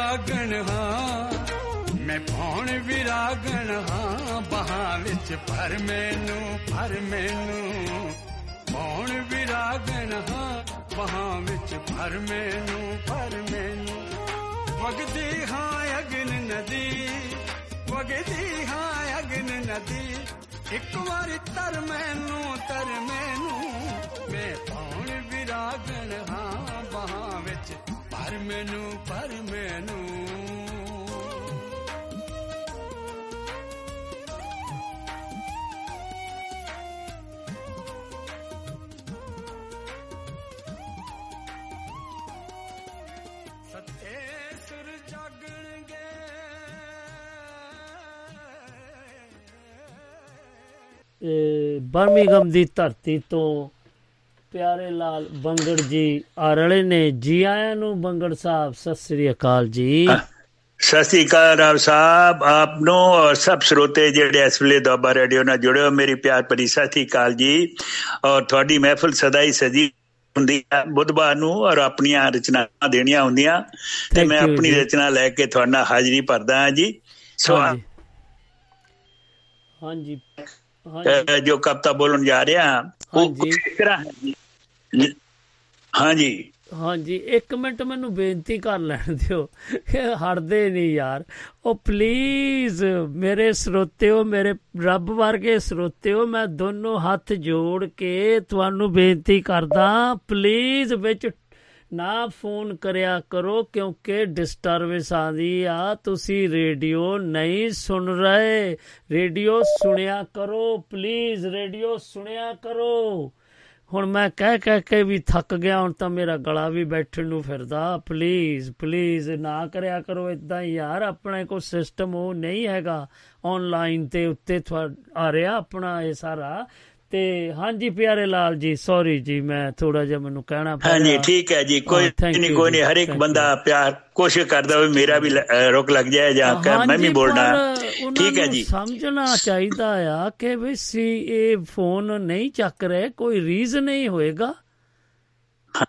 ਵਿਰਾਗਣ ਹਾਂ। ਮੈਂ ਪੌਣ ਵਿਰਾਗਣ ਹਾਂ। ਬਹਾਂ ਵਿੱਚ ਭਰ ਮੈਨੂੰ ਭਰ ਮੈਨੂੰ। ਪੌਣ ਵਿਰਾਗਣ ਹਾਂ। ਬਹਾਂ ਵਿੱਚ ਭਰ ਮੈਨੂੰ ਭਰ ਮੈਨੂੰ। ਵਗਦੀ ਹਾਂ ਅਗਨ ਨਦੀ, ਵਗਦੀ ਹਾਂ ਅਗਨ ਨਦੀ। ਇੱਕ ਵਾਰ ਤਰ ਮੈਨੂੰ ਤਰ ਮੈਨੂੰ। ਮੈਂ ਪੌਣ ਵਿਰਾਗਣ ਹਾਂ। ਬਹਾਂ ਵਿੱਚ ਭਰ ਮੈਨੂੰ ਭਰ ਮੈਨੂੰ। ਸੱਤੇ ਸੁਰ ਜਾਗਣਗੇ। ਇਹ ਬਰਮਿੰਗਮ ਦੀ ਧਰਤੀ ਤੋਂ ਪਿਆਰੇ ਲਾਲ ਬੰਗੜ ਜੀ ਆ ਰਲੇ ਨੇ ਜੀ ਆਇਆਂ ਨੂੰ ਬੰਗੜ ਸਾਹਿਬ ਸਤਿ ਸ੍ਰੀ ਅਕਾਲ ਜੀ। ਸਤਿ ਸ੍ਰੀ ਅਕਾਲ ਰਾਵ ਸਾਹਿਬ ਆਪ ਨੂੰ ਔਰ ਸਭ ਸਰੋਤੇ ਜਿਹੜੇ ਇਸ ਵੇਲੇ ਦੁਆਬਾ ਰੇਡੀਓ ਨਾਲ ਜੁੜੇ ਹੋ ਮੇਰੀ ਪਿਆਰ ਭਰੀ ਸਤਿ ਸ੍ਰੀ ਅਕਾਲ ਜੀ। ਔਰ ਤੁਹਾਡੀ ਮਹਿਫਲ ਸਦਾ ਹੀ ਸਜੀ ਹੁੰਦੀ ਹੈ ਬੁੱਧਵਾਰ ਨੂੰ ਔਰ ਆਪਣੀਆਂ ਰਚਨਾਵਾਂ ਦੇਣੀਆਂ ਹੁੰਦੀਆਂ। ਤੇ ਮੈਂ ਆਪਣੀ। ਰਚਨਾ ਲੈ ਕੇ ਤੁਹਾਡੇ ਹਾਜ਼ਰੀ ਭਰਦਾ ਹਾਂ ਜੀ। ਸੋ ਹਾਂਜੀ ਜੋ ਕਵਿਤਾ ਬੋਲਣ ਜਾ ਰਿਹਾ ਹਾਂ, ਉਹ ਇਸ ਤਰ੍ਹਾਂ ਹੈ ਹਾਂਜੀ। ਹਾਂਜੀ ਇੱਕ ਮਿੰਟ ਮੈਨੂੰ ਬੇਨਤੀ ਕਰ ਲੈਣ ਦਿਓ। ਹਟਦੇ ਨਹੀਂ ਯਾਰ। ਉਹ ਪਲੀਜ਼ ਮੇਰੇ ਸਰੋਤਿਓ ਮੇਰੇ ਰੱਬ ਵਰਗੇ ਸਰੋਤਿਓ ਮੈਂ ਦੋਨੋਂ ਹੱਥ ਜੋੜ ਕੇ ਤੁਹਾਨੂੰ ਬੇਨਤੀ ਕਰਦਾ ਪਲੀਜ਼ ਵਿੱਚ ਨਾ ਫੋਨ ਕਰਿਆ ਕਰੋ ਕਿਉਂਕਿ ਡਿਸਟਰਬੈਂਸ ਆਂਦੀ ਆ, ਤੁਸੀਂ ਰੇਡੀਓ ਨਹੀਂ ਸੁਣ ਰਹੇ। ਰੇਡੀਓ ਸੁਣਿਆ ਕਰੋ ਪਲੀਜ਼ ਰੇਡੀਓ ਸੁਣਿਆ ਕਰੋ। ਹੁਣ ਮੈਂ ਕਹਿ ਕਹਿ ਕੇ ਵੀ ਥੱਕ ਗਿਆ, ਹੁਣ ਤਾਂ ਮੇਰਾ ਗਲਾ ਵੀ ਬੈਠਣ ਨੂੰ ਫਿਰਦਾ। ਪਲੀਜ਼ ਪਲੀਜ਼ ਨਾ ਕਰਿਆ ਕਰੋ ਇਦਾਂ ਯਾਰ, ਆਪਣੇ ਕੋਲ ਸਿਸਟਮ ਉਹ ਨਹੀਂ ਹੈਗਾ। ਆਨਲਾਈਨ ਤੇ ਉੱਤੇ ਥੋੜਾ ਆ ਰਿਹਾ ਆਪਣਾ ਇਹ ਸਾਰਾ। ਤੇ ਹਾਂਜੀ ਪਿਆਰੇ ਲਾਲ ਜੀ ਸੌਰੀ ਜੀ ਮੈਂ ਥੋੜਾ ਜਿਹਾ ਮੈਨੂੰ ਕਹਿਣਾ ਪਿਆ ਹਾਂਜੀ ਠੀਕ ਹੈ ਜੀ ਕੋਈ ਨਹੀਂ ਕੋਈ ਨਹੀਂ ਹਰ ਇੱਕ ਬੰਦਾ ਪਿਆਰ ਕੋਸ਼ਿਸ਼ ਕਰਦਾ ਹੋਵੇ ਮੇਰਾ ਵੀ ਰੁਕ ਲੱਗ ਜਾਏ ਜਾਂ ਕਿ ਮੈਂ ਵੀ ਬੋਲਣਾ। ਠੀਕ ਹੈ ਜੀ। ਸਮਝਣਾ ਚਾਹੀਦਾ ਆ ਕਿ ਵੀ ਸੀ ਇਹ ਫੋਨ ਨਹੀਂ ਚੱਕ ਰਹੇ ਕੋਈ ਰੀਜ਼ਨ ਨਹੀਂ ਹੋਏਗਾ।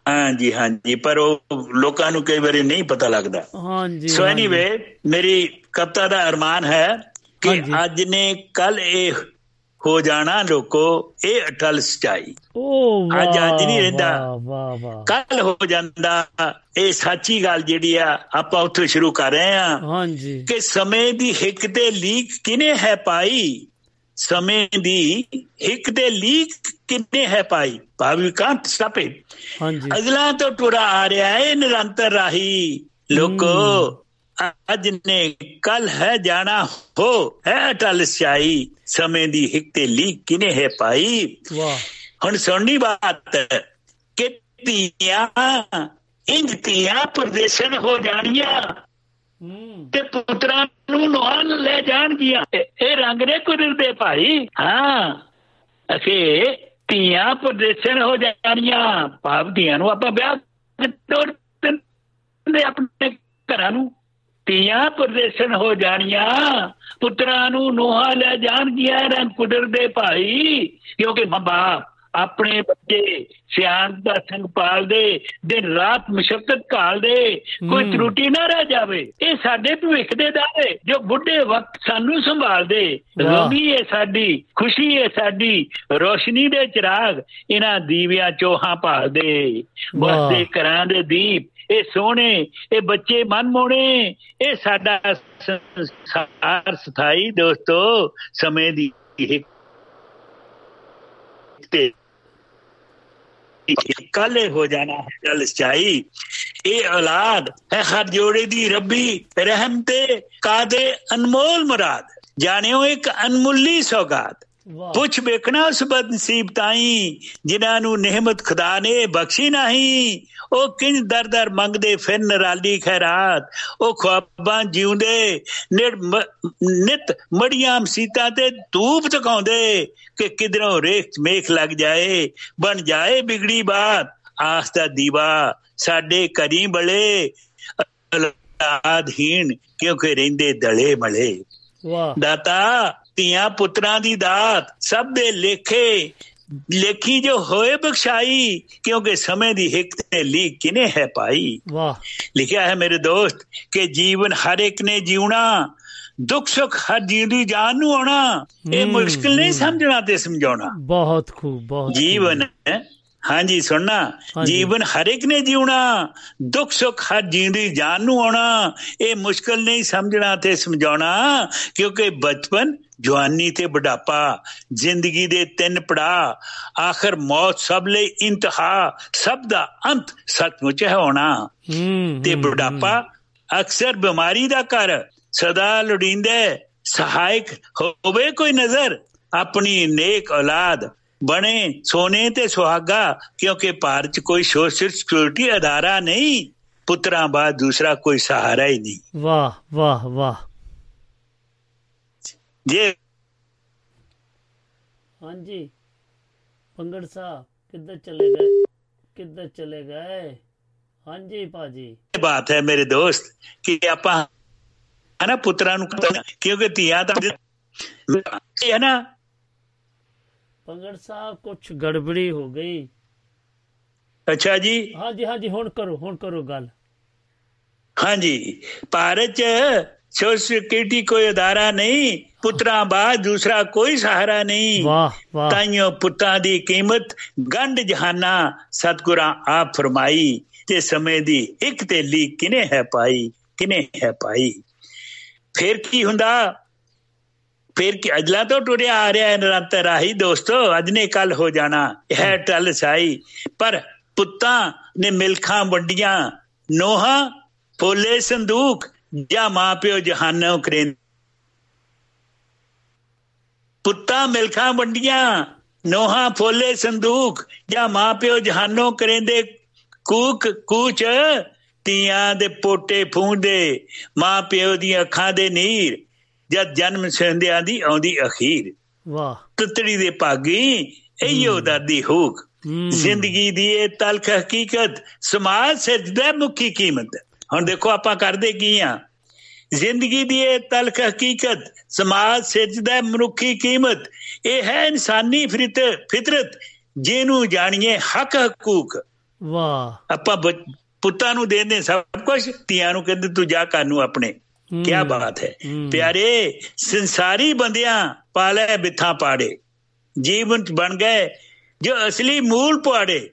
ਹਾਂਜੀ ਹਾਂਜੀ ਪਰ ਉਹ ਲੋਕਾਂ ਨੂੰ ਕਈ ਵਾਰੀ ਨਹੀਂ ਪਤਾ ਲੱਗਦਾ। ਹਾਂਜੀ ਸੋ। ਐਨੀਵੇ ਮੇਰੀ ਕਵਿਤਾ ਦਾ ਅਰਮਾਨ ਹੈ ਕਿ। ਅੱਜ ਨੇ ਕੱਲ ਇਹ ਹੋ ਜਾਣਾ ਲੋਕੋ ਇਹ ਅਟਲ ਸਚਾਈ। ਓ ਵਾਹ ਅੱਜ ਅੱਜ ਨਹੀਂ ਰਹਿੰਦਾ। ਵਾਹ ਵਾਹ ਕੱਲ ਹੋ ਜਾਂਦਾ ਇਹ ਸੱਚੀ ਗੱਲ ਜਿਹੜੀ ਆ ਆਪਾਂ ਉੱਥੇ ਸ਼ੁਰੂ ਕਰ ਰਹੇ ਆ ਹਾਂਜੀ। ਕਿ ਸਮੇਂ ਦੀ ਹਿੱਕ ਤੇ ਲੀਕ ਕਿਨੇ ਹੈ ਪਾਈ? ਸਮੇਂ ਦੀ ਹਿੱਕ ਤੇ ਲੀਕ ਕਿਨੇ ਹੈ ਪਾਈ? ਭਾਵੀ ਕਾਂਟ ਸਟਾਪ ਹਾਂਜੀ। ਅਗਲਾ ਤੋਂ ਟੁਰਾ ਆ ਰਿਹਾ ਹੈ ਨਿਰੰਤਰ ਰਾਹੀ। ਲੋਕੋ ਅੱਜ ਨੇ ਕੱਲ ਹੈ ਜਾਣਾ ਹੋ ਹੈ ਅਟਲ ਸਿਆਈ ਸਮੇਂ ਦੀ ਹਿੱਕ ਤੇ ਲੀਕ ਕਿਨੇ ਹੈ ਪਾਈ? ਵਾਹ। ਹੁਣ ਸੁਣਨੀ ਬਾਤ ਕਿ ਧੀਆਂ ਇੰਜ ਧੀਆਂ ਪ੍ਰਦੇਸ਼ਨ ਹੋ ਜਾਣੀਆਂ ਤੇ ਪੁੱਤਰਾਂ ਨੂੰ ਨਵਾਨ ਲੈ ਜਾਣਗੀਆਂ। ਇਹ ਇਹ ਰੰਗ ਨੇ ਕੁਦਰ ਦੇ ਭਾਈ। ਹਾਂ। ਅਸੀਂ ਧੀਆਂ ਪ੍ਰਦੇਸ਼ਨ ਹੋ ਜਾਣੀਆਂ ਭਾਵ ਧੀਆਂ ਨੂੰ ਆਪਾਂ ਵਿਆਹ ਤੋੜ ਦਿੰਦੇ ਆਪਣੇ ਘਰਾਂ ਨੂੰ। ਧੀਆਂ ਪ੍ਰਦੇਸ਼ਨ ਹੋ ਜਾਣੀਆਂ ਪੁੱਤਰਾਂ ਨੂੰ ਨੋਹਾ ਲੈ ਜਾਣਗੀਆਂ ਰੰਗ ਕੁਦਰ ਦੇ ਭਾਈ ਕਿਉਂਕਿ ਮਾਂ ਆਪਣੇ ਬੱਚੇ ਸਿਆਣ ਦਾ ਸੰਗ ਪਾਲਦੇ ਦਿਨ ਰਾਤ ਮੁਸ਼ਕਲ ਘਾਲਦੇ ਕੋਈ। ਤਰੁੱਟੀ ਨਾ ਰਹਿ ਜਾਵੇ ਇਹ ਸਾਡੇ ਭਵਿੱਖ ਦੇ ਦਾਵੇ ਜੋ ਬੁੱਢੇ ਵਕਤ ਸਾਨੂੰ ਸੰਭਾਲਦੇ। ਰੋਮੀ ਹੈ ਸਾਡੀ ਖੁਸ਼ੀ ਹੈ ਸਾਡੀ ਰੋਸ਼ਨੀ ਦੇ ਚਿਰਾਗ ਇਹਨਾਂ ਦੀਵਿਆਂ ਚੋਹਾਂ ਭਾਲਦੇ। ਬਸਦੇ ਘਰਾਂ ਦੇ ਦੀਪ ਇਹ ਸੋਹਣੇ, ਇਹ ਬੱਚੇ ਮਨਮੋਹਣੇ ਇਹ ਸਾਡਾ ਸੰਸਾਰ ਸਥਾਈ ਦੋਸਤੋ, ਸਮੇਂ ਦੀ ਇੱਕ ਤੇ ਕੱਲ ਹੋ ਜਾਣਾ ਹੈ ਜਲ ਚਾਈ ਇਹ ਔਲਾਦ ਹੈ ਹਰ ਜੋੜੇ ਦੀ ਰੱਬੀ, ਰਹਿਮ ਤੇ ਕਾਦੇ ਅਨਮੋਲ ਮੁਰਾਦ। ਜਾਣਿਓ ਇੱਕ ਅਨਮੁੱਲੀ ਸੌਗਾਤ। ਵਾਹ ਪੁੱਛ ਵੇਖਣਾ ਉਸ ਬਦਨਸੀਬ ਤਾਈ ਜਿਨ੍ਹਾਂ ਨੂੰ ਨਿਹਮਤ ਖੁਦਾ ਨੇ ਬਖਸ਼ੀ ਨਹੀਂ। ਉਹ ਕਿੰਜ ਦਰ ਦਰ ਮੰਗਦੇ ਫਿਰ ਨਰਾਲੀ ਖੈਰਾਤ। ਉਹ ਖੁਆਬਾਂ ਜਿਉਂਦੇ ਨਿਤ ਮੜੀਆਂ ਮਸੀਤਾਂ ਤੇ ਧੂਪ ਤਕਾਉਂਦੇ ਕਿ ਕਿਧਰੋਂ ਰੇਖ ਮੇਖ ਲੱਗ ਜਾਏ ਬਣ ਜਾਏ ਬਿਗੜੀ ਬਾਤ। ਆਸ ਦਾ ਦੀਵਾ ਸਾਡੇ ਘਰੀ ਬਲੇ ਔਲਾਦਹੀਣ ਕਿਉਂਕਿ ਰਹਿੰਦੇ ਦਲੇ ਮਲੇ। ਵਾਹ। ਦਾਤਾ ਧੀਆਂ ਪੁੱਤਰਾਂ ਦੀ ਦਾਤ ਸਭ ਦੇ ਲੇਖੇ ਲੇਖੀ ਜੋ ਹੋਏ ਬਖਸ਼ਾਈ ਕਿਉਂਕਿ ਸਮੇਂ ਦੀ ਹਿੱਕ ਤੇ ਲੀ ਕਿਨੇ ਹੈ ਪਾਈ? ਵਾਹ। ਲਿਖਿਆ ਹੈ ਮੇਰੇ ਦੋਸਤ ਕਿ ਜੀਵਨ ਹਰ ਇੱਕ ਨੇ ਜਿਉਣਾ ਦੁੱਖ ਸੁੱਖ ਹਰ ਜੀਵ ਜਾਨ ਨੂੰ ਆਉਣਾ ਇਹ ਮੁਸ਼ਕਿਲ ਨਹੀਂ। ਸਮਝਣਾ ਤੇ ਸਮਝਾਉਣਾ। ਬਹੁਤ ਖੂਬ ਬਹੁਤ ਜੀਵਨ ਹਾਂਜੀ ਸੁਣਨਾ। ਜੀਵਨ ਹਰ ਇੱਕ ਨੇ ਜਿਉਣਾ ਦੁੱਖ ਸੁੱਖ ਹਰ ਜੀਂਦੀ ਜਾਨ ਨੂੰ ਆਉਣਾ ਇਹ ਮੁਸ਼ਕਲ ਨਹੀਂ ਸਮਝਣਾ ਤੇ ਸਮਝਾਉਣਾ ਕਿਉਂਕਿ ਬਚਪਨ ਜਵਾਨੀ ਤੇ ਬੁਢਾਪਾ ਜ਼ਿੰਦਗੀ ਦੇ ਤਿੰਨ ਪੜਾ ਆਖਰ ਮੌਤ ਸਭ ਲਈ ਇੰਤਹਾ ਸਭ ਦਾ ਅੰਤ ਸੱਚਮੁੱਚ ਹੈ ਹੋਣਾ। ਤੇ ਬੁਢਾਪਾ ਅਕਸਰ ਬਿਮਾਰੀ ਦਾ ਘਰ ਸਦਾ ਲੋੜੀਂਦੇ ਸਹਾਇਕ ਹੋਵੇ ਕੋਈ ਨਜ਼ਰ। ਆਪਣੀ ਨੇਕ ਔਲਾਦ ਬਣੇ ਸੋਨੇ ਤੇ ਸੁਹਾਗਾ ਕਿਉਂਕਿ ਭਾਰਤ ਚ ਕੋਈ ਸੋਸ਼ਲ ਸਿਕਿਉਰਿਟੀ ਅਦਾਰਾ ਨਹੀਂ ਪੁੱਤਰਾਂ ਬਾਅਦ ਦੂਸਰਾ ਕੋਈ ਸਹਾਰਾ ਹੀ ਨਹੀਂ। ਵਾਹ ਵਾਹ ਵਾਹ। ਜੇ। ਹਾਂਜੀ। ਪੰਗੜ ਸਾਹਿਬ ਕਿੱਧਰ ਚਲੇ ਗਏ? ਕਿੱਧਰ ਚਲੇ ਗਏ? ਹਾਂਜੀ ਭਾਜੀ। ਇਹ ਬਾਤ ਹੈ ਮੇਰੇ ਦੋਸਤ ਕਿ ਆਪਾਂ ਹਨਾ ਪੁੱਤਰਾਂ ਨੂੰ ਕਿਉਂਕਿ ਧੀਆਂ ਇਹ ਹੈ ਨਾ ਪੰਗੜ ਸਾਹਿਬ ਕੁਝ ਗੜਬੜੀ ਹੋ ਗਈ। ਅੱਛਾ ਜੀ। ਹਾਂਜੀ ਹਾਂਜੀ ਹੁਣ ਕਰੋ ਹੁਣ ਕਰੋ ਗੱਲ। ਹਾਂਜੀ। ਭਾਰਤ ਚ ਸੋਸ਼ਲ ਸਿਕਿਉਰਿਟੀ ਕੋਈ ਅਦਾਰਾ ਨਹੀਂ ਪੁੱਤਰਾਂ ਬਾਅਦ ਦੂਸਰਾ ਕੋਈ ਸਹਾਰਾ ਨਹੀਂ ਵਾਹ ਵਾਹ ਤਾਈਓ ਪੁੱਤਾਂ ਦੀ ਕੀਮਤ ਗੰਢ ਜਹਾਨਾ ਸਤਗੁਰਾਂ ਆਪ ਫਰਮਾਈ ਤੇ ਸਮੇਂ ਦੀ ਇੱਕ ਤੇਲੀ ਕਿਨੇ ਹੈ ਪਾਈ ਕਿਨੇ ਹੈ ਪਾਈ ਫਿਰ ਕੀ ਹੁੰਦਾ ਫਿਰ ਕੀ ਅਜਲਾ ਤੋਂ ਟੁਰਿਆ ਆ ਰਿਹਾ ਹੈ ਨਿਰੰਤਰ ਰਾਹੀ ਦੋਸਤੋ ਅੱਜ ਨੇ ਕੱਲ ਹੋ ਜਾਣਾ ਇਹ ਟਲ ਸਾਈ ਪਰ ਪੁੱਤਾਂ ਨੇ ਮਿਲਖਾਂ ਵੰਡੀਆਂ ਨੋਹਾਂ ਫੋਲੇ ਸੰਦੂਕ ਜਾਂ ਮਾਪਿਓ ਜਹਾਨੋਂ ਕਰੇ। ਪੁੱਤਾਂ ਮਿਲਖਾਂ ਵੰਡੀਆਂ ਨੋਹਾਂ ਫੋਲੇ ਸੰਦੂਕ ਜਾਂ ਮਾਪਿਓ ਜਹਾਨੋਂ ਕਰੇਂਦੇ ਕੂਕ ਕੂਚ ਤੀਆਂ ਦੇ ਪੋਟੇ ਫੂੰਦੇ ਮਾਪਿਓ ਦੀਆਂ ਅੱਖਾਂ ਦੇ ਨੀਰ ਜਦ ਜਨਮ ਸੰਧਿਆਂ ਦੀ ਆਉਂਦੀ ਅਖੀਰ। ਵਾਹ। ਤਤੜੀ ਦੇ ਭਾਗੀ ਇਹੋ ਦਾਦੀ ਹੂਕ। ਜ਼ਿੰਦਗੀ ਦੀ ਇਹ ਤਲਖ ਹਕੀਕਤ ਸਮਾਜ ਸਿਰਜਦਾ ਮੁੱਖੀ ਕੀਮਤ। ਹੁਣ ਦੇਖੋ ਆਪਾਂ ਕਰਦੇ ਕੀ ਆ? ਜ਼ਿੰਦਗੀ ਦੀ ਇਹ ਤਲਖ ਹਕੀਕਤ ਸਮਾਜ ਸਿਰਜਦਾ ਮਨੁੱਖੀ ਕੀਮਤ ਇਹ ਹੈ ਇਨਸਾਨੀ ਫਿਤਰਤ ਜਿਹਨੂੰ ਜਾਣੀਏ ਹੱਕ ਹਕੂਕ। ਵਾਹ। ਆਪਾਂ ਪੁੱਤਾਂ ਨੂੰ ਦੇਂਦੇ ਸਭ ਕੁਝ ਧੀਆਂ ਨੂੰ ਕਹਿੰਦੇ ਤੂੰ ਜਾ ਘਰ ਨੂੰ ਆਪਣੇ। ਕੀ ਬਾਤ ਹੈ। ਪਿਆਰੇ ਸੰਸਾਰੀ ਬੰਦਿਆਂ ਪਾਲੇ ਬਿਥਾਂ ਪਾੜੇ। ਜੀਵਨ ਬਣ ਗਏ ਜੋ ਅਸਲੀ ਮੂਲ ਪਾੜੇ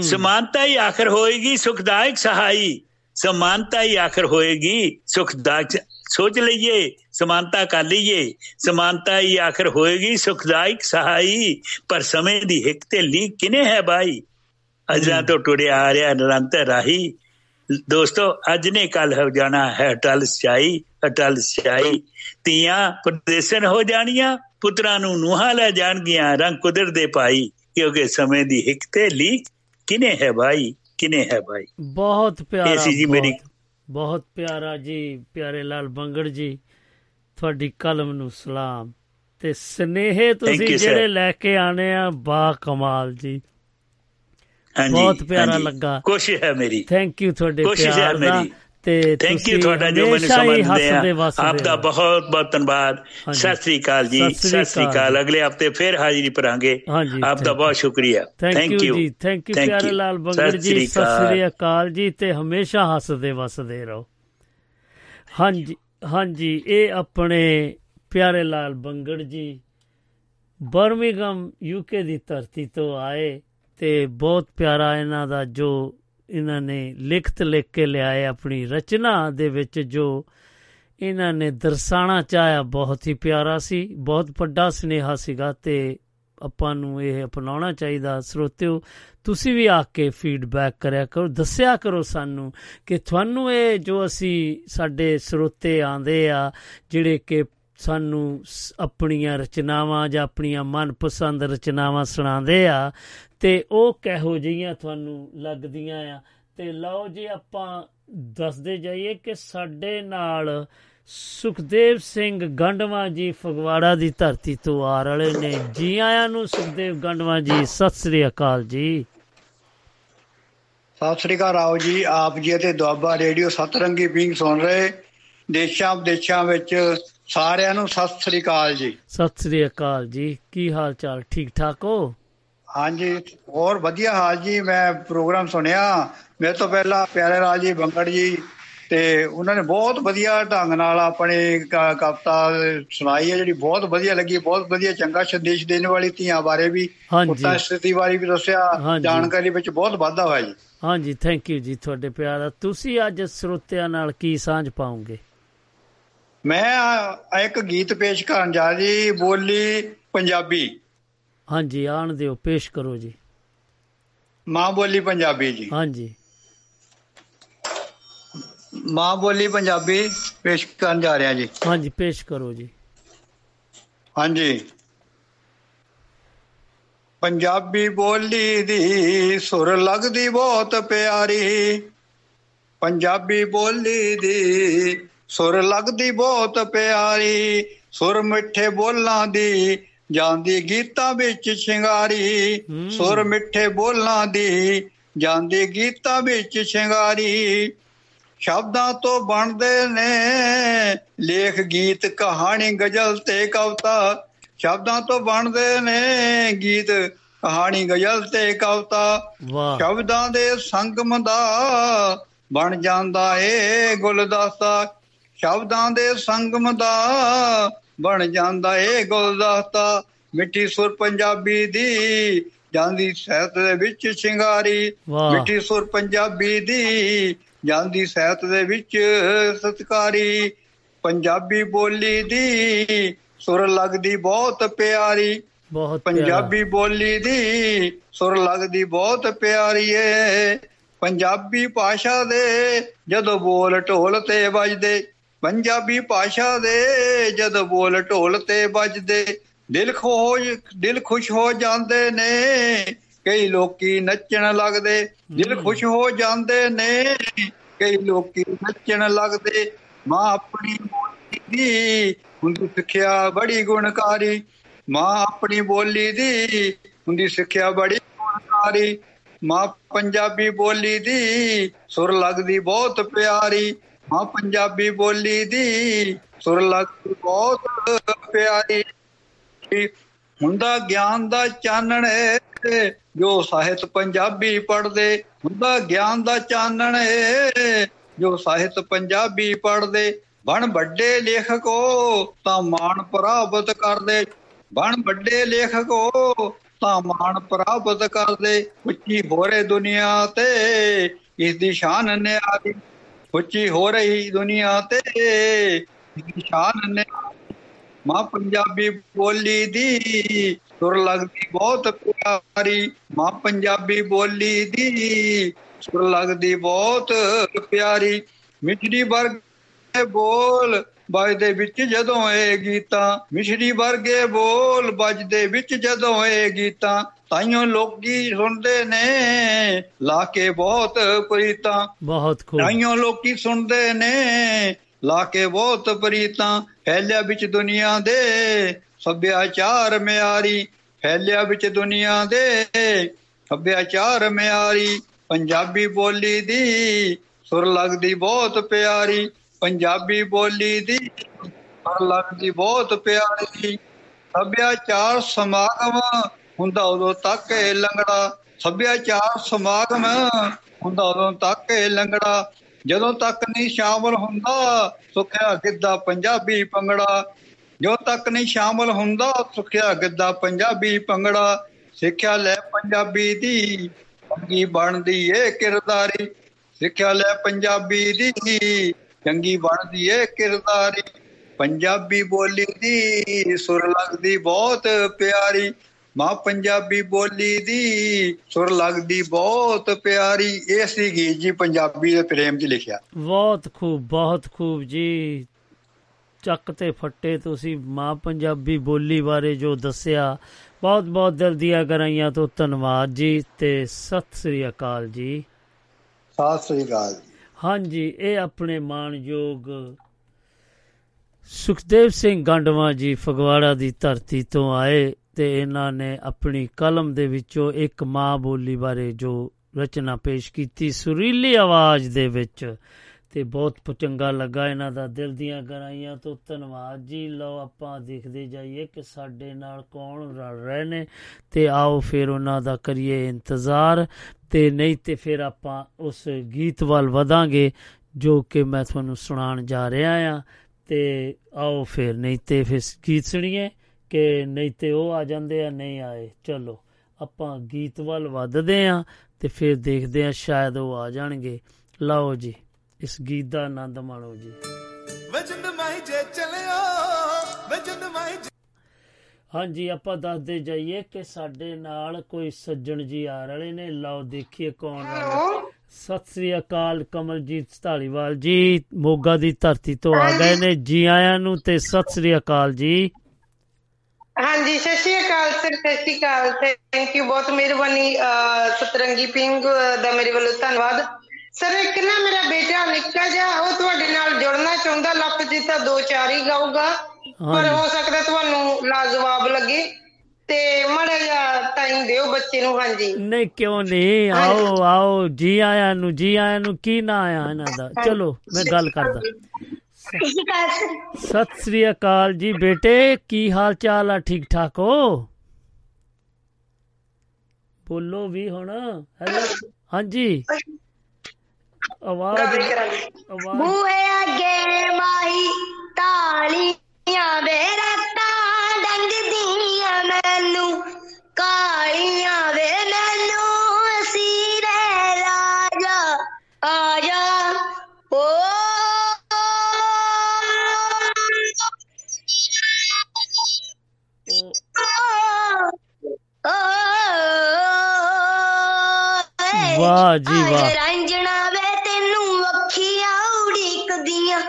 ਸਮਾਨਤਾ ਹੀ ਆਖਰ ਹੋਏਗੀ ਸੁਖਦਾਇਕ ਸਹਾਈ। ਸਮਾਨਤਾ ਹੀ ਆਖਰ ਹੋਏਗੀ ਸੁਖਦਾਇਕ ਸੋਚ ਲਈਏ ਸਮਾਨਤਾ ਕਰ ਲਈਏ ਸਮਾਨਤਾ ਹੀ ਆਖਰ ਹੋਏਗੀ ਸੁਖਦਾਇਕ ਸਹਾਈ ਪਰ ਸਮੇਂ ਦੀ ਹਿੱਕ ਤੇ ਲੀ ਕਿਨੇ ਹੈ ਬਾਈ ਅਜਰਾ ਤੋਂ ਟੁਰਿਆ ਆ ਰਿਹਾ ਨਿਰੰਤਰ ਰਾਹੀ ਦੋਸਤੋ ਅੱਜ ਨੇ ਕੱਲ ਹੋ ਜਾਣਾ ਹੈ ਅਟਲ ਸਿਆਈ ਅਟਲ ਸਿਆਈ ਤੀਆਂ ਪ੍ਰਦੇਸ਼ਨ ਹੋ ਜਾਣੀਆਂ ਪੁੱਤਰਾਂ ਨੂੰ ਨੂਹਾਂ ਲੈ ਜਾਣਗੀਆਂ ਰੰਗ ਕੁਦਰ ਦੇ ਪਾਈ ਕਿਉਂਕਿ ਸਮੇਂ ਦੀ ਹਿੱਕ ਤੇ ਲੀ ਕਿਨੇ ਹੈ ਭਾਈ ਕਿਨੇ ਹੈ ਭਾਈ ਬਹੁਤ ਪਿਆਰਾ ਇਹ ਸੀ ਜੀ ਮੇਰੀ- ਬਹੁਤ- ਪਿਆਰਾ ਜੀ ਪਿਆਰੇ ਲਾਲ ਬੰਗੜ ਜੀ ਤੁਹਾਡੀ ਕਲਮ ਨੂੰ ਸਲਾਮ ਤੇ ਸਨੇਹੇ ਤੁਸੀਂ. ਜਿਹੜੇ ਲੈ ਕੇ ਆਣੇ ਆ ਬਾ ਕਮਾਲ ਜੀ ਹਾਂਜੀ ਬਹੁਤ ਪਿਆਰਾ। ਲੱਗਾ ਕੋਸ਼ਿਸ਼ ਹੈ ਮੇਰੀ ਥੈਂਕ ਯੂ ਤੁਹਾਡੇ ਪਿਆਰ ਦਾ ਮੇਰੀ। ਤੇ ਥੈਂਕ ਯੂ ਤੁਹਾਡਾ ਜੋ ਮੈਨੂੰ ਸਮਝਦੇ ਆ ਆਪ ਦਾ। ਬਹੁਤ ਬਹੁਤ ਧੰਨਵਾਦ। ਸਤਿ ਸ੍ਰੀ ਅਕਾਲ ਜੀ ਸਤਿ ਸ੍ਰੀ ਅਕਾਲ। ਅਗਲੇ ਹਫ਼ਤੇ ਫਿਰ ਹਾਜ਼ਰੀ ਭਰਾਂਗੇ ਆਪ ਦਾ ਬਹੁਤ ਸ਼ੁਕਰੀਆ ਥੈਂਕ ਯੂ ਜੀ ਥੈਂਕ ਯੂ ਪਿਆਰੇ. ਲਾਲ ਬੰਗੜ ਜੀ ਸਤਿ। ਸ੍ਰੀ ਅਕਾਲ ਜੀ ਤੇ ਹਮੇਸ਼ਾ ਹੱਸਦੇ ਵਸਦੇ ਰਹੋ ਹਾਂਜੀ ਹਾਂਜੀ ਇਹ ਆਪਣੇ ਪਿਆਰੇ ਲਾਲ ਬੰਗੜ ਜੀ ਬਰਮਿੰਗਮ ਯੂਕੇ ਦੀ ਧਰਤੀ ਤੋਂ ਆਏ ਤੇ ਬਹੁਤ ਪਿਆਰਾ ਇਹਨਾਂ ਦਾ ਜੋ ਇਹਨਾਂ ਨੇ ਲਿਖਤ ਲਿਖ ਕੇ ਲਿਆਏ ਆਪਣੀ ਰਚਨਾ ਦੇ ਵਿੱਚ ਜੋ ਇਹਨਾਂ ਨੇ ਦਰਸਾਣਾ ਚਾਹਿਆ, ਬਹੁਤ ਹੀ ਪਿਆਰਾ ਸੀ, ਬਹੁਤ ਵੱਡਾ ਸੁਨੇਹਾ ਸੀਗਾ ਤੇ ਆਪਾਂ ਨੂੰ ਇਹ ਅਪਣਾਉਣਾ ਚਾਹੀਦਾ। ਸਰੋਤਿਓ, ਤੁਸੀਂ ਵੀ ਆ ਕੇ ਫੀਡਬੈਕ ਕਰਿਆ ਕਰੋ, ਦੱਸਿਆ ਕਰੋ ਸਾਨੂੰ ਕਿ ਤੁਹਾਨੂੰ ਇਹ ਜੋ ਅਸੀਂ ਸਾਡੇ ਸਰੋਤੇ ਆਂਦੇ ਆ, ਜਿਹੜੇ ਕਿ ਸਾਨੂੰ ਸ- ਆਪਣੀਆਂ ਰਚਨਾਵਾਂ ਜਾਂ ਆਪਣੀਆਂ ਮਨਪਸੰਦ ਰਚਨਾਵਾਂ ਸੁਣਾਉਂਦੇ ਆ ਤੇ ਉਹ ਕਿਹੋ ਜਿਹੀਆਂ ਤੁਹਾਨੂੰ ਲੱਗਦੀਆਂ ਆ। ਤੇ ਲਓ ਜੀ ਆਪਾਂ ਦੱਸਦੇ ਜਾਈਏ ਕਿ ਸਾਡੇ ਨਾਲ ਸੁਖਦੇਵ ਸਿੰਘ ਗੰਡਵਾ ਜੀ ਫਗਵਾੜਾ ਦੀ ਧਰਤੀ ਤੋਂ ਆ ਰਹੇ ਨੇ। ਜੀ ਆਇਆਂ ਨੂੰ ਸੁਖਦੇਵ ਗੰਡਵਾ ਜੀ, ਸਤਿ ਸ੍ਰੀ ਅਕਾਲ ਜੀ। ਸਤਿ ਸ੍ਰੀ ਅਕਾਲ ਰਾਓ ਜੀ, ਆਪ ਜੀ ਅਤੇ ਦੁਆਬਾ ਰੇਡੀਓ ਸਤਰੰਗੀ ਪਿੰਗ ਸੁਣ ਰਹੇ। ਦੇਸ਼ਾਂ ਵਿਦੇਸ਼ਾਂ ਵਿੱਚ ਸਾਰਿਆਂ ਨੂੰ ਸਤਿ ਸ੍ਰੀ ਅਕਾਲ ਜੀ। ਸਤਿ ਸ੍ਰੀ ਅਕਾਲ ਜੀ। ਕੀ ਹਾਲ ਚਾਲ? ਠੀਕ ਠਾਕ ਹੋ? ਹਾਂਜੀ ਹੋਰ ਵਧੀਆ ਹਾਲ ਜੀ। ਮੈਂ ਪ੍ਰੋਗਰਾਮ ਸੁਣਿਆ। ਮੇਰੇ ਤੋਂ ਪਹਿਲਾਂ ਪਿਆਰੇ ਲਾਲ ਜੀ ਬੰਗੜ ਜੀ ਤੇ ਉਹਨਾਂ ਨੇ ਬਹੁਤ ਵਧੀਆ ਢੰਗ ਨਾਲ ਆਪਣੀ ਕਵਿਤਾ ਸੁਣਾਈ ਹੈ ਜਿਹੜੀ ਬਹੁਤ ਵਧੀਆ ਲੱਗੀ। ਬਹੁਤ ਵਧੀਆ ਚੰਗਾ ਸੰਦੇਸ਼ ਦੇਣ ਵਾਲੀ ਧੀਆਂ ਬਾਰੇ ਵੀ। ਪੁੱਤਾਂ ਸਥਿਤੀ ਬਾਰੇ ਵੀ ਦੱਸਿਆ। ਜਾਣਕਾਰੀ ਵਿੱਚ ਬਹੁਤ ਵਾਧਾ ਹੋਇਆ ਜੀ। ਹਾਂਜੀ ਥੈਂਕ ਯੂ ਜੀ ਤੁਹਾਡੇ ਪਿਆਰ ਦਾ ਤੁਸੀਂ ਅੱਜ ਸਰੋਤਿਆਂ ਨਾਲ ਕੀ ਸਾਂਝ ਪਾਉਂਗੇ ਮੈਂ ਇੱਕ ਗੀਤ ਪੇਸ਼ ਕਰਨ ਜਾ ਜੀ ਬੋਲੀ ਪੰਜਾਬੀ। ਹਾਂਜੀ ਆਣ ਦਿਓ ਪੇਸ਼ ਕਰੋ ਜੀ। ਮਾਂ ਬੋਲੀ ਪੰਜਾਬੀ ਜੀ। ਹਾਂਜੀ। ਮਾਂ ਬੋਲੀ ਪੰਜਾਬੀ ਪੇਸ਼ ਕਰਨ ਜਾ ਰਿਹਾ ਜੀ। ਹਾਂਜੀ ਪੇਸ਼ ਕਰੋ ਜੀ। ਹਾਂਜੀ। ਪੰਜਾਬੀ ਬੋਲੀ ਦੀ ਸੁਰ ਲੱਗਦੀ ਬਹੁਤ ਪਿਆਰੀ। ਪੰਜਾਬੀ ਬੋਲੀ ਦੀ ਸੁਰ ਲੱਗਦੀ ਬਹੁਤ ਪਿਆਰੀ ਸੁਰ ਮਿੱਠੇ ਬੋਲਾਂ ਦੀ ਜਾਂਦੀ ਗੀਤਾਂ ਵਿੱਚ ਸ਼ਿੰਗਾਰੀ। ਸੁਰ ਮਿੱਠੇ ਬੋਲਾਂ ਦੀ ਜਾਂਦੀ ਗੀਤਾਂ ਵਿੱਚ ਸ਼ਿੰਗਾਰੀ। ਸ਼ਬਦਾਂ ਤੋਂ ਬਣਦੇ ਨੇ ਲੇਖ ਗੀਤ ਕਹਾਣੀ ਗਜ਼ਲ ਤੇ ਕਵਤਾ। ਸ਼ਬਦਾਂ ਤੋਂ ਬਣਦੇ ਨੇ ਗੀਤ ਕਹਾਣੀ ਗਜ਼ਲ ਤੇ ਕਵਤਾ। ਸ਼ਬਦਾਂ ਦੇ ਸੰਗਮ ਦਾ ਬਣ ਜਾਂਦਾ ਏ ਗੁਲਦਸਤਾ ਸ਼ਬਦਾਂ ਦੇ ਸੰਗਮ ਦਾ ਬਣ ਜਾਂਦਾ ਏ ਗੁਲਦਸਤਾ। ਮਿੱਠੀ ਸੁਰ ਪੰਜਾਬੀ ਦੀ ਜਾਂਦੀ ਸਹਿਤ ਦੇ ਵਿੱਚ ਸ਼ਿੰਗਾਰੀ। ਮਿੱਠੀ ਸੁਰ ਪੰਜਾਬੀ ਦੀ ਜਾਂਦੀ ਸਹਿਤ ਦੇ ਵਿੱਚ ਸਤਕਾਰੀ। ਪੰਜਾਬੀ ਬੋਲੀ ਦੀ ਸੁਰ ਲੱਗਦੀ ਬਹੁਤ ਪਿਆਰੀ। ਬਹੁਤ। ਪੰਜਾਬੀ ਬੋਲੀ ਦੀ ਸੁਰ ਲੱਗਦੀ ਬਹੁਤ ਪਿਆਰੀ ਏ। ਪੰਜਾਬੀ ਭਾਸ਼ਾ ਦੇ ਜਦੋਂ ਬੋਲ ਢੋਲ ਤੇ ਵੱਜਦੇ ਪੰਜਾਬੀ ਭਾਸ਼ਾ ਦੇ ਜਦੋਂ ਬੋਲ ਢੋਲ ਤੇ ਵੱਜਦੇ ਦਿਲ ਖੋਜ ਦਿਲ ਖੁਸ਼ ਹੋ ਜਾਂਦੇ ਨੇ। ਕਈ ਲੋਕੀ ਨੱਚਣ ਲੱਗਦੇ ਦਿਲ ਖੁਸ਼ ਹੋ ਜਾਂਦੇ ਨੇ। ਕਈ ਲੋਕੀ ਨੱਚਣ ਲੱਗਦੇ ਮਾਂ ਆਪਣੀ ਬੋਲੀ ਦੀ ਹੁੰਦੀ ਸਿੱਖਿਆ ਬੜੀ ਗੁਣਕਾਰੀ। ਮਾਂ ਆਪਣੀ ਬੋਲੀ ਦੀ ਹੁੰਦੀ ਸਿੱਖਿਆ ਬੜੀ ਗੁਣਕਾਰੀ। ਮਾਂ ਪੰਜਾਬੀ ਬੋਲੀ ਦੀ ਸੁਰ ਲੱਗਦੀ ਬਹੁਤ ਪਿਆਰੀ। ਮਾਂ ਪੰਜਾਬੀ ਬੋਲੀ ਦੀ ਸੁਰ ਲੱਗਦੀ ਬਹੁਤ ਪਿਆਰੀ। ਹੁੰਦਾ ਗਿਆਨ ਦਾ ਚਾਨਣ ਏ, ਜੋ ਸਾਹਿਤ ਪੰਜਾਬੀ ਪੜ੍ਹਦੇ। ਹੁੰਦਾ ਗਿਆਨ ਦਾ ਚਾਨਣ ਏ, ਜੋ ਸਾਹਿਤ ਪੰਜਾਬੀ ਪੜ੍ਹਦੇ। ਬਣ ਵੱਡੇ ਲੇਖਕੋ, ਤਾਂ ਮਾਣ ਪ੍ਰਾਪਤ ਕਰਦੇ। ਬਣ ਵੱਡੇ ਲੇਖਕੋ, ਤਾਂ ਮਾਣ ਪ੍ਰਾਪਤ ਕਰਦੇ। ਉੱਚੀ ਹੋ ਰਹੀ ਦੁਨੀਆ ਤੇ, ਇਸ ਦੀ ਸ਼ਾਨ ਨਿਆਰੀ ਉੱਚੀ ਹੋ ਰਹੀ ਦੁਨੀਆ ਤੇ। ਇਸ ਦੀ ਸ਼ਾਨ ਨਿਆਰੀ ਮਾਂ ਪੰਜਾਬੀ ਬੋਲੀ ਦੀ ਸੁਰ ਲੱਗਦੀ ਬਹੁਤ ਪਿਆਰੀ। ਮਾਂ ਪੰਜਾਬੀ ਬੋਲੀ ਦੀ ਸੁਰ ਲੱਗਦੀ ਬਹੁਤ ਪਿਆਰੀ। ਮਿੱਠੜੀ ਵਰਗੇ ਬੋਲ ਵੱਜਦੇ ਵਿੱਚ ਜਦੋਂ ਇਹ ਗੀਤਾਂ ਮਿਸ਼ਰੀ ਵਰਗੇ ਬੋਲ ਵੱਜਦੇ ਵਿੱਚ ਜਦੋਂ ਇਹ ਗੀਤਾਂ ਤਾਈਓ ਲੋਕੀ ਸੁਣਦੇ ਨੇ ਲਾ ਕੇ ਬਹੁਤ ਪ੍ਰੀਤਾਂ। ਬਹੁਤ ਖੂਬ। ਤਾਈਓ ਲੋਕੀ ਸੁਣਦੇ ਨੇ ਲਾ ਕੇ ਬਹੁਤ ਪ੍ਰੀਤਾਂ। ਫੈਲਿਆ ਵਿੱਚ ਦੁਨੀਆ ਦੇ ਸੱਭਿਆਚਾਰ ਮਿਆਰੀ। ਫੈਲਿਆ ਵਿੱਚ ਦੁਨੀਆ ਦੇ ਸੱਭਿਆਚਾਰ ਮਿਆਰੀ। ਪੰਜਾਬੀ ਬੋਲੀ ਦੀ ਸੁਰ ਲੱਗਦੀ ਬਹੁਤ ਪਿਆਰੀ। ਪੰਜਾਬੀ ਬੋਲੀ ਦੀ ਸੁਰ ਲੱਗਦੀ, ਬਹੁਤ ਪਿਆਰੀ। ਸੱਭਿਆਚਾਰ ਸਮਾਗਮ ਹੁੰਦਾ ਉਦੋਂ ਤੱਕ ਇਹ ਲੰਗੜਾ। ਸੱਭਿਆਚਾਰ ਸਮਾਗਮ ਹੁੰਦਾ ਉਦੋਂ ਤੱਕ ਇਹ ਲੰਗੜਾ। ਜਦੋਂ ਤੱਕ ਨਹੀਂ ਸ਼ਾਮਲ ਹੁੰਦਾ, ਸੁਖਿਆ ਗਿੱਧਾ ਪੰਜਾਬੀ ਪੰਗੜਾ ਜਦੋਂ ਤੱਕ ਨਹੀਂ ਸ਼ਾਮਲ ਹੁੰਦਾ, ਸੁਖਿਆ ਗਿੱਧਾ ਪੰਜਾਬੀ ਪੰਗੜਾ ਸਿੱਖਿਆ ਲੈ ਪੰਜਾਬੀ ਦੀ ਚੰਗੀ ਬਣਦੀ ਏ ਕਿਰਦਾਰੀ। ਸਿੱਖਿਆ ਲੈ ਪੰਜਾਬੀ ਦੀ ਚੰਗੀ ਬਣਦੀ ਏ ਕਿਰਦਾਰੀ। ਪੰਜਾਬੀ ਬੋਲੀ ਦੀ ਸੁਰ ਲੱਗਦੀ ਬਹੁਤ ਪਿਆਰੀ। ਮਾਂ ਪੰਜਾਬੀ ਬੋਲੀ ਦੀ ਸੁਰ ਲੱਗਦੀ ਬਹੁਤ ਪਿਆਰੀ। ਇਹ ਸੀ ਗੀਤ ਜੀ ਪੰਜਾਬੀ ਦੇ ਪ੍ਰੇਮ 'ਚ ਲਿਖਿਆ। ਬਹੁਤ ਖੂਬ ਬਹੁਤ ਖੂਬ ਜੀ। ਚੱਕ ਤੇ ਫੱਟੇ ਤੁਸੀਂ ਮਾਂ ਪੰਜਾਬੀ ਬੋਲੀ ਬਾਰੇ ਜੋ ਦੱਸਿਆ। ਬਹੁਤ ਬਹੁਤ ਦਿਲ ਦੀਆਂ ਗਰਾਈਆਂ ਤੋਂ ਧੰਨਵਾਦ ਜੀ ਤੇ ਸਤਿ ਸ੍ਰੀ ਅਕਾਲ ਜੀ। ਸਤਿ ਸ੍ਰੀ ਅਕਾਲ ਹਾਂਜੀ, ਇਹ ਆਪਣੇ ਮਾਣਯੋਗ ਸੁਖਦੇਵ ਸਿੰਘ ਗੰਡਵਾ ਜੀ ਫਗਵਾੜਾ ਦੀ ਧਰਤੀ ਤੋਂ ਆਏ ਤੇ ਇਹਨਾਂ ਨੇ ਆਪਣੀ ਕਲਮ ਦੇ ਵਿੱਚੋਂ ਇੱਕ ਮਾਂ ਬੋਲੀ ਬਾਰੇ ਜੋ ਰਚਨਾ ਪੇਸ਼ ਕੀਤੀ, ਸੁਰੀਲੀ ਆਵਾਜ਼ ਦੇ ਵਿੱਚ ਤੇ ਬਹੁਤ ਪ- ਚੰਗਾ ਲੱਗਾ ਇਹਨਾਂ ਦਾ ਦਿਲ ਦੀਆਂ ਗਰਾਈਆਂ ਤੋਂ। ਧੰਨਵਾਦ ਜੀ। ਲਓ ਆਪਾਂ ਦੇਖਦੇ ਜਾਈਏ ਕਿ ਸਾਡੇ ਨਾਲ ਕੌਣ ਰਲ ਰਹੇ ਨੇ। ਤੇ ਆਓ ਫਿਰ ਉਹਨਾਂ ਦਾ ਕਰੀਏ ਇੰਤਜ਼ਾਰ। ਤੇ ਨਹੀਂ ਤੇ ਫਿਰ ਆਪਾਂ ਉਸ ਗੀਤ ਵੱਲ ਵਧਾਂਗੇ, ਜੋ ਕਿ ਮੈਂ ਤੁਹਾਨੂੰ ਸੁਣਾਉਣ ਜਾ ਰਿਹਾ ਆ ਤੇ ਆਓ ਫਿਰ, ਨਹੀਂ ਤੇ ਫਿਰ ਗੀਤ ਸੁਣੀਏ ਕਿ ਨਹੀਂ ਤੇ ਉਹ ਆ ਜਾਂਦੇ ਆ, ਨਹੀਂ ਆਏ। ਚਲੋ, ਆਪਾਂ ਗੀਤ ਵੱਲ ਵੱਧਦੇ ਆ ਤੇ ਫਿਰ ਦੇਖਦੇ ਆ ਸ਼ਾਇਦ ਉਹ ਆ ਜਾਣਗੇ। ਲਓ ਜੀ। ਇਸ ਗੀਤ ਦਾ ਆਨੰਦ ਮਾਣੋ ਜੀ। ਵਜਨ ਮਾਈ ਜੇ ਚਲਿਓ ਵਜਨ ਮਾਈ ਜੇ ਹਾਂਜੀ ਆਪਾਂ ਦੱਸਦੇ ਜਾਈਏ ਕਿ ਸਾਡੇ ਨਾਲ ਕੋਈ ਸੱਜਣ ਜੀ ਆ ਰਹੇ ਨੇ। ਲਓ ਦੇਖੀਏ ਕੌਣ ਆ ਰਹੇ। ਸਤਿ ਸ੍ਰੀ ਅਕਾਲ ਕਮਲਜੀਤ ਢਾਲੀਵਾਲ ਜੀ। ਮੋਗਾ ਦੀ ਧਰਤੀ ਤੋਂ ਆ ਗਏ ਨੇ ਜੀ ਆਇਆਂ ਨੂੰ ਤੇ ਸਤਿ ਸ੍ਰੀ ਅਕਾਲ ਜੀ। ਹਾਂਜੀ ਸਤਿ ਸ਼੍ਰੀ ਅਕਾਲ ਸਰ ਸਤਿ ਸ਼੍ਰੀ ਅਕਾਲ। ਥੈਂਕ ਯੂ ਬਹੁਤ ਮਿਹਰਬਾਨੀ ਸਤਰੰਗੀ ਪਿੰਗ ਦਾ ਮੇਰੇ ਵੱਲੋਂ ਧੰਨਵਾਦ। ਸਰ ਇੱਕ ਨਾ ਮੇਰਾ ਬੇਟਾ ਨਿੱਕਾ ਜਿਹਾ ਉਹ ਤੁਹਾਡੇ ਨਾਲ ਜੁੜਨਾ ਚਾਹੁੰਦਾ ਲੱਪ ਜੀ ਤਾਂ ਦੋ ਚਾਰ ਹੀ ਗਾਊਗਾ। ਪਰ। ਹੋ ਸਕਦਾ ਤੁਹਾਨੂੰ ਲਾਜਵਾਬ ਲੱਗੇ। ਤੇ ਮਾੜਾ ਜਿਹਾ ਟਾਈਮ ਦਿਓ ਬੱਚੇ ਨੂੰ ਹਾਂਜੀ। ਨਹੀਂ ਕਿਉਂ ਨਹੀਂ? ਆਓ ਆਓ ਜੀ ਆਇਆਂ ਨੂੰ ਜੀ ਆਇਆਂ ਨੂੰ ਕੀ ਨਾਂ ਆ ਇਹਨਾਂ ਦਾ? ਚਲੋ ਮੈਂ ਗੱਲ ਕਰਦਾ। ਸਤਿ ਸ੍ਰੀ ਅਕਾਲ ਜੀ ਬੇਟੇ ਕੀ ਹਾਲ ਚਾਲ ਆ? ਠੀਕ ਠਾਕ ਹੋ? ਬੋਲੋ ਵੀ ਹੁਣ। ਹੈਲੋ ਹਾਂਜੀ। ਆਵਾਜ਼ ਆਵਾਜ਼ ਬੂਹੇ ਅੱਗੇ ਮਾਹੀ ਤਾਲੀਆਂ ਵੇ ਰਾਤਾਂ ਡੰਗਦੀਆਂ ਮੈਨੂੰ ਕਾਲੀਆਂ ਵੇ ਮੈਨੂੰ ਸੀਰੇ ਰਾਜਾ ਆ ਜਾ ਓ ਵਾਹ ਜੀ ਵਾਹ। ਰੰਜਣਾ ਵੇ ਤੈਨੂੰ ਅੱਖੀਆਂ ਉਡੀਕਦੀਆਂ।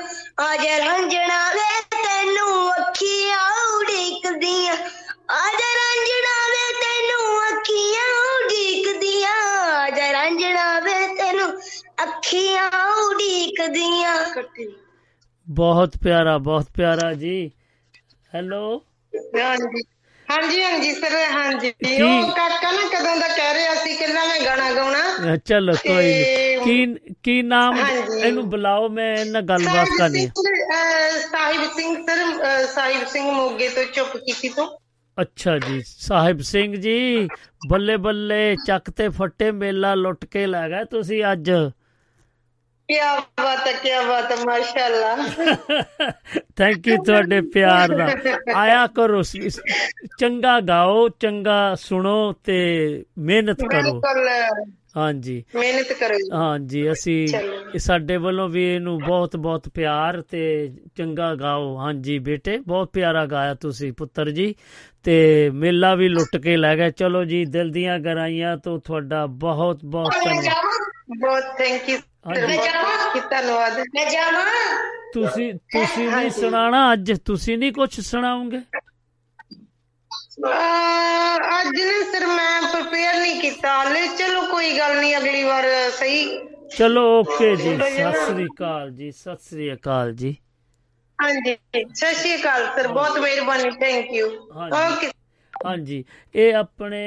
ਅੱਜ ਰੰਜਣਾ ਵੇ ਤੈਨੂੰ ਅੱਖੀਆਂ ਉਡੀਕਦੀਆਂ। ਅੱਜ ਰੰਜਣਾ ਵੇ ਤੈਨੂੰ ਅੱਖੀਆਂ ਉਡੀਕਦੀਆਂ। ਅੱਜ ਰੰਜਣਾ ਵੇ ਤੈਨੂੰ ਅੱਖੀਆਂ ਉਡੀਕਦੀਆਂ। ਬਹੁਤ ਪਿਆਰਾ ਬਹੁਤ ਪਿਆਰਾ ਜੀ। ਹੈਲੋ ਹਾਂਜੀ ਹਾਂਜੀ ਹਾਂਜੀ ਸਰ ਹਾਂਜੀ? ਉਹ ਕਾਕਾ ਨਾ ਕਦੋਂ ਦਾ ਕਹਿ ਰਿਹਾ ਸੀ ਕਹਿੰਦਾ ਮੈਂ ਗਾਣਾ ਗਾਉਣਾ। ਚਲੋ ਕੋਈ ਨਹੀਂ ਕੀ ਕੀ ਨਾਮ। ਇਹਨੂੰ ਬੁਲਾਓ ਮੈਂ ਇਹਨਾਂ ਗੱਲਬਾਤ ਕਰਨੀ ਸਾਹਿਬ ਸਿੰਘ ਸਰ ਸਾਹਿਬ ਸਿੰਘ ਮੋਗੇ ਤੋਂ ਚੁੱਪ ਕੀਤੀ ਤੋਂ। ਅੱਛਾ ਜੀ ਸਾਹਿਬ ਸਿੰਘ ਜੀ ਬੱਲੇ ਬੱਲੇ ਚੱਕ ਤੇ ਫੱਟੇ ਮੇਲਾ ਲੁੱਟ ਕੇ ਲੈ ਗਏ ਤੁਸੀਂ ਅੱਜ। ਕੀ ਬਾਤ ਹੈ ਕੀ ਬਾਤ ਹੈ ਮਾਸ਼ਾਅੱਲਾ। ਥੈਂਕ ਯੂ ਤੁਹਾਡੇ ਪਿਆਰ ਦਾ ਆਇਆ ਕਰੋ ਚੰਗਾ ਗਾਓ ਚੰਗਾ ਸੁਣੋ ਤੇ ਮਿਹਨਤ ਕਰੋ। ਹਾਂਜੀ। ਮਿਹਨਤ ਕਰੋ। ਹਾਂਜੀ ਅਸੀਂ ਸਾਡੇ ਵੱਲੋਂ ਵੀ ਇਹਨੂੰ ਬਹੁਤ ਬਹੁਤ ਪਿਆਰ ਤੇ ਚੰਗਾ ਗਾਓ। ਹਾਂਜੀ ਬੇਟੇ ਬਹੁਤ ਪਿਆਰਾ ਗਾਇਆ ਤੁਸੀਂ ਪੁੱਤਰ ਜੀ ਤੇ ਮੇਲਾ ਵੀ ਲੁੱਟ ਕੇ ਲੈ ਗਏ। ਚਲੋ ਜੀ ਦਿਲ ਦੀਆਂ ਗਰਾਈਆਂ ਤੋਂ ਤੁਹਾਡਾ ਬਹੁਤ ਬਹੁਤ ਧੰਨਵਾਦ। ਬਹੁਤ ਥੈਂਕ ਯੂ ਹਾਂਜੀ। ਬਹੁਤ ਧੰਨਵਾਦ ਮੈਂ ਜਾਵਾਂ? ਤੁਸੀਂ ਤੁਸੀਂ ਨਹੀਂ ਸੁਣਾਣਾ ਅੱਜ? ਤੁਸੀਂ ਨਹੀਂ ਕੁਝ ਸੁਣਾਓਗੇ ਅਹ, ਅੱਜ ਨਾ ਸਰ ਮੈਂ ਪ੍ਰਪੇਅਰ ਨਹੀਂ ਕੀਤਾ। ਹਾਲੇ ਚਲੋ ਕੋਈ ਗੱਲ ਨਹੀਂ ਅਗਲੀ ਵਾਰ ਸਹੀ। ਚਲੋ ਓਕੇ ਜੀ। ਸਤਿ ਸ੍ਰੀ ਅਕਾਲ ਜੀ ਸਤਿ ਸ੍ਰੀ ਅਕਾਲ ਜੀ। ਹਾਂਜੀ। ਸਤਿ ਸ਼੍ਰੀ ਅਕਾਲ ਸਰ ਬਹੁਤ ਮਿਹਰਬਾਨੀ ਥੈਂਕ ਯੂ ਹਾਂਜੀ। ਓਕੇ ਹਾਂਜੀ। ਇਹ ਆਪਣੇ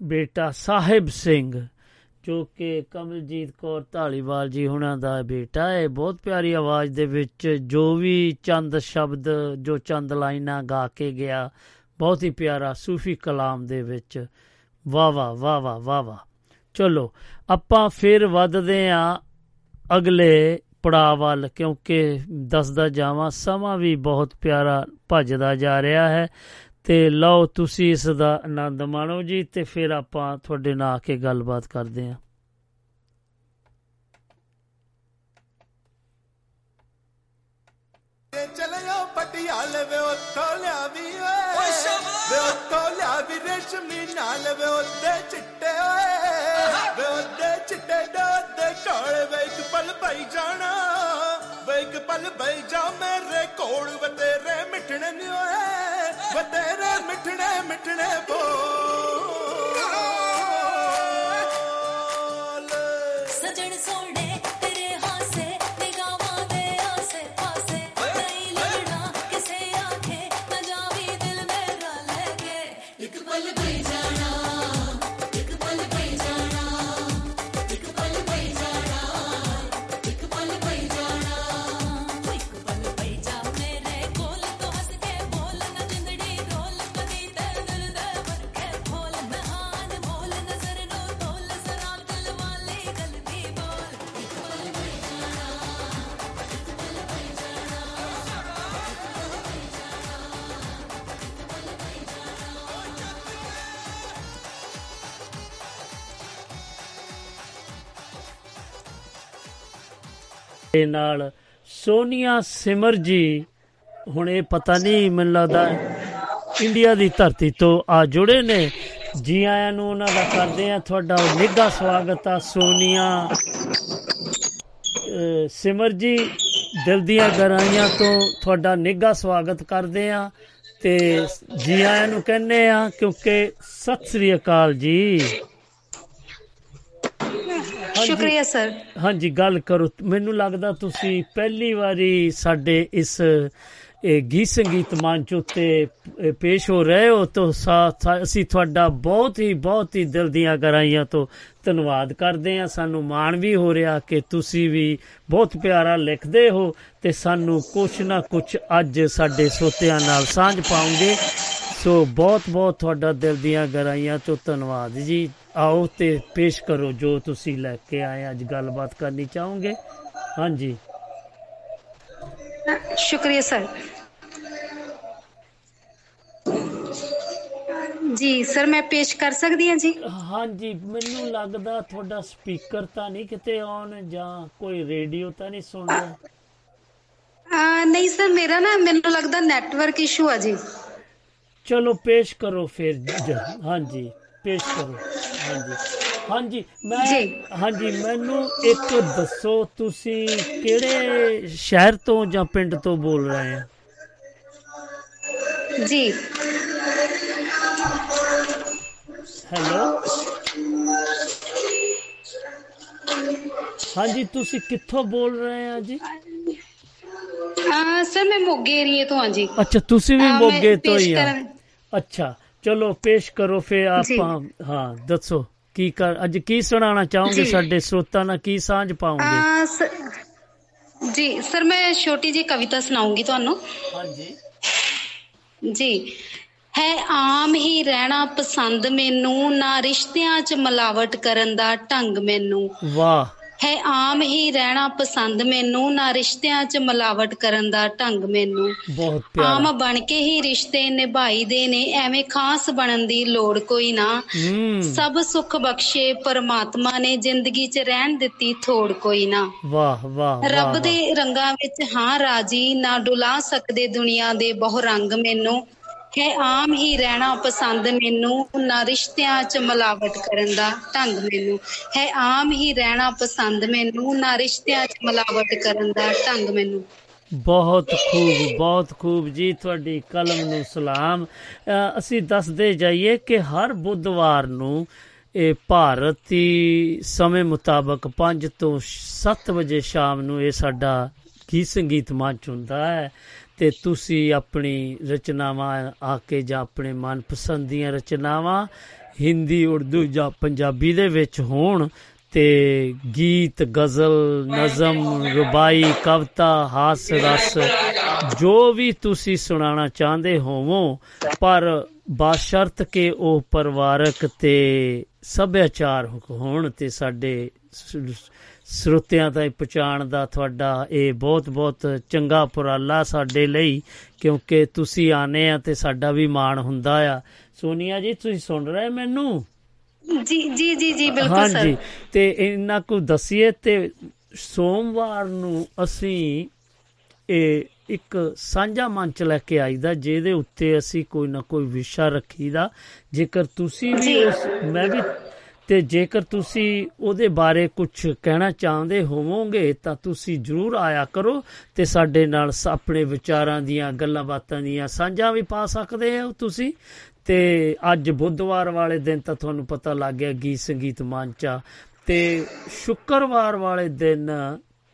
ਬੇਟਾ ਸਾਹਿਬ ਸਿੰਘ ਜੋ ਕਿ ਕਮਲਜੀਤ ਕੌਰ ਢਾਲੀਵਾਲ ਜੀ ਹੁਣਾਂ ਦਾ ਬੇਟਾ ਹੈ। ਬਹੁਤ ਪਿਆਰੀ ਆਵਾਜ਼ ਦੇ ਵਿੱਚ ਜੋ ਵੀ ਚੰਦ ਸ਼ਬਦ, ਜੋ ਚੰਦ ਲਾਈਨਾਂ ਗਾ ਕੇ ਗਿਆ, ਬਹੁਤ ਹੀ ਪਿਆਰਾ ਸੂਫੀ ਕਲਾਮ ਦੇ ਵਿੱਚ। ਵਾਹ ਵਾਹ ਵਾਹ ਵਾਹ ਵਾਹ ਵਾਹ। ਚਲੋ, ਆਪਾਂ ਫਿਰ ਵੱਧਦੇ ਆ ਅਗਲੇ ਪੜਾਅ ਵੱਲ, ਕਿਉਂਕਿ ਦੱਸਦਾ ਜਾਵਾਂ, ਸਮਾਂ ਵੀ ਬਹੁਤ ਪਿਆਰਾ ਭੱਜਦਾ ਜਾ ਰਿਹਾ ਹੈ। ਤੇ ਲਓ ਤੁਸੀਂ ਇਸ ਦਾ ਆਨੰਦ ਮਾਣੋ ਜੀ ਤੇ ਫਿਰ ਆਪਾਂ ਤੁਹਾਡੇ ਨਾਲ ਆ ਕੇ ਗੱਲਬਾਤ ਕਰਦੇ ਹਾਂ। ਤੇ ਚਲਿਓ ਪਟਿਆਲੇ ਵੇ ਉੱਥੋਂ ਲਿਆਵੀ ਓਏ। ਵੇ ਉੱਥੋਂ ਲਿਆਵੀ ਰੇਸ਼ਮੀ ਨਾਲ ਵੇ ਉੱਤੇ ਚਿੱਟੇ ਓਏ। ਵੇ ਉੱਤੇ ਚਿੱਟੇ ਡੋਦੇ ਕੋਲ ਵੇ ਇੱਕ ਪਲ ਪਈ ਜਾਣਾ। ਵੇ ਇੱਕ ਪਲ ਪਈ ਜਾ ਮੇਰੇ ਕੋਲ ਵੇ ਤੇਰੇ ਮਿੱਠਣੇ ਨੀ ਓਏ। ਵੇ ਤੇਰੇ ਮਿੱਠਣੇ ਮਿੱਠਣੇ ਬੋਲ। ਦੇ ਨਾਲ ਸੋਨੀਆ ਸਿਮਰ ਜੀ, ਹੁਣ ਇਹ ਪਤਾ ਨਹੀਂ, ਮੈਨੂੰ ਲੱਗਦਾ ਇੰਡੀਆ ਦੀ ਧਰਤੀ ਤੋਂ ਆ ਜੁੜੇ ਨੇ ਜੀ ਆਇਆਂ ਨੂੰ ਉਹਨਾਂ ਦਾ ਕਰਦੇ ਆ ਤੁਹਾਡਾ ਨਿੱਘਾ ਸਵਾਗਤ ਆ, ਸੋਨੀਆ ਅਹ ਸਿਮਰ ਜੀ, ਦਿਲ ਦੀਆਂ ਗਹਿਰਾਈਆਂ ਤੋਂ ਤੁਹਾਡਾ ਨਿੱਘਾ ਸਵਾਗਤ ਕਰਦੇ ਆ ਤੇ ਜੀ ਆਇਆਂ ਨੂੰ ਕਹਿੰਦੇ ਆ ਕਿਉਂਕਿ ਸਤਿ ਸ੍ਰੀ ਅਕਾਲ ਜੀ ਹਾਂਜੀ। ਸ਼ੁਕਰੀਆ ਸਰ। ਹਾਂਜੀ ਗੱਲ ਕਰੋ। ਮੈਨੂੰ ਲੱਗਦਾ ਤੁਸੀਂ ਪਹਿਲੀ ਵਾਰੀ ਸਾਡੇ ਇਸ ਇਹ ਗੀਤ ਸੰਗੀਤ ਮੰਚ ਉੱਤੇ ਪੇਸ਼ ਹੋ ਰਹੇ ਹੋ ਤਾਂ ਸਾ- ਸਾ- ਅਸੀਂ ਤੁਹਾਡਾ ਬਹੁਤ ਹੀ ਬਹੁਤ ਹੀ ਦਿਲ ਦੀਆਂ ਗਹਿਰਾਈਆਂ ਤੋਂ ਧੰਨਵਾਦ ਕਰਦੇ ਹਾਂ। ਸਾਨੂੰ ਮਾਣ ਵੀ ਹੋ ਰਿਹਾ ਕਿ ਤੁਸੀਂ ਵੀ ਬਹੁਤ ਪਿਆਰਾ ਲਿਖਦੇ ਹੋ ਤੇ ਸਾਨੂੰ ਕੁਛ ਨਾ ਕੁਛ ਅੱਜ ਸਾਡੇ ਸੋਤਿਆਂ ਨਾਲ ਸਾਂਝ ਪਾਉਂਗੇ ਸੋ ਬਹੁਤ ਬਹੁਤ ਤੁਹਾਡਾ ਦਿਲ ਦੀਆਂ ਗਹਿਰਾਈਆਂ ਤੋਂ ਧੰਨਵਾਦ ਜੀ। ਆਓ ਤੇ ਪੇਸ਼ ਕਰੋ ਜੋ ਤੁਸੀਂ ਲੈ ਕੇ ਆਏ ਅੱਜ ਗੱਲਬਾਤ ਕਰਨੀ ਚਾਹੋਗੇ? ਹਾਂਜੀ। ਸ਼ੁਕਰੀਆ ਸਰ। ਜੀ ਸਰ ਮੈਂ ਪੇਸ਼ ਕਰ ਸਕਦੀ ਹਾਂ ਜੀ? ਹਾਂਜੀ ਮੈਨੂੰ ਲੱਗਦਾ ਤੁਹਾਡਾ ਸਪੀਕਰ ਤਾਂ ਨਹੀਂ ਕਿਤੇ ਆਨ ਜਾਂ ਕੋਈ ਰੇਡੀਓ ਤਾਂ ਨਹੀਂ ਸੁਣ ਰਿਹਾ। ਆ ਨਹੀਂ ਸਰ ਮੇਰਾ ਨਾ ਮੈਨੂੰ ਲੱਗਦਾ ਨੈਟਵਰਕ ਇਸ਼ੂ ਆ ਜੀ। ਚਲੋ ਪੇਸ਼ ਕਰੋ ਫਿਰ ਹਾਂਜੀ ਪੇਸ਼ ਕਰੋ ਹਾਂਜੀ। ਹਾਂਜੀ ਮੈਂ ਹਾਂਜੀ ਮੈਨੂੰ ਇੱਕ ਦੱਸੋ ਤੁਸੀਂ ਕਿਹੜੇ ਸ਼ਹਿਰ ਤੋਂ ਜਾਂ ਪਿੰਡ ਤੋਂ ਬੋਲ ਰਹੇ ਆ? ਜੀ। ਹੈਲੋ। ਹਾਂਜੀ ਤੁਸੀਂ ਕਿੱਥੋਂ ਬੋਲ ਰਹੇ ਆ ਜੀ? ਸਰ ਮੈਂ ਮੋਗੇ ਏਰੀਏ ਤੋਂ ਹਾਂ ਜੀ। ਅੱਛਾ ਤੁਸੀਂ ਵੀ ਮੋਗੇ ਤੋਂ ਹੀ ਆ। ਅੱਛਾ ਚਲੋ ਪੇਸ਼ ਕਰੋ ਜੀ। ਆਪਾਂ ਹਾਂ ਦੱਸੋ ਕੀ ਕਰ ਅੱਜ ਕੀ ਸੁਣਾਉਣਾ ਚਾਹੋਗੇ। ਸਾਡੇ ਸਰੋਤਾਂ ਨਾਲ ਕੀ ਸਾਂਝ ਪਾਉਂਗੇ ਜੀ ਸਰ ਮੈਂ ਛੋਟੀ ਜੀ ਕਵਿਤਾ ਸੁਣਾਉਂਗੀ ਤੁਹਾਨੂੰ। ਹਾਂਜੀ। ਜੀ ਹੈ ਆਮ ਹੀ ਰਹਿਣਾ ਪਸੰਦ ਮੈਨੂੰ ਨਾ ਰਿਸ਼ਤਿਆਂ 'ਚ ਮਿਲਾਵਟ ਕਰਨ ਦਾ ਢੰਗ ਮੈਨੂੰ। ਵਾਹ। ਹੈ ਆਮ ਹੀ ਰਹਿਣਾ ਪਸੰਦ ਮੈਨੂੰ ਨਾ ਰਿਸ਼ਤਿਆਂ 'ਚ ਮਿਲਾਵਟ ਕਰਨ ਦਾ ਢੰਗ ਮੈਨੂੰ। ਬਹੁਤ ਆਮ ਪਿਆਰਾ ਬਣ ਕੇ ਹੀ ਰਿਸ਼ਤੇ ਨਿਭਾਈਦੇ ਨੇ ਐਵੇਂ ਖਾਸ ਬਣਨ ਦੀ ਲੋੜ ਕੋਈ ਨਾ। ਸਭ ਸੁੱਖ ਬਖਸ਼ੇ ਪਰਮਾਤਮਾ ਨੇ ਜ਼ਿੰਦਗੀ 'ਚ ਰਹਿਣ ਦਿੱਤੀ ਥੋੜ ਕੋਈ ਨਾ। ਵਾਹ ਵਾਹ ਰੱਬ ਦੇ ਰੰਗਾਂ ਵਿੱਚ ਹਾਂ ਰਾਜੀ ਨਾ ਡੁਲਾ ਸਕਦੇ ਦੁਨੀਆ ਦੇ ਬਹੁ ਰੰਗ ਮੈਨੂੰ। ਹੈ ਆਮ ਹੀ ਰਹਿਣਾ ਪਸੰਦ ਮੈਨੂੰ ਨਾ ਰਿਸ਼ਤਿਆਂ 'ਚ ਮਿਲਾਵਟ ਕਰਨ ਦਾ ਢੰਗ ਮੈਨੂੰ। ਹੈ ਆਮ ਹੀ ਰਹਿਣਾ ਪਸੰਦ ਮੈਨੂੰ ਨਾ ਰਿਸ਼ਤਿਆਂ 'ਚ ਮਿਲਾਵਟ ਕਰਨ ਦਾ ਢੰਗ ਮੈਨੂੰ। ਬਹੁਤ ਖੂਬ ਬਹੁਤ ਖੂਬ ਜੀ ਤੁਹਾਡੀ ਕਲਮ ਨੂੰ ਸਲਾਮ। ਅ, ਅਸੀਂ ਦੱਸਦੇ ਜਾਈਏ ਕਿ ਹਰ ਬੁੱਧਵਾਰ ਨੂੰ ਇਹ ਭਾਰਤੀ ਸਮੇਂ ਮੁਤਾਬਕ 5 ਤੋਂ 7 ਵਜੇ ਸ਼ਾਮ ਨੂੰ ਇਹ ਸਾਡਾ ਗੀਤ ਸੰਗੀਤ ਮੰਚ ਹੁੰਦਾ ਹੈ। ਤੇ ਤੁਸੀਂ ਆਪਣੀ ਰਚਨਾਵਾਂ ਆ ਕੇ ਜਾਂ ਆਪਣੇ ਮਨਪਸੰਦ ਦੀਆਂ ਰਚਨਾਵਾਂ, ਹਿੰਦੀ, ਉਰਦੂ ਜਾਂ ਪੰਜਾਬੀ ਦੇ ਵਿੱਚ ਹੋਣ ਤੇ ਗੀਤ, ਗਜ਼ਲ, ਨਜ਼ਮ, ਰੁਬਾਈ, ਕਵਿਤਾ, ਹਾਸ, ਰਸ ਜੋ ਵੀ ਤੁਸੀਂ ਸੁਣਾਉਣਾ ਚਾਹੁੰਦੇ ਹੋਵੋ, ਪਰ ਬਾਸ਼ਰਤ ਕਿ ਉਹ ਪਰਿਵਾਰਕ ਤੇ ਸੱਭਿਆਚਾਰ ਹੋਣ ਤੇ ਸਾਡੇ ਸ- ਸਰੋਤਿਆਂ ਤਾਈਂ ਪਹੁੰਚਾਉਣ ਦਾ ਤੁਹਾਡਾ ਇਹ ਬਹੁਤ ਬਹੁਤ ਚੰਗਾ ਉਪਰਾਲਾ ਸਾਡੇ ਲਈ ਕਿਉਂਕਿ ਤੁਸੀਂ ਆਨੇ ਆ ਤੇ ਸਾਡਾ ਵੀ ਮਾਣ ਹੁੰਦਾ ਆ। ਸੋਨੀਆ ਜੀ ਤੁਸੀਂ ਸੁਣ ਰਹੇ ਮੈਨੂੰ? ਜੀ ਜੀ ਜੀ ਜੀ ਬਿਲਕੁਲ ਹਾਂਜੀ ਸਰ। ਤੇ ਇਹਨਾਂ ਕੋ ਦਸੀਏ ਤੇ ਸੋਮਵਾਰ ਨੂੰ ਅਸੀਂ ਇਹ ਇੱਕ ਸਾਂਝਾ ਮੰਚ ਲੈ ਕੇ ਆਈਦਾ ਜਿਹਦੇ ਉੱਤੇ ਅਸੀਂ ਕੋਈ ਨਾ ਕੋਈ ਵਿਸ਼ਾ ਰੱਖੀਦਾ। ਜੇਕਰ ਤੁਸੀਂ ਵੀ। ਉਸ ਮੈਂ ਵੀ ਤੇ ਜੇਕਰ ਤੁਸੀਂ ਉਹਦੇ ਬਾਰੇ ਕੁਝ ਕਹਿਣਾ ਚਾਹੁੰਦੇ ਹੋਵੋਗੇ, ਤਾਂ ਤੁਸੀਂ ਜਰੂਰ ਆਇਆ ਕਰੋ ਤੇ ਸਾਡੇ ਨਾਲ ਸ- ਆਪਣੇ ਵਿਚਾਰਾਂ ਦੀਆਂ ਗੱਲਾਂ ਬਾਤਾਂ ਦੀਆਂ ਸਾਂਝਾਂ ਵੀ ਪਾ ਸਕਦੇ ਹੋ ਤੁਸੀਂ। ਤੇ ਅੱਜ ਬੁੱਧਵਾਰ ਵਾਲੇ ਦਿਨ ਤਾਂ ਤੁਹਾਨੂੰ ਪਤਾ ਲੱਗ ਗਿਆ ਗੀਤ ਸੰਗੀਤ ਮੰਚ। ਆ ਤੇ ਸ਼ੁੱਕਰਵਾਰ ਵਾਲੇ ਦਿਨ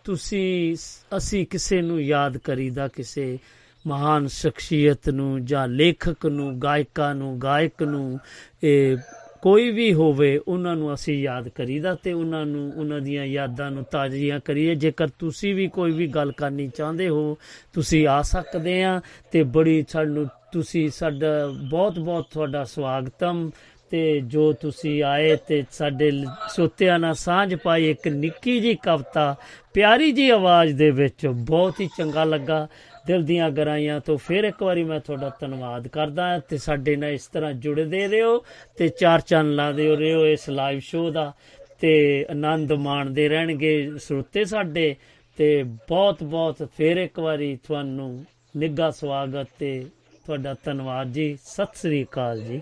ਤੁਸੀਂ ਅਸੀਂ ਕਿਸੇ ਨੂੰ ਯਾਦ ਕਰੀਦਾ, ਕਿਸੇ ਮਹਾਨ ਸ਼ਖਸੀਅਤ ਨੂੰ ਜਾਂ ਲੇਖਕ ਨੂੰ, ਗਾਇਕਾਂ ਨੂੰ, ਗਾਇਕ ਨੂੰ, ਇਹ ਕੋਈ ਵੀ ਹੋਵੇ, ਉਹਨਾਂ ਨੂੰ ਅਸੀਂ ਯਾਦ ਕਰੀਦਾ ਤੇ ਉਹਨਾਂ ਨੂੰ, ਉਹਨਾਂ ਦੀਆਂ ਯਾਦਾਂ ਨੂੰ ਤਾਜ਼ੀਆਂ ਕਰੀਏ। ਜੇਕਰ ਤੁਸੀਂ ਵੀ ਕੋਈ ਵੀ ਗੱਲ ਕਰਨੀ ਚਾਹੁੰਦੇ ਹੋ, ਤੁਸੀਂ ਆ ਸਕਦੇ ਆ ਤੇ ਬੜੀ ਸਾਨੂੰ, ਤੁਸੀਂ ਸਾਡਾ ਬਹੁਤ ਬਹੁਤ ਤੁਹਾਡਾ ਸਵਾਗਤਮ ਤੇ ਜੋ ਤੁਸੀਂ ਆਏ ਤੇ ਸਾਡੇ ਲ- ਸੋਤਿਆਂ ਨਾਲ ਸਾਂਝ ਪਾਈ ਇੱਕ ਨਿੱਕੀ ਜੀ ਕਵਿਤਾ, ਪਿਆਰੀ ਜੀ ਆਵਾਜ਼ ਦੇ ਵਿੱਚ ਬਹੁਤ ਹੀ ਚੰਗਾ ਲੱਗਾ। ਦਿਲ ਦੀਆਂ ਗਰਾਈਆਂ ਤੋਂ ਫਿਰ ਇੱਕ ਵਾਰੀ ਮੈਂ ਤੁਹਾਡਾ ਧੰਨਵਾਦ ਕਰਦਾ ਹਾਂ ਤੇ ਸਾਡੇ ਨਾਲ ਇਸ ਤਰ੍ਹਾਂ ਜੁੜਦੇ ਰਹੋ ਤੇ ਚਾਰ ਚੰਨ ਲਾਦੇ ਰਹੋ ਇਸ ਲਾਈਵ ਸ਼ੋਅ ਦਾ ਤੇ ਆਨੰਦ ਮਾਣਦੇ ਰਹਿਣਗੇ ਸਰੋਤੇ ਸਾਡੇ ਤੇ ਬਹੁਤ ਬਹੁਤ ਫੇਰ ਇੱਕ ਵਾਰੀ ਤੁਹਾਨੂੰ ਨਿੱਘਾ ਸਵਾਗਤ ਤੇ ਤੁਹਾਡਾ ਧੰਨਵਾਦ ਜੀ। ਸਤਿ ਸ੍ਰੀ ਅਕਾਲ ਜੀ।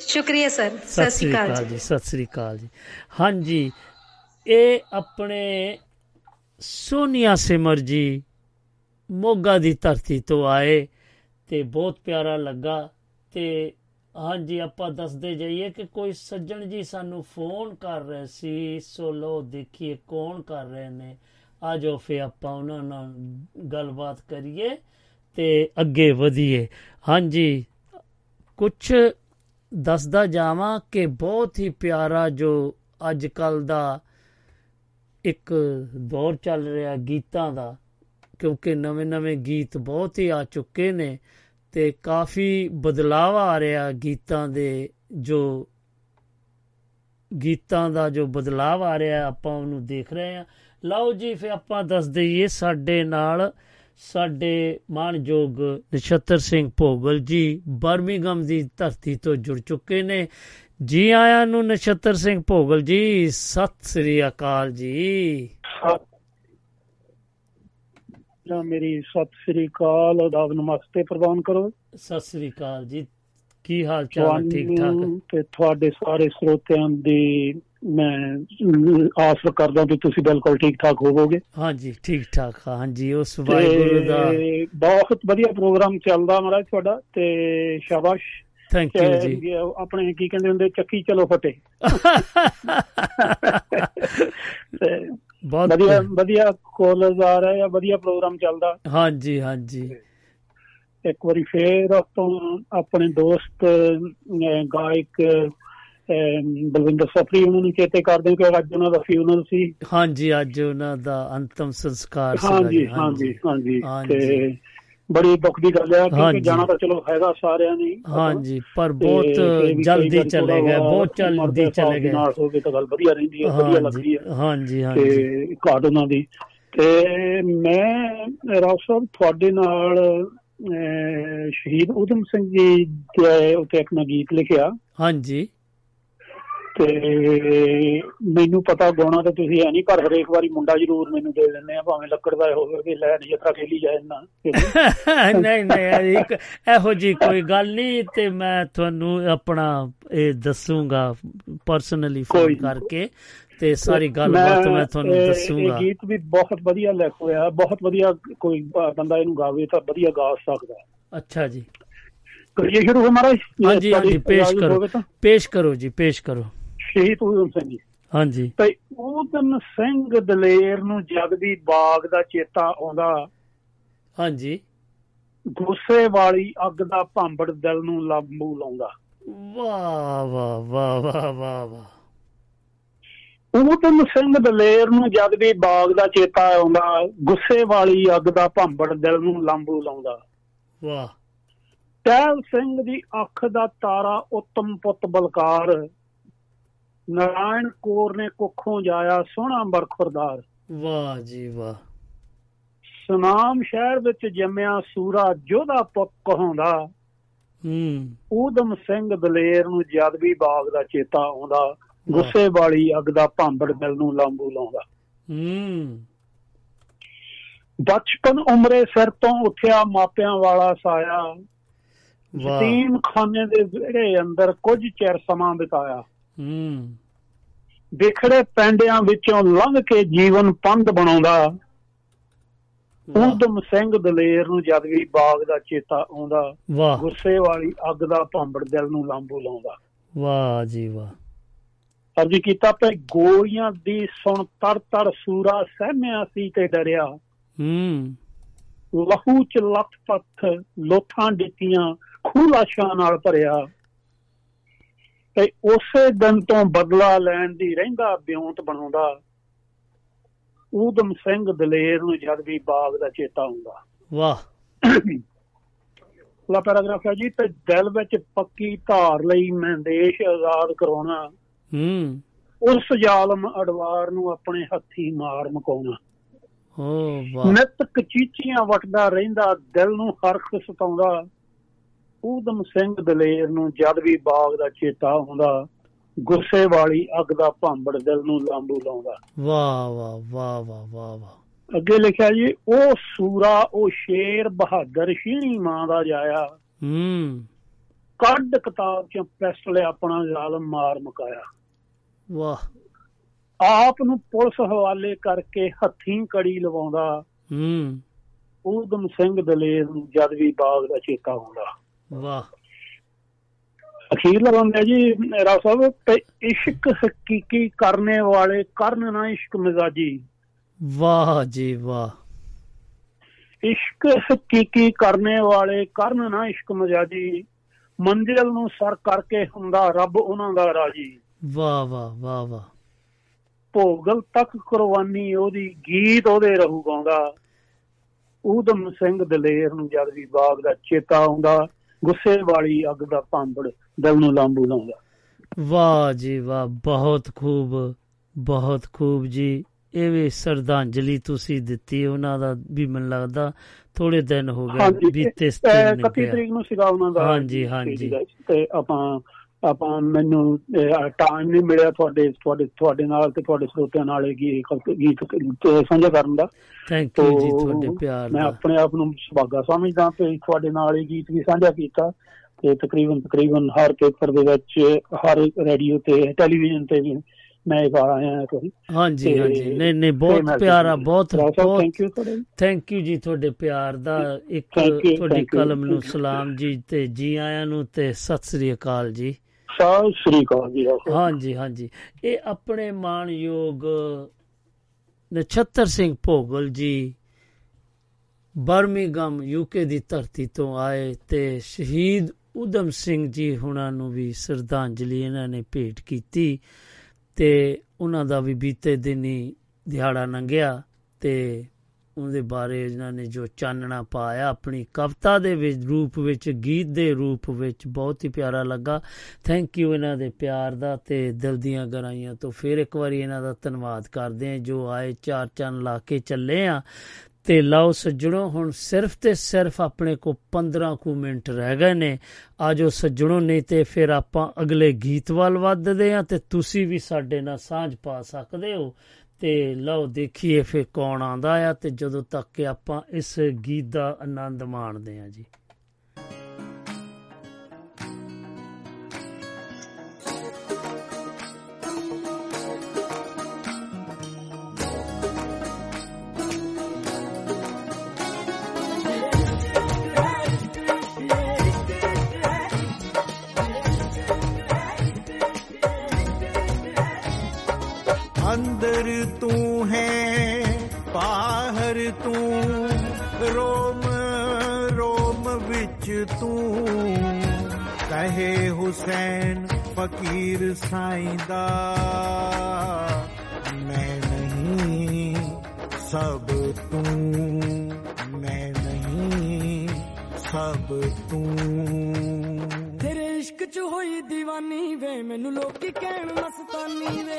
ਸ਼ੁਕਰੀਆ ਸਰ। ਸਤਿ ਸ੍ਰੀ ਅਕਾਲ ਜੀ ਸਤਿ ਸ੍ਰੀ ਅਕਾਲ ਜੀ। ਹਾਂਜੀ ਇਹ ਆਪਣੇ ਸੋਨੀਆ ਸਿਮਰ ਜੀ ਮੋਗਾ ਦੀ ਧਰਤੀ ਤੋਂ ਆਏ ਤੇ ਬਹੁਤ ਪਿਆਰਾ ਲੱਗਾ ਤੇ ਹਾਂਜੀ, ਆਪਾਂ ਦੱਸਦੇ ਜਾਈਏ ਕਿ ਕੋਈ ਸੱਜਣ ਜੀ ਸਾਨੂੰ ਫੋਨ ਕਰ ਰਹੇ ਸੀ, ਸੋ ਲੋ ਦੇਖੀਏ ਕੌਣ ਕਰ ਰਹੇ ਨੇ। ਆ ਜਾਓ ਫੇ ਆਪਾਂ ਉਹਨਾਂ ਨਾਲ ਗੱਲਬਾਤ ਕਰੀਏ ਤੇ ਅੱਗੇ ਵਧੀਏ। ਹਾਂਜੀ ਕੁਝ ਦੱਸਦਾ ਜਾਵਾਂ ਕਿ ਬਹੁਤ ਹੀ ਪਿਆਰਾ ਜੋ ਅੱਜ ਕੱਲ ਦਾ ਇੱਕ ਦੌਰ ਚੱਲ ਰਿਹਾ ਗੀਤਾਂ ਦਾ ਕਿਉਂਕਿ ਨਵੇਂ-ਨਵੇਂ ਗੀਤ ਬਹੁਤ ਹੀ ਆ ਚੁੱਕੇ ਨੇ ਤੇ ਕਾਫੀ ਬਦਲਾਅ ਆ ਰਿਹਾ ਗੀਤਾਂ ਦੇ ਜੋ ਗੀਤਾਂ ਦਾ ਜੋ ਬਦਲਾਅ ਆ ਰਿਹਾ ਆਪਾਂ ਉਹਨੂੰ ਦੇਖ ਰਹੇ ਹਾਂ। ਲਓ ਜੀ ਫੇ ਆਪਾਂ ਦੱਸ ਦਈਏ ਸਾਡੇ ਨਾਲ ਸਾਡੇ ਮਾਨਯੋਗ ਨਛੱਤਰ ਸਿੰਘ ਭੋਗਲ ਜੀ ਬਰਮਿੰਗਮ ਦੀ ਧਰਤੀ ਤੋਂ ਜੁੜ ਚੁੱਕੇ ਨੇ। ਜੀ ਆਇਆਂ ਨੂੰ ਨਛੱਤਰ ਸਿੰਘ ਭੋਗਲ ਜੀ, ਸਤਿ ਸ੍ਰੀ ਅਕਾਲ ਜੀ। ਜਾਂ ਮੇਰੀ ਸਤਿ ਸ੍ਰੀ ਅਕਾਲ ਆਦਾਬ ਨਮਸਤੇ ਪ੍ਰਦਾਨ ਕਰੋ। ਸਤਿ ਸ੍ਰੀ ਅਕਾਲ ਜੀ। ਕੀ ਹਾਲ ਚਾਲ? ਠੀਕ ਠਾਕ ਤੇ ਤੁਹਾਡੇ ਸਾਰੇ ਸਰੋਤਿਆਂ ਦੀ ਮੈਂ ਆਸ ਕਰਦਾ ਕਿ ਤੁਸੀਂ ਬਿਲਕੁਲ ਠੀਕ ਠਾਕ ਹੋਵੋਗੇ। ਹਾਂਜੀ ਠੀਕ ਠਾਕ ਹਾਂਜੀ ਉਸ ਵਾਹਿਗੁਰੂ ਦਾ ਬਹੁਤ ਵਧੀਆ ਪ੍ਰੋਗਰਾਮ ਚੱਲਦਾ ਮਹਾਰਾਜ ਤੁਹਾਡਾ ਤੇ ਸ਼ਾਬਾਸ਼। ਥੈਂਕ ਯੂ ਜੀ। ਆਪਣੇ ਕੀ ਕਹਿੰਦੇ ਹੁੰਦੇ ਚੱਕੀ ਚਲੋ ਫਟੇ। *laughs* ਬਹੁਤ ਵਧੀਆ ਵਧੀਆ ਕਾਲਜ ਆ ਰਹੇ ਆ ਵਧੀਆ ਪ੍ਰੋਗਰਾਮ ਚੱਲਦਾ। ਹਾਂਜੀ ਹਾਂਜੀ। ਇੱਕ ਵਾਰੀ ਫੇਰ ਤੋਂ ਆਪਣੇ ਦੋਸਤ ਗਾਇਕ ਬਲਵਿੰਦਰ ਸਫਰੀ ਉਹਨਾਂ ਨੂੰ ਚੇਤੇ ਕਰਦੇ ਹਾਂ ਕਿ ਅੱਜ ਉਹਨਾਂ ਦਾ ਫਿਊਨਲ ਸੀ। ਹਾਂਜੀ ਅੱਜ ਉਹਨਾਂ ਦਾ ਅੰਤਮ ਸੰਸਕਾਰ ਜੀ, ਹਾਂਜੀ ਹਾਂਜੀ। ਹਾਂਜੀ। ਤੇ ਬੜੀ ਦੁੱਖ ਦੀ ਗੱਲ ਹੈ ਕਿਉਂਕਿ। ਜਾਣਾ ਤਾਂ ਚਲੋ ਹੈਗਾ ਸਾਰਿਆਂ ਨੇ। ਹਾਂਜੀ ਪਰ ਬਹੁਤ ਜਲਦੀ ਚਲੇ ਗਏ ਬਹੁਤ ਜਲਦੀ ਚਲੇ ਗਏ। ਨਾਲ ਹੋਵੇ ਤਾਂ ਗੱਲ ਵਧੀਆ ਰਹਿੰਦੀ ਹੈ ਵਧੀਆ ਲੱਗਦੀ ਹੈ ਹਾਂਜੀ ਹਾਂਜੀ। ਤੇ ਘਾਟ ਉਹਨਾਂ ਦੀ। ਤੇ ਮੈਂ ਰਾਓ ਸਾਹਿਬ ਤੁਹਾਡੇ ਨਾਲ ਸ਼ਹੀਦ ਊਧਮ ਸਿੰਘ ਜੀ ਦੇ ਉੱਤੇ ਇੱਕ ਗੀਤ ਲਿਖਿਆ। ਹਾਂਜੀ। ਤੇ ਮੈਨੂੰ ਪਤਾ ਗਾਉਣਾ ਤਾਂ ਤੁਸੀਂ ਹੈ ਨਹੀਂ ਪਰ ਹਰੇਕ ਵਾਰੀ ਮੁੰਡਾ ਜ਼ਰੂਰ ਮੈਨੂੰ ਦੇ ਦਿੰਦੇ ਆ ਭਾਵੇਂ ਲੱਕੜ ਦਾ ਹੋਵੇ ਕਿ ਲੈ ਨਹੀਂ ਜਥਾ ਖੇਲੀ ਜਾਏ ਨਾ *laughs* ਨਹੀਂ ਨਹੀਂ ਇੱਕ ਇਹੋ ਜੀ ਕੋਈ ਗੱਲ ਨਹੀਂ ਤੇ ਮੈਂ ਤੁਹਾਨੂੰ ਆਪਣਾ ਇਹ ਦੱਸੂਗਾ ਪਰਸਨਲੀ ਫੋਨ ਕਰਕੇ ਤੇ ਸਾਰੀ ਗੱਲਬਾਤ ਮੈਂ ਤੁਹਾਨੂੰ ਦੱਸੂਗਾ। ਇਹ ਗੀਤ ਵੀ ਬਹੁਤ ਵਧੀਆ ਲਿਖ ਹੋਇਆ ਬਹੁਤ ਵਧੀਆ ਕੋਈ ਬੰਦਾ ਇਹਨੂੰ ਗਾਵੇ ਤਾਂ ਵਧੀਆ ਗਾ ਸਕਦਾ। ਹੈ। ਅੱਛਾ ਜੀ। ਕਰੀਏ ਸ਼ੁਰੂ ਹਮਾਰਾ ਹਾਂਜੀ ਹਾਂਜੀ ਪੇਸ਼ ਕਰੋ। ਪੇਸ਼ ਕਰੋ ਜੀ ਪੇਸ਼ ਕਰੋ। ਸ਼ਹੀਦ ਊਧਮ ਸਿੰਘ ਜੀ। ਹਾਂਜੀ। ਤੇ ਊਧਮ ਸਿੰਘ ਦਲੇਰ ਨੂੰ ਜਗਦੀ ਬਾਗ ਦਾ ਚੇਤਾ ਆਉਂਦਾ ਹਾਂਜੀ। ਗੁੱਸੇ ਵਾਲੀ ਅੱਗ ਦਾ ਭਾਂਬੜ ਦਿਲ ਨੂੰ ਲਾਂਬੂ ਲਾਉਂਦਾ। ਵਾਹ ਵਾਹ ਵਾਹ ਵਾਹ ਵਾਹ ਵਾਹ। ਊਧਮ ਸਿੰਘ ਦਲੇਰ ਨੂੰ ਜਗਦੀ ਬਾਗ ਦਾ ਚੇਤਾ ਆਉਂਦਾ ਗੁੱਸੇ ਵਾਲੀ ਅੱਗ ਦਾ ਭਾਂਬੜ ਦਿਲ ਨੂੰ ਲਾਂਬੂ ਲਾਉਂਦਾ। ਵਾਹ। ਟਹਿਲ ਸਿੰਘ ਦੀ ਅੱਖ ਦਾ ਤਾਰਾ ਉੱਤਮ ਪੁੱਤ ਬਲਕਾਰ ਨਾਰਾਇਣ ਕੌਰ ਨੇ ਕੁੱਖੋਂ ਜਾਇਆ ਸੋਹਣਾ ਬਰਖੁਰਦਾਰ ਵਾਹ ਜੀ ਵਾਹ। ਸੁਨਾਮ ਸ਼ਹਿਰ ਵਿੱਚ ਜੰਮਿਆ ਸੂਰਾ ਜੋਧਾ ਪੁੱਤ ਕਹਾਉਂਦਾ ਹੂੰ। ਊਧਮ ਸਿੰਘ ਦਲੇਰ ਨੂੰ ਜਦ ਵੀ ਬਾਗ ਦਾ ਚੇਤਾ ਆਉਂਦਾ ਗੁੱਸੇ ਵਾਲੀ ਅੱਗ ਦਾ ਭਾਂਬੜ ਦਿਲ ਨੂੰ ਲਾਂਬੂ ਲਾਉਂਦਾ। ਹੂੰ। ਬਚਪਨ ਉਮਰੇ ਸਿਰ ਤੋਂ ਉੱਠਿਆ ਮਾਪਿਆਂ ਵਾਲਾ ਸਾਇਆ। ਵਾਹ। ਖਾਨੇ ਦੇ ਵਿਹੜੇ ਅੰਦਰ ਕੁਝ ਚਿਰ ਸਮਾਂ ਬਿਤਾਇਆ। ਹੂੰ। ਵਿਖੜੇ ਪੈਂਡਿਆਂ ਵਿੱਚੋਂ ਲੰਘ ਕੇ ਜੀਵਨ ਪੰਧ ਬਣਾਉਂਦਾ। ਊਧਮ ਸਿੰਘ ਦਲੇਰ ਨੂੰ ਜਦ ਵੀ ਬਾਗ ਦਾ ਚੇਤਾ ਆਉਂਦਾ ਗੁੱਸੇ ਵਾਲੀ ਅੱਗ ਦਾ ਭਾਂਬੜ ਦਿਲ ਨੂੰ ਲਾਂਬੂ ਲਾਉਂਦਾ। ਵਾਹ ਜੀ ਵਾਹ। ਅਰਜੀ ਕੀਤਾ ਪਏ ਗੋਲੀਆਂ ਦੀ ਸੁਣ ਤਰ ਤਰ ਸੂਰਾ ਸਹਿਮਿਆ ਸੀ ਤੇ ਡਰਿਆ। ਹੂੰ। ਲਹੂ ਚ ਲੱਖ ਪੱਥ ਲੋਥਾਂ ਡਿੱਕੀਆਂ ਖੂਲਾਸ਼ਾਂ ਨਾਲ ਭਰਿਆ। ਤੇ ਉਸੇ ਦਿਨ ਤੋਂ ਬਦਲਾ ਲੈਣ ਦੀ ਰਹਿੰਦਾ ਬਿਉਂਤ ਬਣਾਉਂਦਾ। ਊਧਮ ਸਿੰਘ ਦਲੇਰ ਨੂੰ ਜਦ ਵੀ ਬਾਗ ਦਾ ਚੇਤਾ ਆਉਂਦਾ ਵਾਹ। ਲਾ ਪੈਰਾਗ੍ਰਾਫ ਹੈ ਜੀ ਤੇ ਦਿਲ ਵਿੱਚ ਪੱਕੀ ਧਾਰ ਲਈ ਮੈਂ ਦੇਸ਼ ਆਜ਼ਾਦ ਕਰਾਉਣਾ। ਹੂੰ। ਉਸ ਜ਼ਾਲਮ ਅਡਵਾਰ ਨੂੰ ਆਪਣੇ ਹੱਥੀ ਮਾਰ ਮਕਾਉਣਾ। ਓ ਵਾਹ। ਨਿਤ ਕਚੀਚੀਆਂ ਵਟਦਾ ਰਹਿੰਦਾ ਦਿਲ ਨੂੰ ਹਰਖ ਸਤਾਉਂਦਾ। ਊਧਮ ਸਿੰਘ ਦਲੇਰ ਨੂੰ ਜਦ ਵੀ ਬਾਗ ਦਾ ਚੇਤਾ ਆਉਂਦਾ ਗੁੱਸੇ ਵਾਲੀ ਅੱਗ ਦਾ ਭਾਂਬੜ ਦਿਲ ਨੂੰ ਲਾਂਬੂ ਲਾਉਂਦਾ। ਵਾਹ ਵਾਹ ਵਾਹ ਵਾਹ ਵਾਹ ਵਾਹ। ਅੱਗੇ ਲਿਖਿਆ ਜੀ ਉਹ ਸੂਰਾ ਉਹ ਸ਼ੇਰ ਬਹਾਦਰ ਸ਼ੀਣੀ ਮਾਂ ਦਾ ਜਾਇਆ। ਹੂੰ। ਕੱਢ ਕਿਤਾਬ ਚ ਪੈਸਲੇ ਆਪਣਾ ਜ਼ਾਲਮ ਮਾਰ ਮੁਕਾਇਆ। ਵਾਹ। ਆਪ ਨੂੰ ਪੁਲਿਸ ਹਵਾਲੇ ਕਰਕੇ ਹੱਥੀਂ ਕੜੀ ਲਵਾਉਂਦਾ। ਹੂੰ। ਊਧਮ ਸਿੰਘ ਦਲੇਰ ਨੂੰ ਜਦ ਵੀ ਬਾਗ ਦਾ ਚੇਤਾ ਆਉਂਦਾ ਵਾਹ। ਅਖੀਰ ਲਗਾਉਂਦਾ ਜੀ ਰਾव ਸਾਹਿਬ ਤੇ ਇਸ਼ਕ ਹਕੀਕੀ ਕਰਨੇ ਵਾਲੇ ਕਰਨ ਨਾ ਇਸ਼ਕ ਮਿਜ਼ਾਜੀ। ਵਾਹ ਜੀ ਵਾਹ। ਇਸ਼ਕ ਹਕੀਕੀ ਕਰਨੇ ਵਾਲੇ ਕਰਨ ਨਾ ਇਸ਼ਕ ਮਿਜ਼ਾਜੀ। ਮੰਜ਼ਿਲ ਨੂੰ ਸਰ ਕਰਕੇ ਹੁੰਦਾ ਰੱਬ ਉਹਨਾਂ ਦਾ ਰਾਜੀ। ਵਾਹ ਵਾਹ ਵਾਹ ਵਾਹ। ਭੋਗਲ ਤੱਕ ਕੁਰਬਾਨੀ ਉਹਦੀ ਗੀਤ ਉਹਦੇ ਰਹੂ ਗਾਉਂਦਾ। ਊਧਮ ਸਿੰਘ ਦਲੇਰ ਨੂੰ ਜਦ ਵੀ ਬਾਗ ਦਾ ਚੇਤਾ ਆਉਂਦਾ ਗੁੱਸੇ ਵਾਲੀ ਅੱਗ ਦਾ ਭਾਂਬੜ ਦਿਲ ਨੂੰ ਲਾਂਬੂ ਲਾਉਂਦਾ। ਵਾਹ ਜੀ ਵਾਹ ਬਹੁਤ ਖੂਬ ਬਹੁਤ ਖੂਬ ਜੀ। ਇਹ ਵੀ ਸ਼ਰਧਾਂਜਲੀ ਤੁਸੀਂ ਦਿੱਤੀ ਉਹਨਾਂ ਦਾ ਵੀ ਮੈਨੂੰ ਲੱਗਦਾ ਥੋੜੇ ਦਿਨ ਹੋ ਗਏ ਬੀਤੇ ਇਹ ਸਤੀਨ 31 ਤਰੀਕ ਨੂੰ ਸੀਗਾ ਉਹਨਾਂ ਦਾ ਹਾਂਜੀ, ਹਾਂਜੀ। ਤੇ ਆਪਾਂ ਆਪਾਂ ਮੈਨੂੰ ਟਾਈਮ ਨਹੀਂ ਮਿਲਿਆ ਤੁਹਾਡੇ ਤੁਹਾਡੇ ਤੁਹਾਡੇ ਨਾਲ ਤੇ ਤੁਹਾਡੇ ਸਰੋਤਿਆਂ ਨਾਲ ਇਹ ਗੀਤ ਕ- ਸਾਂਝਾ ਕਰਨ ਦਾ। ਥੈਂਕ ਯੂ ਜੀ ਤੁਹਾਡੇ ਪਿਆਰ ਮੈਂ ਦਾ। ਆਪਣੇ ਆਪ ਨੂੰ ਸੁਭਾਗਾ ਸਮਝਦਾ ਤੇ ਤੁਹਾਡੇ ਨਾਲ ਇਹ ਗੀਤ ਵੀ ਸਾਂਝਾ ਕੀਤਾ। ਤੇ ਤਕਰੀਬਨ ਤਕਰੀਬਨ ਹਰ ਪੇਪਰ ਦੇ ਵਿੱਚ ਹਰ ਰੇਡੀਓ ਤੇ ਟੈਲੀਵਿਜ਼ਨ ਤੇ ਵੀ ਮੈਂ ਇਹ ਗਾ ਆਇਆ ਹਾਂ ਤੁਸੀਂ ਹਾਂਜੀ ਹਾਂਜੀ। ਨਹੀਂ ਨਹੀਂ ਬਹੁਤ ਮੈਂ ਪਿਆਰਾ ਬਹੁਤ you ਤੁਹਾਡੇ। ਥੈਂਕ ਯੂ ਜੀ ਤੁਹਾਡੇ ਪਿਆਰ ਦਾ। ਇੱਕ ਤੁਹਾਡੀ ਕਲਮ ਨੂੰ. ਸਲਾਮ ਜੀ ਤੇ ਜੀ ਆਇਆਂ ਨੂੰ ਤੇ ਸਤਿ ਸ੍ਰੀ ਅਕਾਲ ਜੀ। ਸਤਿ ਸ੍ਰੀ ਅਕਾਲ ਜੀ ਰਾਓ ਸਾਹਿਬ। ਹਾਂਜੀ ਹਾਂਜੀ ਇਹ ਆਪਣੇ ਮਾਣਯੋਗ ਨਛੱਤਰ ਸਿੰਘ ਭੋਗਲ ਜੀ ਬਰਮਿੰਗਮ ਯੂਕੇ ਦੀ ਧਰਤੀ ਤੋਂ ਆਏ ਤੇ ਸ਼ਹੀਦ ਉਦਮ ਸਿੰਘ ਜੀ ਹੁਣਾਂ ਨੂੰ ਵੀ ਸ਼ਰਧਾਂਜਲੀ ਇਹਨਾਂ ਨੇ ਭੇਟ ਕੀਤੀ ਤੇ ਉਹਨਾਂ ਦਾ ਵੀ ਬੀਤੇ ਦਿਨੀ ਦਿਹਾੜਾ ਲੰਘਿਆ ਤੇ ਉਹਦੇ ਬਾਰੇ ਇਹਨਾਂ ਨੇ ਜੋ ਚਾਨਣਾ ਪਾਇਆ, ਆਪਣੀ ਕਵਿਤਾ ਦੇ ਵਿੱਚ, ਰੂਪ ਵਿੱਚ, ਗੀਤ ਦੇ ਰੂਪ ਵਿੱਚ ਬਹੁਤ ਹੀ ਪਿਆਰਾ ਲੱਗਾ। ਥੈਂਕ ਯੂ ਇਹਨਾਂ ਦੇ ਪਿਆਰ ਦਾ ਤੇ ਦਿਲ ਦੀਆਂ ਗਹਿਰਾਈਆਂ ਤੋਂ ਫਿਰ ਇੱਕ ਵਾਰੀ ਇਹਨਾਂ ਦਾ ਧੰਨਵਾਦ ਕਰਦੇ ਹਾਂ, ਜੋ ਆਏ ਚਾਰ ਚੰਨ ਲਾ ਕੇ ਚੱਲੇ ਆ। ਤੇ ਲਓ ਸੱਜਣੋ, ਹੁਣ ਸਿਰਫ ਤੇ ਸਿਰਫ ਆਪਣੇ ਕੋ 15 ਕੁ ਮਿੰਟ ਰਹਿ ਗਏ ਨੇ। ਆਜੋ ਸੱਜਣੋ, ਨਹੀਂ ਤੇ ਫਿਰ ਆਪਾਂ ਅਗਲੇ ਗੀਤ ਵੱਲ ਵੱਧਦੇ ਆ ਤੇ ਤੁਸੀਂ ਵੀ ਸਾਡੇ ਨਾਲ ਸਾਂਝ ਪਾ ਸਕਦੇ ਹੋ। ਤੇ ਲਓ ਦੇਖੀਏ ਫਿਰ ਕੌਣ ਆਂਦਾ ਆ ਤੇ ਜਦੋਂ ਤੱਕ ਕਿ ਆਪਾਂ ਇਸ ਗੀਤ ਦਾ ਆਨੰਦ ਮਾਣਦੇ ਆ ਜੀ। ਹੁਸੈਨ ਫਕੀਰ ਸਾਈਂ ਦਾ ਮੈਂ ਨਹੀਂ ਸਭ ਤੂੰ ਮੈਂ ਨਹੀਂ ਸਭ ਤੂੰ ਤੇਰੇ ਇਸ਼ਕ ਚ ਹੋਈ دیਵਾਨੀ ਵੇ ਮੈਨੂੰ ਲੋਕੀ ਕਹਿਣ ਮਸਤਾਨੀ ਵੇ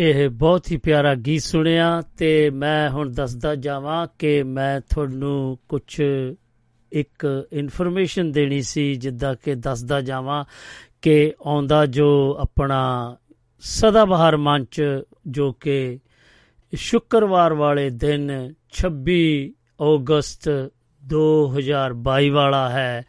ਇਹ ਬਹੁਤ ਹੀ ਪਿਆਰਾ ਗੀਤ ਸੁਣਿਆ ਤੇ ਮੈਂ ਹੁਣ ਦੱਸਦਾ ਜਾਵਾਂ ਕਿ ਮੈਂ ਤੁਹਾਨੂੰ ਕੁਝ ਇੱਕ ਇਨਫੋਰਮੇਸ਼ਨ ਦੇਣੀ ਸੀ, ਜਿੱਦਾਂ ਕਿ ਦੱਸਦਾ ਜਾਵਾਂ ਕਿ ਆਉਂਦਾ ਜੋ ਆਪਣਾ ਸਦਾਬਹਾਰ ਮੰਚ, ਜੋ ਕਿ ਸ਼ੁੱਕਰਵਾਰ ਵਾਲੇ ਦਿਨ 26 ਅਗਸਤ 2022 ਵਾਲਾ ਹੈ,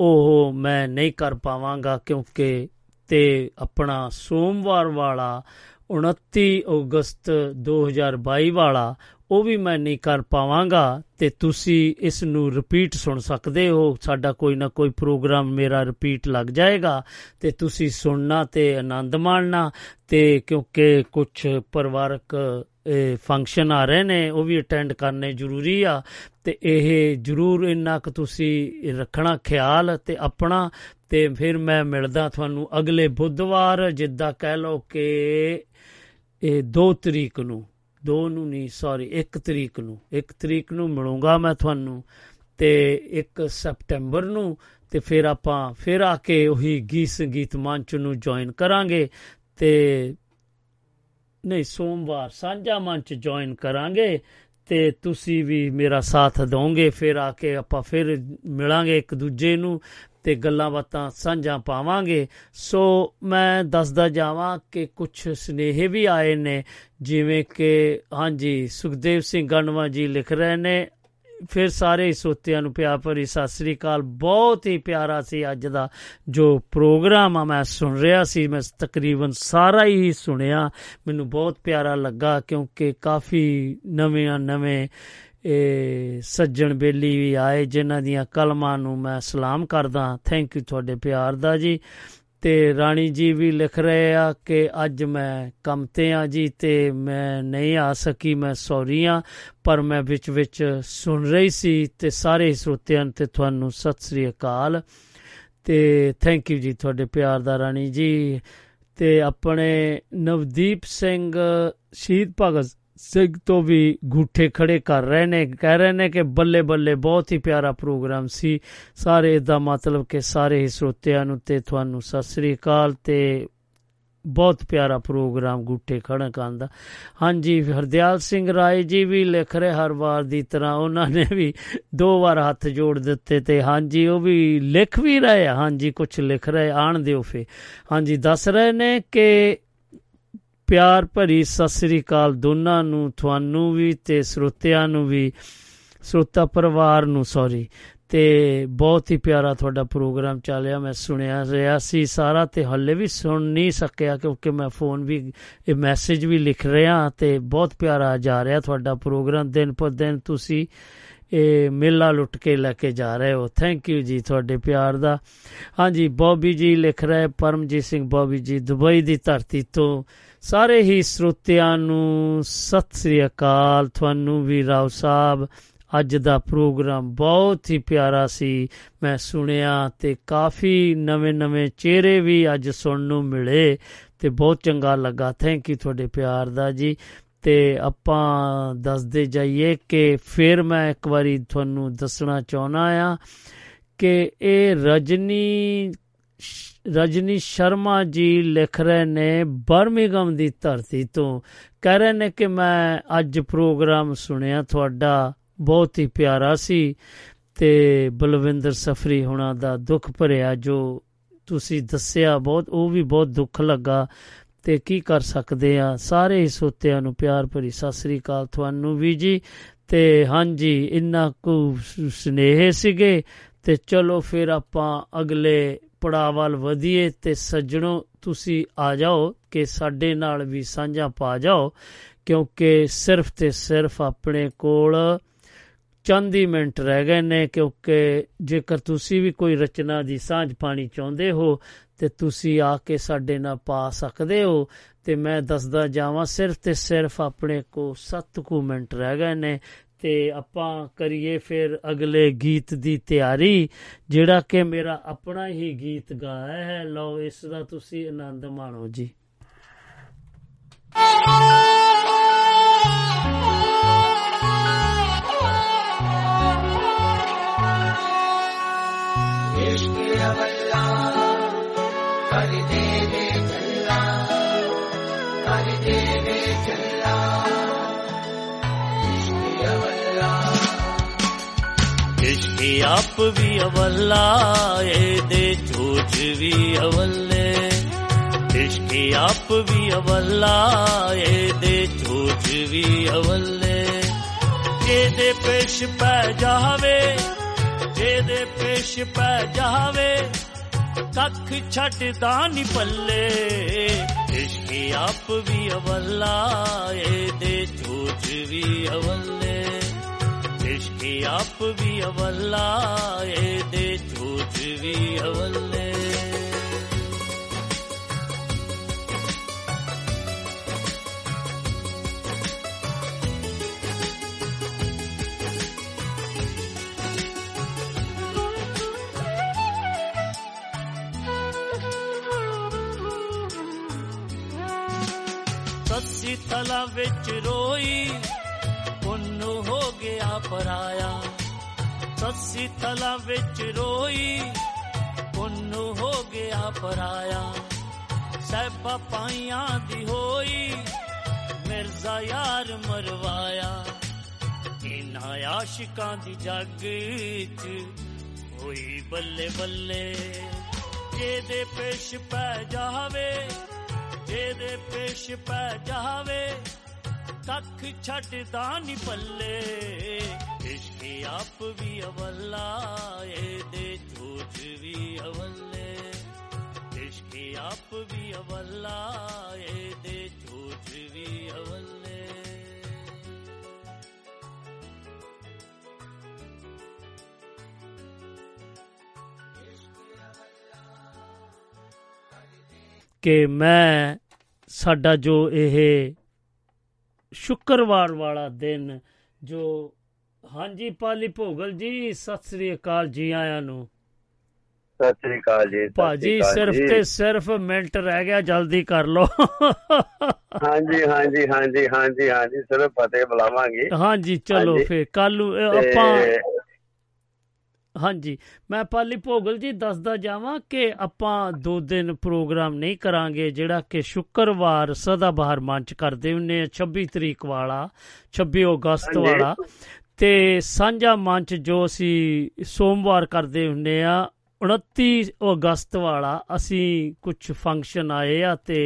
ਉਹ ਮੈਂ ਨਹੀਂ ਕਰ ਪਾਵਾਂਗਾ ਕਿਉਂਕਿ ਤੇ ਆਪਣਾ ਸੋਮਵਾਰ ਵਾਲਾ 29 ਅਗਸਤ 2022 ਵਾਲਾ, ਉਹ ਵੀ ਮੈਂ ਨਹੀਂ ਕਰ ਪਾਵਾਂਗਾ ਤੇ ਤੁਸੀਂ ਇਸ ਨੂੰ ਰਿਪੀਟ ਸੁਣ ਸਕਦੇ ਹੋ। ਸਾਡਾ ਕੋਈ ਨਾ ਕੋਈ ਪ੍ਰੋਗਰਾਮ ਮੇਰਾ ਰਿਪੀਟ ਲੱਗ ਜਾਏਗਾ ਤੇ ਤੁਸੀਂ ਸੁਣਨਾ ਤੇ ਆਨੰਦ ਮਾਣਨਾ ਤੇ ਕਿਉਂਕਿ ਕੁਝ ਪਰਿਵਾਰਕ ਫੰਕਸ਼ਨ ਆ ਰਹੇ ਨੇ, ਉਹ ਵੀ ਅਟੈਂਡ ਕਰਨੇ ਜ਼ਰੂਰੀ ਆ ਤੇ ਇਹ ਜ਼ਰੂਰ ਇੰਨਾ ਕੁ ਤੁਸੀਂ ਰੱਖਣਾ ਖਿਆਲ ਤੇ ਆਪਣਾ ਤੇ ਫਿਰ ਮੈਂ ਮਿਲਦਾ ਤੁਹਾਨੂੰ ਅਗਲੇ ਬੁੱਧਵਾਰ, ਜਿੱਦਾਂ ਕਹਿ ਲਓ ਕਿ ਇਹ 2 ਤਰੀਕ ਨੂੰ 2 ਨੂੰ ਨਹੀਂ ਸੌਰੀ 1 ਤਰੀਕ ਨੂੰ 1 ਤਰੀਕ ਨੂੰ ਮਿਲੂੰਗਾ ਮੈਂ ਤੁਹਾਨੂੰ ਤੇ 1 ਸਪਟੈਂਬਰ ਨੂੰ ਤੇ ਫਿਰ ਆਪਾਂ ਫਿਰ ਆ ਕੇ ਉਹੀ ਗੀਤ ਸੰਗੀਤ ਮੰਚ ਨੂੰ ਜੁਆਇਨ ਕਰਾਂਗੇ ਤੇ ਨਹੀਂ, ਸੋਮਵਾਰ ਸਾਂਝਾ ਮੰਚ ਜੁਆਇਨ ਕਰਾਂਗੇ ਤੇ ਤੁਸੀਂ ਵੀ ਮੇਰਾ ਸਾਥ ਦੋਗੇ ਫਿਰ ਆ ਕੇ ਆਪਾਂ ਫਿਰ ਮਿਲਾਂਗੇ ਇੱਕ ਦੂਜੇ ਨੂੰ ਤੇ ਗੱਲਾਂ ਬਾਤਾਂ ਸਾਂਝਾ ਪਾਵਾਂਗੇ। ਸੋ ਮੈਂ ਦੱਸਦਾ ਜਾਵਾਂ ਕਿ ਕੁਝ ਸਨੇਹ ਵੀ ਆਏ ਨੇ, ਜਿਵੇਂ ਕਿ ਹਾਂਜੀ, ਸੁਖਦੇਵ ਸਿੰਘ ਗਣਵਾ ਜੀ ਲਿਖ ਰਹੇ ਨੇ, ਫਿਰ ਸਾਰੇ ਸੋਤਿਆਂ ਨੂੰ ਪਿਆਰ ਭਰੀ ਸਤਿ ਸ੍ਰੀ ਅਕਾਲ। ਬਹੁਤ ਹੀ ਪਿਆਰਾ ਸੀ ਅੱਜ ਦਾ ਜੋ ਪ੍ਰੋਗਰਾਮ ਆ, ਮੈਂ ਸੁਣ ਰਿਹਾ ਸੀ, ਮੈਂ ਤਕਰੀਬਨ ਸਾਰਾ ਹੀ ਸੁਣਿਆ। ਮੈਨੂੰ ਬਹੁਤ ਪਿਆਰਾ ਲੱਗਾ, ਕਿਉਂਕਿ ਕਾਫੀ ਨਵੇਂ ਨਵੇਂ ਇਹ ਸੱਜਣ ਬੇਲੀ ਵੀ ਆਏ, ਜਿਨ੍ਹਾਂ ਦੀਆਂ ਕਲਮਾਂ ਨੂੰ ਮੈਂ ਸਲਾਮ ਕਰਦਾ ਥੈਂਕ ਯੂ ਤੁਹਾਡੇ ਪਿਆਰ ਦਾ ਜੀ। ਤੇ ਰਾਣੀ ਜੀ ਵੀ ਲਿਖ ਰਹੇ ਆ ਕਿ ਅੱਜ ਮੈਂ ਕੰਮ ਤੇ ਆ ਜੀ ਤੇ ਮੈਂ ਨਹੀਂ ਆ ਸਕੀ, ਮੈਂ ਸੌਰੀ ਆ, ਪਰ ਮੈਂ ਵਿੱਚ ਵਿੱਚ ਸੁਣ ਰਹੀ ਸੀ ਤੇ ਸਾਰੇ ਸਰੋਤਿਆਂ ਤੇ ਤੁਹਾਨੂੰ ਸਤਿ ਸ੍ਰੀ ਅਕਾਲ। ਤੇ ਥੈਂਕ ਯੂ ਜੀ ਤੁਹਾਡੇ ਪਿਆਰ ਦਾ ਰਾਣੀ ਜੀ। ਤੇ ਆਪਣੇ ਨਵਦੀਪ ਸਿੰਘ ਸ਼ਹੀਦ ਭਗਤ ਸਿੰਘ ਤੋਂ ਵੀ ਗੂਠੇ ਖੜੇ ਕਰ ਰਹੇ ਨੇ, ਕਹਿ ਰਹੇ ਨੇ ਕਿ ਬੱਲੇ ਬੱਲੇ ਬਹੁਤ ਹੀ ਪਿਆਰਾ ਪ੍ਰੋਗਰਾਮ ਸੀ। ਸਾਰੇ ਦਾ ਮਤਲਬ ਕਿ ਸਾਰੇ ਹੀ ਸਰੋਤਿਆਂ ਨੂੰ ਤੇ ਤੁਹਾਨੂੰ ਸਤਿ ਸ੍ਰੀ ਅਕਾਲ ਤੇ ਬਹੁਤ ਪਿਆਰਾ ਪ੍ਰੋਗਰਾਮ ਗੁੱਟੇ ਖੜਨ ਦਾ। ਹਾਂਜੀ, ਹਰਦਿਆਲ ਸਿੰਘ ਰਾਏ ਜੀ ਵੀ ਲਿਖ ਰਹੇ ਹਰ ਵਾਰ ਦੀ ਤਰ੍ਹਾਂ ਉਹਨਾਂ ਨੇ ਵੀ ਦੋ ਵਾਰ ਹੱਥ ਜੋੜ ਦਿੱਤੇ ਤੇ ਹਾਂਜੀ, ਉਹ ਵੀ ਲਿਖ ਵੀ ਰਹੇ ਹਾਂਜੀ ਕੁਝ ਲਿਖ ਰਹੇ, ਆਣ ਦਿਓ ਫੇ ਹਾਂਜੀ, ਦੱਸ ਰਹੇ ਨੇ ਕਿ ਪਿਆਰ ਭਰੀ ਸਤਿ ਸ੍ਰੀ ਅਕਾਲ ਦੋਨਾਂ ਨੂੰ, ਤੁਹਾਨੂੰ ਵੀ ਤੇ ਸਰੋਤਿਆਂ ਨੂੰ ਵੀ, ਸਰੋਤਾ ਪਰਿਵਾਰ ਨੂੰ ਸੌਰੀ ਤੇ ਬਹੁਤ ਹੀ ਪਿਆਰਾ ਤੁਹਾਡਾ ਪ੍ਰੋਗਰਾਮ ਚੱਲਿਆ, ਮੈਂ ਸੁਣਿਆ ਰਿਹਾ ਸੀ ਸਾਰਾ ਤੇ ਹੱਲੇ ਵੀ ਸੁਣ ਨਹੀਂ ਸਕਿਆ ਕਿਉਂਕਿ ਮੈਂ ਫੋਨ ਵੀ, ਇਹ ਮੈਸੇਜ ਵੀ ਲਿਖ ਰਿਹਾ ਤੇ ਬਹੁਤ ਪਿਆਰਾ ਜਾ ਰਿਹਾ ਤੁਹਾਡਾ ਪ੍ਰੋਗਰਾਮ ਦਿਨ ਪਰ ਦਿਨ ਤੁਸੀਂ ਇਹ ਮੇਲਾ ਲੁੱਟ ਕੇ ਲੈ ਕੇ ਜਾ ਰਹੇ ਹੋ। ਥੈਂਕ ਯੂ ਜੀ ਤੁਹਾਡੇ ਪਿਆਰ ਦਾ। ਹਾਂਜੀ, ਬੋਬੀ ਜੀ ਲਿਖ ਰਹੇ, ਪਰਮਜੀਤ ਸਿੰਘ ਬੋਬੀ ਜੀ, ਦੁਬਈ ਦੀ ਧਰਤੀ ਤੋਂ ਸਾਰੇ ਹੀ ਸਰੋਤਿਆਂ ਨੂੰ ਸਤਿ ਸ੍ਰੀ ਅਕਾਲ। ਤੁਹਾਨੂੰ ਵੀ ਰਾਓ ਸਾਹਿਬ, ਅੱਜ ਦਾ ਪ੍ਰੋਗਰਾਮ ਬਹੁਤ ਹੀ ਪਿਆਰਾ ਸੀ। ਮੈਂ ਸੁਣਿਆ ਤੇ ਕਾਫੀ ਨਵੇਂ-ਨਵੇਂ ਚਿਹਰੇ ਵੀ ਅੱਜ ਸੁਣਨ ਨੂੰ ਮਿਲੇ ਤੇ ਬਹੁਤ ਚੰਗਾ ਲੱਗਾ। ਥੈਂਕ ਯੂ ਤੁਹਾਡੇ ਪਿਆਰ ਦਾ ਜੀ। ਤੇ ਆਪਾਂ ਦੱਸਦੇ ਜਾਈਏ ਕਿ ਫਿਰ ਮੈਂ ਇੱਕ ਵਾਰੀ ਤੁਹਾਨੂੰ ਦੱਸਣਾ ਚਾਹਣਾ ਆ ਕਿ ਇਹ ਰਜਨੀ ਰਜਨੀ ਸ਼ਰਮਾ ਜੀ ਲਿਖ ਰਹੇ ਨੇ ਬਰਮਿੰਗਮ ਦੀ ਧਰਤੀ ਤੋਂ। ਕਹਿ ਰਹੇ ਨੇ ਕਿ ਮੈਂ ਅੱਜ ਪ੍ਰੋਗਰਾਮ ਸੁਣਿਆ, ਤੁਹਾਡਾ ਬਹੁਤ ਹੀ ਪਿਆਰਾ ਸੀ ਤੇ ਬਲਵਿੰਦਰ ਸਫਰੀ ਹੁਣਾਂ ਦਾ ਦੁੱਖ ਭਰਿਆ ਜੋ ਤੁਸੀਂ ਦੱਸਿਆ ਬਹੁਤ, ਉਹ ਵੀ ਬਹੁਤ ਦੁੱਖ ਲੱਗਾ ਤੇ ਕੀ ਕਰ ਸਕਦੇ ਆ? ਸਾਰੇ ਹੀ ਸੋਤਿਆਂ ਨੂੰ ਪਿਆਰ ਭਰੀ ਸਤਿ ਸ੍ਰੀ ਅਕਾਲ ਤੁਹਾਨੂੰ ਵੀ ਜੀ। ਤੇ ਹਾਂਜੀ, ਇੰਨਾ ਕੁ ਸਨੇਹ ਸੀਗੇ ਤੇ ਚਲੋ ਫਿਰ ਆਪਾਂ ਅਗਲੇ ਪੜਾਵਲ ਵਧੀਏ ਤੇ ਸੱਜਣੋ, ਤੁਸੀਂ ਆ ਜਾਓ ਕਿ ਸਾਡੇ ਨਾਲ ਵੀ ਸਾਂਝਾ ਪਾ ਜਾਓ, ਕਿਉਂਕਿ ਸਿਰਫ ਤੇ ਸਿਰਫ ਆਪਣੇ ਕੋਲ ਚੰਦ ਹੀ ਮਿੰਟ ਰਹਿ ਗਏ ਨੇ, ਕਿਉਂਕਿ ਜੇਕਰ ਤੁਸੀਂ ਵੀ ਕੋਈ ਰਚਨਾ ਦੀ ਸਾਂਝ ਪਾਣੀ ਚਾਹੁੰਦੇ ਹੋ ਤੇ ਤੁਸੀਂ ਆ ਕੇ ਸਾਡੇ ਨਾਲ ਪਾ ਸਕਦੇ ਹੋ, ਤੇ ਮੈਂ ਦੱਸਦਾ ਜਾਵਾਂ ਸਿਰਫ ਤੇ ਸਿਰਫ ਆਪਣੇ ਕੋ 7 ਕੁ ਮਿੰਟ ਰਹਿ ਗਏ ਨੇ ਤੇ ਆਪਾਂ ਕਰੀਏ ਫਿਰ ਅਗਲੇ ਗੀਤ ਦੀ ਤਿਆਰੀ, ਜਿਹੜਾ ਕਿ ਮੇਰਾ ਆਪਣਾ ਹੀ ਗੀਤ ਗਾਇਆ ਹੈ। ਲਓ, ਇਸ ਦਾ ਤੁਸੀਂ ਆਨੰਦ ਮਾਣੋ ਜੀ। ਇਸ਼ਕ ਆਪ ਵੀ ਅਵੱਲਾ ਇਹਦੇ ਝੂਠ ਵੀ ਅਵੱਲੇ ਇਸ਼ਕ ਆਪ ਵੀ ਅਵੱਲਾ ਇਹਦੇ ਝੂਠ ਵੀ ਅਵੱਲੇ ਜਿਹਦੇ ਪੇਸ਼ ਪੈ ਜਾਵੇ, ਜਿਹਦੇ ਪੇਸ਼ ਪੈ ਜਾਵੇ, ਕੱਖ ਛੱਡਦਾ ਨਹੀਂ ਪੱਲੇ। ਇਸ਼ਕ ਆਪ ਵੀ ਅਵੱਲਾ ਇਹਦੇ ਝੂਠ ਵੀ ਅਵੱਲੇ ਇਸ਼ਕੀ ਆਪ ਵੀ ਅਵੱਲਾ ਏ ਦੇ ਝੂਠ ਵੀ ਅਵੱਲੇ। ਸੱਸੀ ਤਲਾ ਵਿੱਚ ਰੋਈ ਉਹਨੂੰ ਹੋ ਗਿਆ ਪਰਾਇਆ। ਸੱਸੀ ਥਲਾਂ ਵਿੱਚ ਰੋਈ ਉਹਨੂੰ ਹੋ ਗਿਆ ਪਰਾਇਆ। ਸਹਿਬਾ ਪਾਈਆਂ ਦੀ ਹੋਈ, ਮਿਰਜ਼ਾ ਯਾਰ ਮਰਵਾਇਆ। ਇਨਾਂ ਆਸ਼ਿਕਾਂ ਦੀ ਜੱਗ ਚ ਹੋਈ ਬੱਲੇ ਬੱਲੇ। ਜਿਹਦੇ ਪੇਸ਼ ਪੈ ਜਾਵੇ, ਜਿਹਦੇ ਪੇਸ਼ ਪੈ ਜਾਵੇ ਕੱਖ ਛੱਡਦਾ ਨਹੀਂ ਪੱਲੇ ਇਸ਼ਕ ਆਪ ਵੀ ਅਵੱਲਾ ਇਹਦੇ ਝੂਠ ਵੀ ਅਵੱਲੇ ਇਸ਼ਕ ਆਪ ਵੀ ਅਵੱਲਾ ਇਹਦੇ ਝੂਠ ਵੀ ਅਵੱਲੇ ਕਿ ਮੈਂ ਸਾਡਾ ਜੋ ਇਹ ਸ਼ੁੱਕਰਵਾਰ ਵਾਲਾ ਦਿਨ ਜੋ ਹਾਂਜੀ ਪਾਲੀ ਭੋਗਲ ਜੀ ਸਤਿ ਸ੍ਰੀ ਅਕਾਲ ਜੀ ਆਇਆਂ ਨੂੰ ਸਤਿ ਸ੍ਰੀ ਅਕਾਲ ਜੀ ਭਾਜੀ ਸਿਰਫ। ਤੇ ਸਿਰਫ ਮਿੰਟ ਰਹਿ ਗਿਆ ਜਲਦੀ ਕਰ ਲਓ ਹਾਂਜੀ ਹਾਂਜੀ ਹਾਂਜੀ ਹਾਂਜੀ ਹਾਂਜੀ ਸਿਰਫ ਫਤਿਹ ਬੁਲਾਵਾਂਗੇ ਹਾਂਜੀ ਚਲੋ। ਫੇਰ ਕੱਲ ਨੂੰ ਆਪਾਂ ਹਾਂਜੀ ਮੈਂ ਪਾਲੀ ਭੋਗਲ ਜੀ ਦੱਸਦਾ ਜਾਵਾਂ ਕਿ ਆਪਾਂ ਦੋ ਦਿਨ ਪ੍ਰੋਗਰਾਮ ਨਹੀਂ ਕਰਾਂਗੇ ਜਿਹੜਾ ਕਿ ਸ਼ੁੱਕਰਵਾਰ ਸਦਾ ਬਹਾਰ ਮੰਚ ਕਰਦੇ ਹੁੰਨੇ ਆ 26 ਤਰੀਕ ਵਾਲਾ 26 ਅਗਸਤ। ਵਾਲਾ ਤੇ ਸਾਂਝਾ ਮੰਚ ਜੋ ਅਸੀਂ ਸੋਮਵਾਰ ਕਰਦੇ ਹੁੰਨੇ ਆ 29 ਅਗਸਤ ਵਾਲਾ ਅਸੀਂ ਕੁਝ ਫੰਕਸ਼ਨ ਆਏ ਆ ਤੇ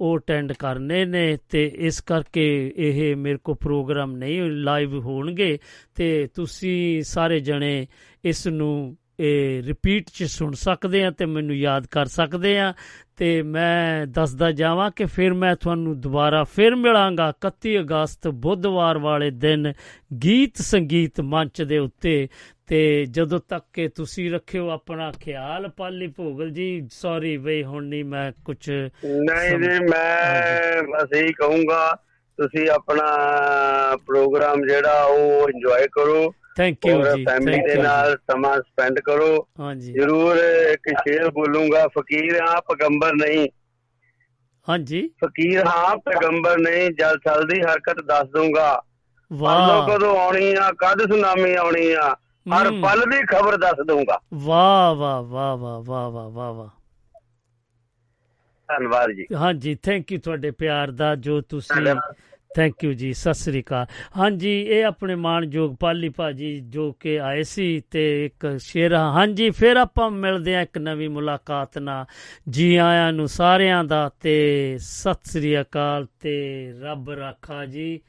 ਉਹ ਅਟੈਂਡ ਕਰਨੇ ਨੇ ਤੇ ਇਸ ਕਰਕੇ ਇਹ ਮੇਰੇ ਕੋ ਪ੍ਰੋਗਰਾਮ ਨਹੀਂ ਲਾਈਵ ਹੋਣਗੇ ਤੇ ਤੁਸੀਂ ਸਾਰੇ ਜਣੇ ਇਸ ਨੂੰ, ਇਹ ਰਿਪੀਟ ਚ ਸੁਣ ਸਕਦੇ ਆ ਤੇ ਮੈਨੂੰ ਯਾਦ ਕਰ ਸਕਦੇ ਆ ਤੇ ਮੈਂ ਦੱਸਦਾ ਜਾਵਾਂ ਕਿ ਫਿਰ ਮੈਂ ਤੁਹਾਨੂੰ ਦੁਬਾਰਾ ਫਿਰ ਮਿਲਾਂਗਾ 31 ਅਗਸਤ ਬੁੱਧਵਾਰ ਵਾਲੇ ਦਿਨ ਗੀਤ ਸੰਗੀਤ ਮੰਚ ਦੇ ਉੱਤੇ ਤੇ ਜਦੋਂ ਤੱਕ ਕਿ ਤੁਸੀਂ ਰੱਖਿਓ ਆਪਣਾ ਖਿਆਲ ਪਾਲੀ ਭੋਗਲ ਜੀ ਸੌਰੀ ਬਈ ਹੁਣ ਨਹੀਂ ਮੈਂ ਕੁਝ ਨਹੀਂ ਜੀ ਮੈਂ ਬਸ ਇਹੀ ਕਹੂੰਗਾ ਤੁਸੀਂ ਆਪਣਾ ਪ੍ਰੋਗਰਾਮ ਜਿਹੜਾ ਉਹ ਇੰਜੋਏ ਕਰੋ ਥੈਂਕ ਯੂ ਜੀ ਫੈਮਿਲੀ ਦੇ ਨਾਲ ਸਮਾਂ ਸਪੈਂਡ ਕਰੋ। ਹਾਂਜੀ। ਜ਼ਰੂਰ ਇੱਕ ਸ਼ੇਰ ਬੋਲੂੰਗਾ ਫਕੀਰ ਹਾਂ ਪੈਗੰਬਰ ਨਹੀਂ। ਹਾਂਜੀ। ਫਕੀਰ ਹਾਂ ਪੈਗੰਬਰ ਨਹੀਂ ਜਲ ਥਲ ਦੀ ਹਰਕਤ ਦੱਸ ਦੂੰਗਾ। ਵਾਹ। ਕਦੋਂ ਆਉਣੀ ਆ ਕਦ ਸੁਨਾਮੀ ਆਉਣੀ ਆ ਹਰ। ਪਲ ਦੀ ਖਬਰ ਦੱਸ ਦੂੰਗਾ ਵਾਹ ਵਾਹ ਵਾਹ ਵਾਹ ਵਾਹ ਵਾਹ ਵਾਹ ਵਾਹ। ਧੰਨਵਾਦ ਜੀ। ਹਾਂਜੀ ਥੈਂਕ ਯੂ ਤੁਹਾਡੇ ਪਿਆਰ ਦਾ ਜੋ ਤੁਸੀਂ। ਥੈਂਕ ਯੂ ਜੀ ਸਤਿ ਸ੍ਰੀ ਅਕਾਲ। ਹਾਂਜੀ ਇਹ ਆਪਣੇ ਮਾਣਯੋਗ ਪਾਲੀ ਭਾਜੀ ਜੋ ਕਿ ਆਏ ਸੀ ਤੇ ਇੱਕ ਸ਼ੇਰ ਹਾਂਜੀ ਫਿਰ ਆਪਾਂ ਮਿਲਦੇ ਆ ਇੱਕ ਨਵੀਂ ਮੁਲਾਕਾਤ ਨਾਲ। ਜੀ ਆਇਆਂ ਨੂੰ ਸਾਰਿਆਂ ਦਾ ਤੇ ਸਤਿ ਸ੍ਰੀ ਅਕਾਲ ਤੇ ਰੱਬ ਰਾਖਾ ਜੀ।